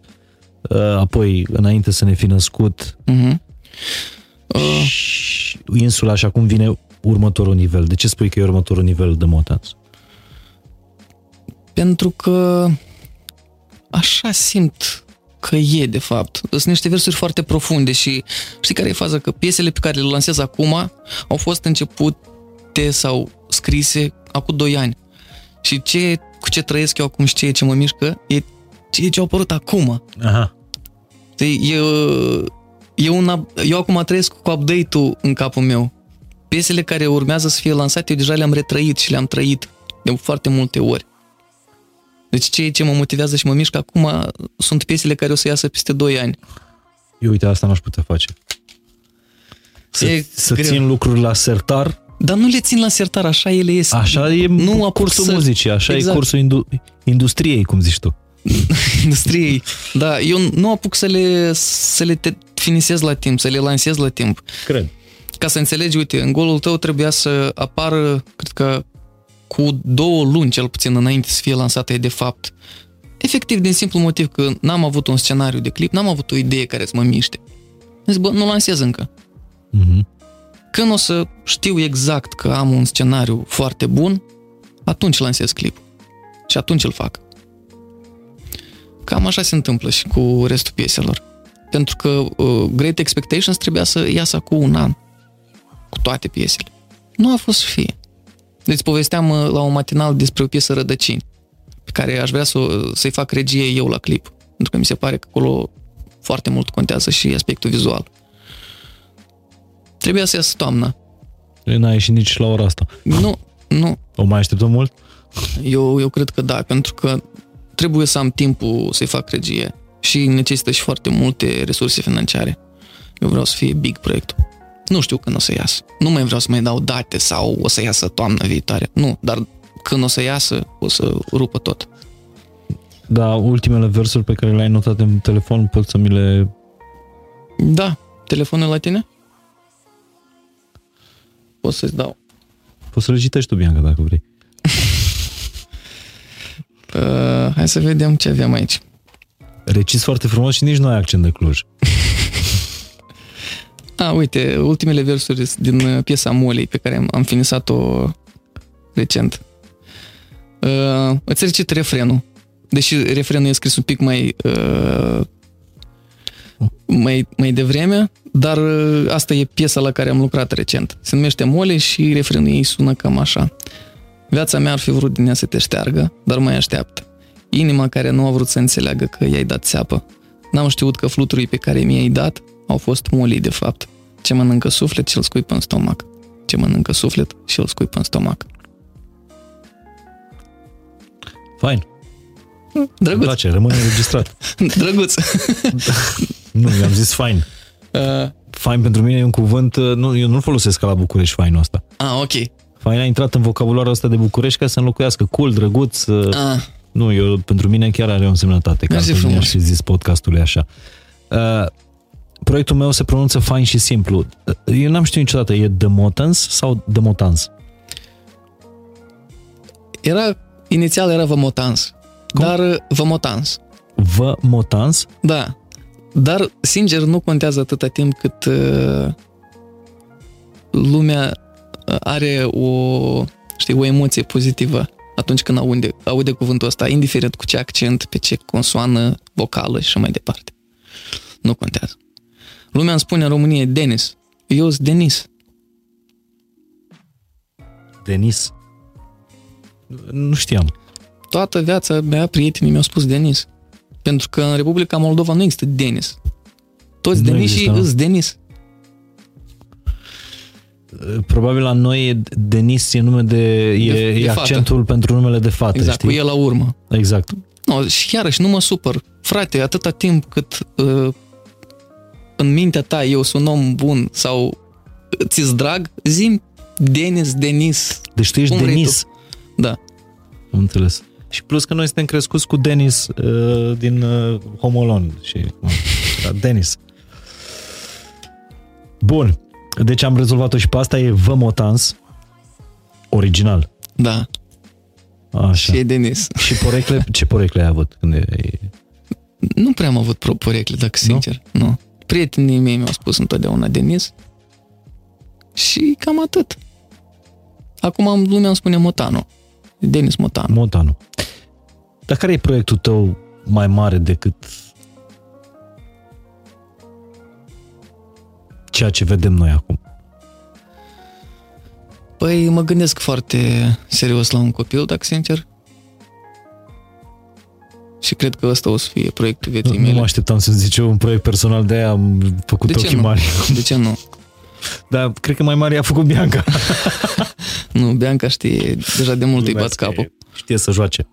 uh, apoi, înainte să ne fi născut, Uh-huh. Uh, și insula și acum vine următorul nivel. De ce spui că e următorul nivel de Motans? pentru că așa simt că e, de fapt. Sunt niște versuri foarte profunde și știi care e faza? Că piesele pe care le lansez acum au fost începute sau scrise acum 2 ani. Și ce, cu ce trăiesc eu acum și ceea ce mă mișcă e ceea ce au apărut acum. Aha. Știi, E, e un, up- eu acum trăiesc cu update-ul în capul meu. Piesele care urmează să fie lansate, eu deja le-am retrăit și le-am trăit de foarte multe ori. Deci ceea ce mă motivează și mă mișcă acum sunt piesele care o să iasă peste 2 ani. Eu uite, asta n-aș putea face. Să, E să greu. țin lucruri la sertar, Dar nu le țin la sertar, așa ele ies. așa e Nu nu apuc cursul să- muzicii, așa Exact. e cursul indu- industriei, cum zici tu. Industriei. Da, eu nu apuc să le, să le te- finisez la timp, să le lansez la timp. Cred. Ca să înțelegi, uite, în golul tău trebuia să apară, cred că cu două luni cel puțin înainte să fie lansată e de fapt. Efectiv, din simplu motiv că n-am avut un scenariu de clip, n-am avut o idee care să mă miște. Zic, bă, nu lansez încă. Mhm. Când o să știu exact că am un scenariu foarte bun, atunci lansez clip. Și atunci îl fac. Cam așa se întâmplă și cu restul pieselor. Pentru că uh, Great Expectations trebuia să iasă cu un an. Cu toate piesele. Nu a fost să fie. Deci povesteam uh, la un matinal despre o piesă Rădăcini, pe care aș vrea să, o- să-i fac regie eu la clip. Pentru că mi se pare că acolo foarte mult contează și aspectul vizual. Trebuia să iasă toamna. N-a ieșit nici la ora asta. Nu, nu. O mai așteptăm mult? Eu, eu cred că da, pentru că trebuie să am timpul să-i fac regie și necesită și foarte multe resurse financiare. Eu vreau să fie big proiectul. Nu știu când o să iasă. Nu mai vreau să mai dau date sau o să iasă toamna viitoare. Nu, dar când o să iasă, o să rupă tot. Da, ultimele versuri pe care le-ai notat în telefon pot să mi le... Da, telefonul la tine? Poți să-ți dau. Poți să le citești tu, Bianca, dacă vrei. Uh, hai să vedem ce avem aici. Reciți foarte frumos și nici nu ai accent de Cluj. A, uite, ultimele versuri sunt din uh, piesa Molei pe care am, am finisat-o recent. Uh, îți recit refrenul. Deși refrenul e scris un pic mai uh, mai, mai devreme, dar uh, asta e piesa la care am lucrat recent. Se numește Mole și refrenul ei sună cam așa. Viața mea ar fi vrut din ea să te șteargă, dar mai așteaptă. Inima care nu a vrut să înțeleagă că i-ai dat țeapă. N-am știut că fluturii pe care mi-ai dat au fost molii de fapt. Ce mănâncă suflet și îl scuipă în stomac. Ce mănâncă suflet și îl scuipă în stomac. Fain. Îmi Drăguț, place, rămâne înregistrat. drăguț. nu, mi-am zis fain. Uh, Fain pentru mine e un cuvânt, uh, nu, eu nu-l folosesc ca la București fainul ăsta. ah, ok. Fain a intrat în vocabularul ăsta de București ca să înlocuiască cool, drăguț. uh, Ah, Nu, eu, pentru mine chiar are o însemnătate. Ca Mersi altfel nu frumos. aș fi zis podcastului așa. Uh, proiectul meu se pronunță fain și simplu. Uh, Eu n-am știut niciodată, e The Motans sau The Motans? era, inițial era Vămotans. Dar uh, Vămotans. Vă Motans? Da. Dar, sincer, nu contează atâta timp cât uh, lumea uh, are o, știi, o emoție pozitivă atunci când aude, aude cuvântul ăsta, indiferent cu ce accent, pe ce consoană vocală și așa mai departe. Nu contează. Lumea îmi spune în România Denis. Eu sunt Denis. Denis? Nu știam. Toată viața mea prietenii mi-au spus Denis. Pentru că în Republica Moldova nu există Denis. Toți Nu Denis și există, nu? îs Denis. Uh, Probabil la noi e Denis e nume de... E, De- de e fată. accentul pentru numele de fată, Exact, știi? cu el la urmă. Exact. No, și iarăși nu mă supăr. Frate, atâta timp cât uh, în mintea ta eu sunt un om bun sau ți-s drag, zim Denis, Denis. Deci tu ești Cum vrei Denis. Da. Am înțeles. Și plus că noi suntem crescuți cu Denis uh, din uh, Homolon. Și, mă, da, Denis. Bun. Deci am rezolvat-o și pe asta. E Vămotans. Original. Da. Așa. Și e Denis. Și porecle, ce porecle ai avut? Când e, Nu prea am avut pro- porecle, dacă sincer. Nu? nu. Prietenii mei mi-au spus întotdeauna Denis. Și cam atât. Acum am- lumea îmi spune Motano. Denis Motano. Montanu. Dar care e proiectul tău mai mare decât ceea ce vedem noi acum? Păi mă gândesc foarte serios la un copil, dacă sincer. Și cred că ăsta o să fie proiectul vieții Nu, nu mele. mă așteptam să zici eu un proiect personal, de aia am făcut De ce ochii nu? mari. De ce nu? Dar cred că mai mare a făcut Bianca. Nu, Bianca știe, deja de mult îi bat Lumea capul. Știe să joace.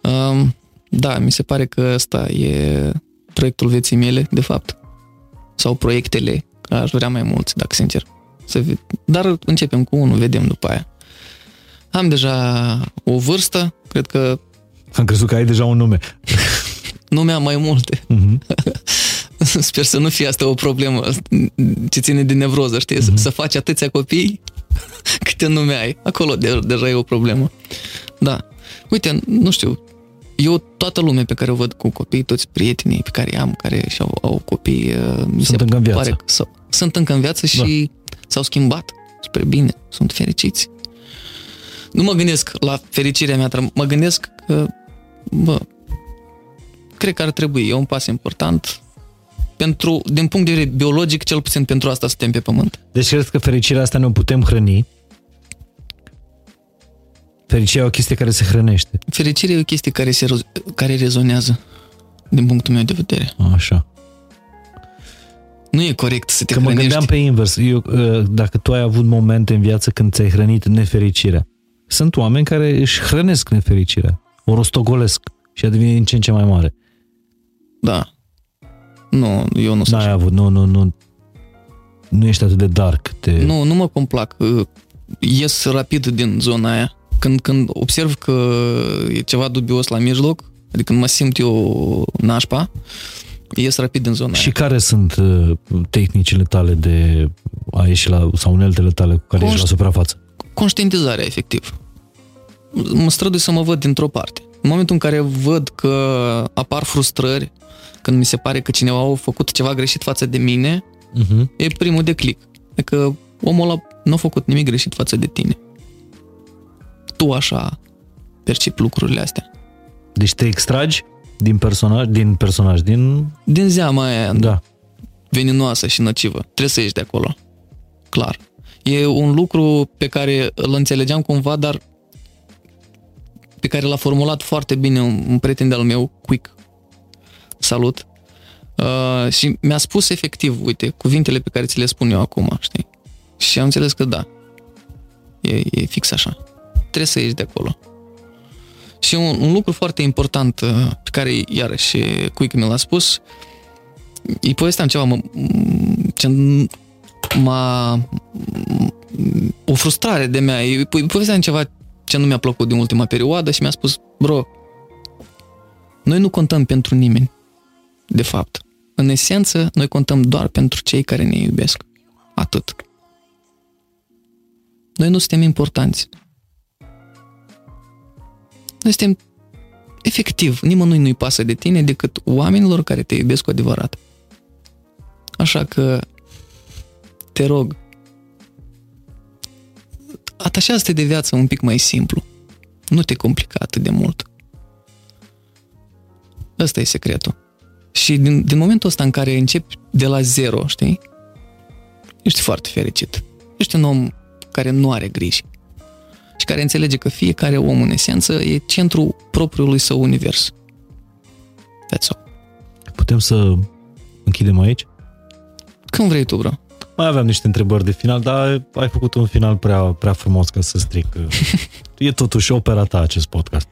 Um, da, mi se pare că ăsta e proiectul vieții mele, de fapt. Sau proiectele, că aș vrea mai mulți, dacă sincer. Să ve- Dar începem cu unul, vedem după aia. Am deja o vârstă, cred că Am crezut că ai deja un nume. nu mi-am mai multe. Mhm. Sper să nu fie asta o problemă ce ține de nevroză, știi? Mhm. Mm-hmm. Să faci atâția copii câte nume ai. Acolo de, deja e o problemă. Da. Uite, nu știu, eu toată lumea pe care o văd cu copii, toți prietenii pe care i-am, care și-au au copii, uh, mi Sunt se încă în viață. pare că s-au, sunt încă în viață și s-au schimbat spre bine, sunt fericiți. Nu mă gândesc la fericirea mea, dar mă gândesc că, bă, cred că ar trebui, e un pas important pentru, din punct de vedere biologic, cel puțin pentru asta suntem pe pământ. Deci cred că fericirea asta ne-o putem hrăni. Fericirea e o chestie care se hrănește. Fericirea e o chestie care, se, roz- care rezonează, din punctul meu de vedere. Așa. Nu e corect să te Că mă hrănești. gândeam pe invers. Eu, uh, dacă tu ai avut momente în viață când ți-ai hrănit nefericirea, sunt oameni care își hrănesc nefericirea, o rostogolesc și a devine din ce în ce mai mare. Da. Nu, eu nu sunt N-ai așa. avut, nu, nu, nu. Nu ești atât de dark. Te... Nu, nu mă complac. Uh, Ies rapid din zona aia. Când, când observ că e ceva dubios la mijloc, adică când mă simt eu nașpa, ies rapid din zona Și aia. care sunt uh, tehnicile tale de a ieși la, sau uneltele tale cu care Conș- ieși la suprafață? Conștientizarea, efectiv. Mă strădui să mă văd dintr-o parte. În momentul în care văd că apar frustrări, când mi se pare că cineva a făcut ceva greșit față de mine, Uh-huh. e primul declic. Adică omul ăla nu a făcut nimic greșit față de tine. Tu așa percipi lucrurile astea. Deci te extragi din personaj, din personaj, din... Din zeama aia Da. veninoasă și nocivă. Trebuie să ieși de acolo. Clar. E un lucru pe care îl înțelegeam cumva, dar pe care l-a formulat foarte bine un, un prieten de-al meu, Quick. Salut. Uh, și mi-a spus efectiv, uite, cuvintele pe care ți le spun eu acum, știi? Și am înțeles că da. E, e fix așa. Trebuie să ieși de acolo. Și un, un lucru foarte important uh, pe care iarăși Quick mi l-a spus, îi povesteam ceva mă, ce m-a o frustrare de mea. Îi povesteam ceva ce nu mi-a plăcut din ultima perioadă și mi-a spus, bro, noi nu contăm pentru nimeni, de fapt. În esență, noi contăm doar pentru cei care ne iubesc. Atât. Noi nu suntem importanți. Noi suntem efectiv, nimănui nu-i pasă de tine decât oamenilor care te iubesc cu adevărat. Așa că te rog, atașează-te de viață un pic mai simplu. Nu te complica atât de mult. Ăsta e secretul. Și din, din momentul ăsta în care începi de la zero, știi? Ești foarte fericit. Ești un om care nu are griji și care înțelege că fiecare om în esență e centrul propriului său univers. That's all. Putem să închidem aici? Când vrei tu, bro. Mai aveam niște întrebări de final, dar ai făcut un final prea, prea frumos ca să stric. e totuși opera ta acest podcast.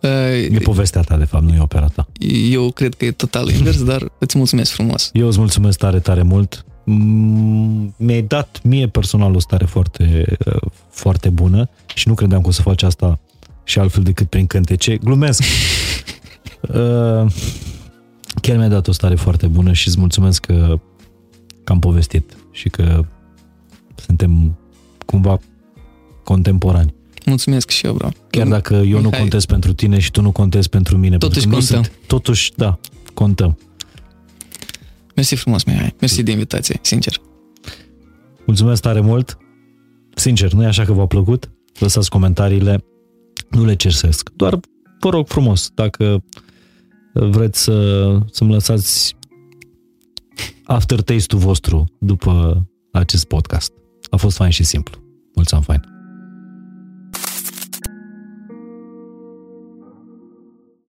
Uh, e povestea ta, de fapt, nu e opera ta. Eu cred că e total invers, dar îți mulțumesc frumos. Eu îți mulțumesc tare, tare mult. Mm, mi-ai dat mie personal o stare foarte, uh, foarte bună și nu credeam că o să faci asta și altfel decât prin cântece. Glumesc! Uh, chiar mi-ai dat o stare foarte bună și îți mulțumesc că, că am povestit și că suntem cumva contemporani. Mulțumesc și eu, bro. Chiar dacă eu Mihai. nu contez pentru tine și tu nu contezi pentru mine. Totuși pentru contăm. Sunt, totuși, da, contăm. Mersi frumos, Mihai. Mersi de invitație, sincer. Mulțumesc tare mult. Sincer, nu e așa că v-a plăcut? Lăsați comentariile. Nu le cersesc. Doar vă rog frumos, dacă vreți să, să-mi lăsați aftertaste-ul vostru după acest podcast. A fost fain și simplu. Mulțumesc fain.